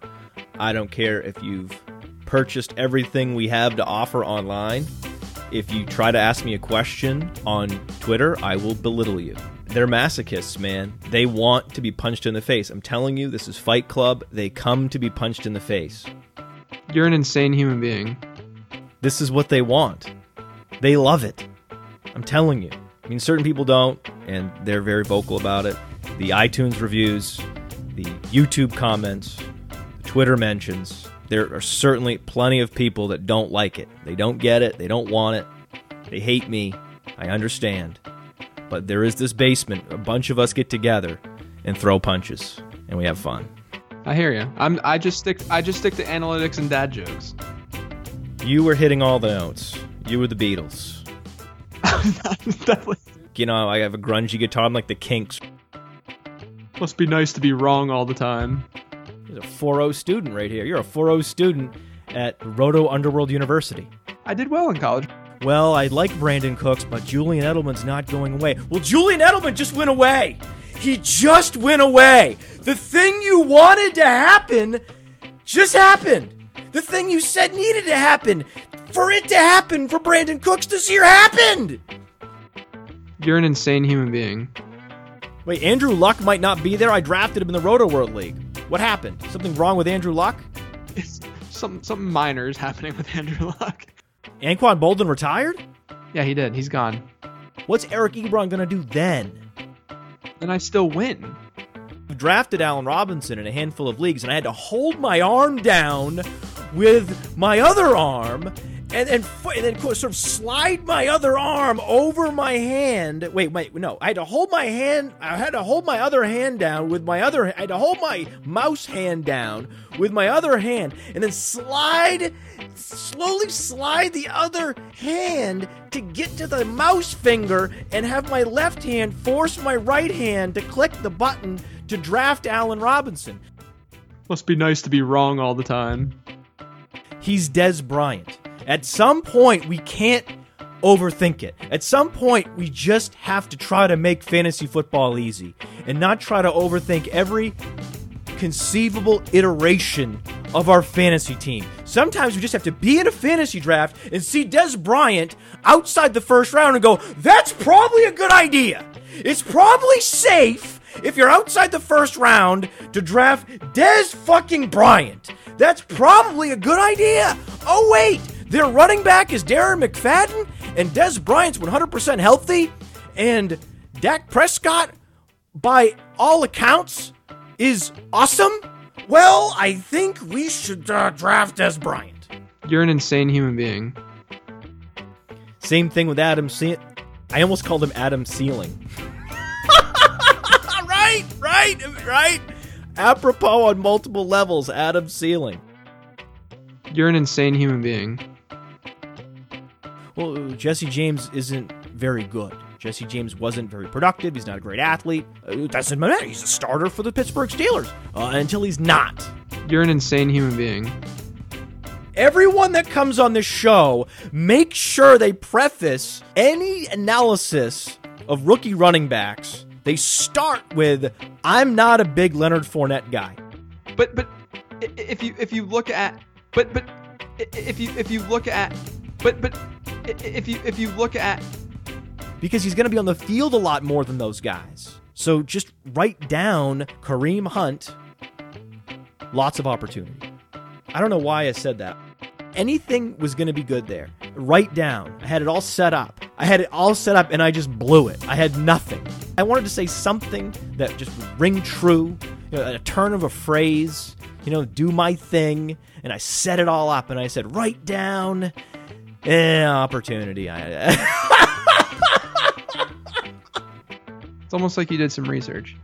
I don't care if you've purchased everything we have to offer online. If you try to ask me a question on Twitter, I will belittle you. They're masochists, man. They want to be punched in the face. I'm telling you, this is Fight Club. They come to be punched in the face. You're an insane human being. This is what they want. They love it. I'm telling you. I mean, certain people don't, and they're very vocal about it. The iTunes reviews, the YouTube comments, the Twitter mentions, there are certainly plenty of people that don't like it. They don't get it. They don't want it. They hate me. I understand. But there is this basement. A bunch of us get together and throw punches, and we have fun. I hear you. I'm. I just stick. I just stick to analytics and dad jokes. You were hitting all the notes. You were the Beatles. Definitely. You know, I have a grungy guitar. I'm like the Kinks. Must be nice to be wrong all the time. He's a 4.0 student right here. You're a 4.0 student at Roto Underworld University. I did well in college. Well, I like Brandin Cooks, but Julian Edelman's not going away. Well, Julian Edelman just went away. He just went away. The thing you wanted to happen just happened. The thing you said needed to happen for it to happen for Brandin Cooks this year happened. You're an insane human being. Wait, Andrew Luck might not be there. I drafted him in the Rotoworld League. What happened? Something wrong with Andrew Luck? some some minor is happening with Andrew Luck. Anquan Boldin retired? Yeah, he did. He's gone. What's Eric Ebron gonna do then? Then I still win. I drafted Allen Robinson in a handful of leagues, and I had to hold my arm down with my other arm and then and then sort of slide my other arm over my hand. Wait, wait, no. I had to hold my hand. I had to hold my other hand down with my other. I had to hold my mouse hand down with my other hand, and then slide, slowly slide the other hand to get to the mouse finger, and have my left hand force my right hand to click the button to draft Allen Robinson. Must be nice to be wrong all the time. He's Dez Bryant. At some point, we can't overthink it. At some point, we just have to try to make fantasy football easy and not try to overthink every conceivable iteration of our fantasy team. Sometimes we just have to be in a fantasy draft and see Dez Bryant outside the first round and go, that's probably a good idea. It's probably safe if you're outside the first round to draft Dez fucking Bryant. That's probably a good idea. Oh, wait, their running back is Darren McFadden, and Dez Bryant's 100% healthy, and Dak Prescott, by all accounts, is awesome. Well, I think we should uh, draft Dez Bryant. You're an insane human being. Same thing with Adam Se- I almost called him Adam Ceiling. right, right, right. Apropos on multiple levels, Adam Sealing. You're an insane human being. Well, Jesse James isn't very good. Jesse James wasn't very productive. He's not a great athlete. Uh, doesn't matter. He's a starter for the Pittsburgh Steelers uh, until he's not. You're an insane human being. Everyone that comes on this show, make sure they preface any analysis of rookie running backs. They start with, "I'm not a big Leonard Fournette guy." But but if you if you look at but but if you if you look at but but if you if you look at because he's going to be on the field a lot more than those guys. So just write down Kareem Hunt. Lots of opportunity. I don't know why I said that. Anything was going to be good there. Write down. I had it all set up. I had it all set up and I just blew it. I had nothing. I wanted to say something that just would ring true, you know, a turn of a phrase, you know, do my thing. And I set it all up and I said, write down Eh, opportunity. I, It's almost like you did some research.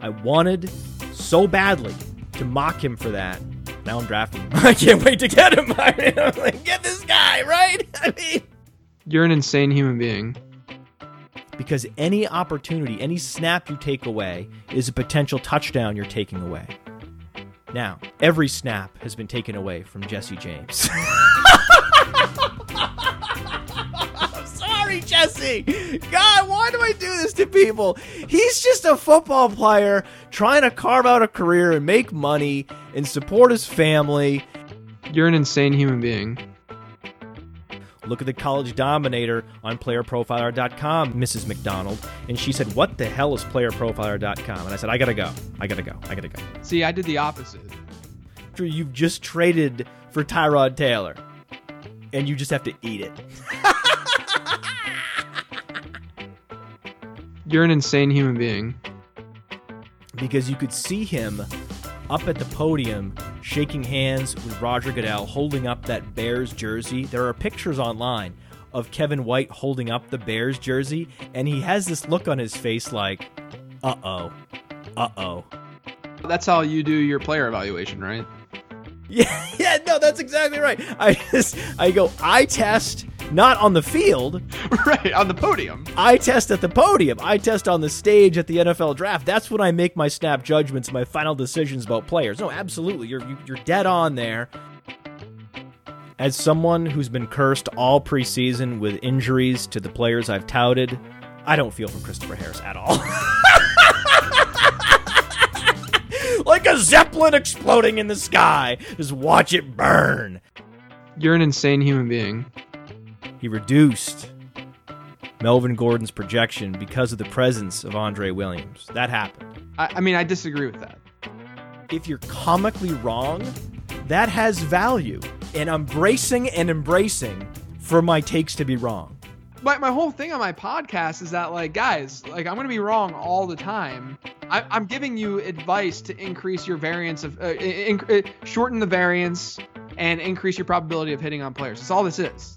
I wanted so badly to mock him for that. Now I'm drafting him. I can't wait to get him. I mean, I'm like, get this guy, right? I mean, You're an insane human being. because any opportunity, any snap you take away is a potential touchdown you're taking away. Now, every snap has been taken away from Jesse James. I'm sorry, Jesse. God, why do I do this to people? He's just a football player trying to carve out a career and make money and support his family. You're an insane human being. Look at the college dominator on playerprofiler.com, Mrs. McDonald. And she said, What the hell is playerprofiler.com? And I said, I gotta go. I gotta go. I gotta go. See, I did the opposite. After you've just traded for Tyrod Taylor, and you just have to eat it. You're an insane human being. Because you could see him up at the podium shaking hands with Roger Goodell, holding up that Bears jersey. There are pictures online of Kevin White holding up the Bears jersey, and he has this look on his face like, uh oh, uh oh. That's how you do your player evaluation, right? Yeah, yeah, no, that's exactly right. I just, I go, I test not on the field, right, on the podium. I test at the podium. I test on the stage at the NFL draft. That's when I make my snap judgments, my final decisions about players. No, absolutely, you're you- you're dead on there. As someone who's been cursed all preseason with injuries to the players I've touted, I don't feel for Christopher Harris at all. like a zeppelin exploding in the sky. Just watch it burn. You're an insane human being. He reduced Melvin Gordon's projection because of the presence of Andre Williams. That happened. I, I mean, I disagree with that. If you're comically wrong, that has value. And I'm bracing and embracing for my takes to be wrong. My, my whole thing on my podcast is that, like, guys, like, I'm going to be wrong all the time. I, I'm giving you advice to increase your variance of, uh, in, uh, shorten the variance and increase your probability of hitting on players. That's all this is.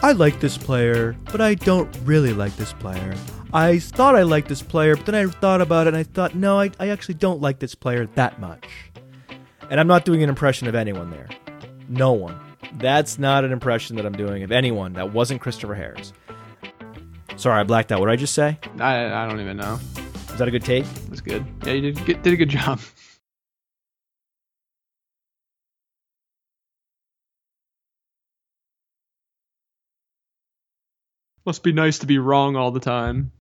I like this player, but I don't really like this player. I thought I liked this player, but then I thought about it and I thought, no, I, I actually don't like this player that much. And I'm not doing an impression of anyone there. No one. That's not an impression that I'm doing of anyone that wasn't Christopher Harris. Sorry, I blacked out. What did I just say? I, I don't even know. Is that a good take? That's good. Yeah, you did, did a good job. Must be nice to be wrong all the time.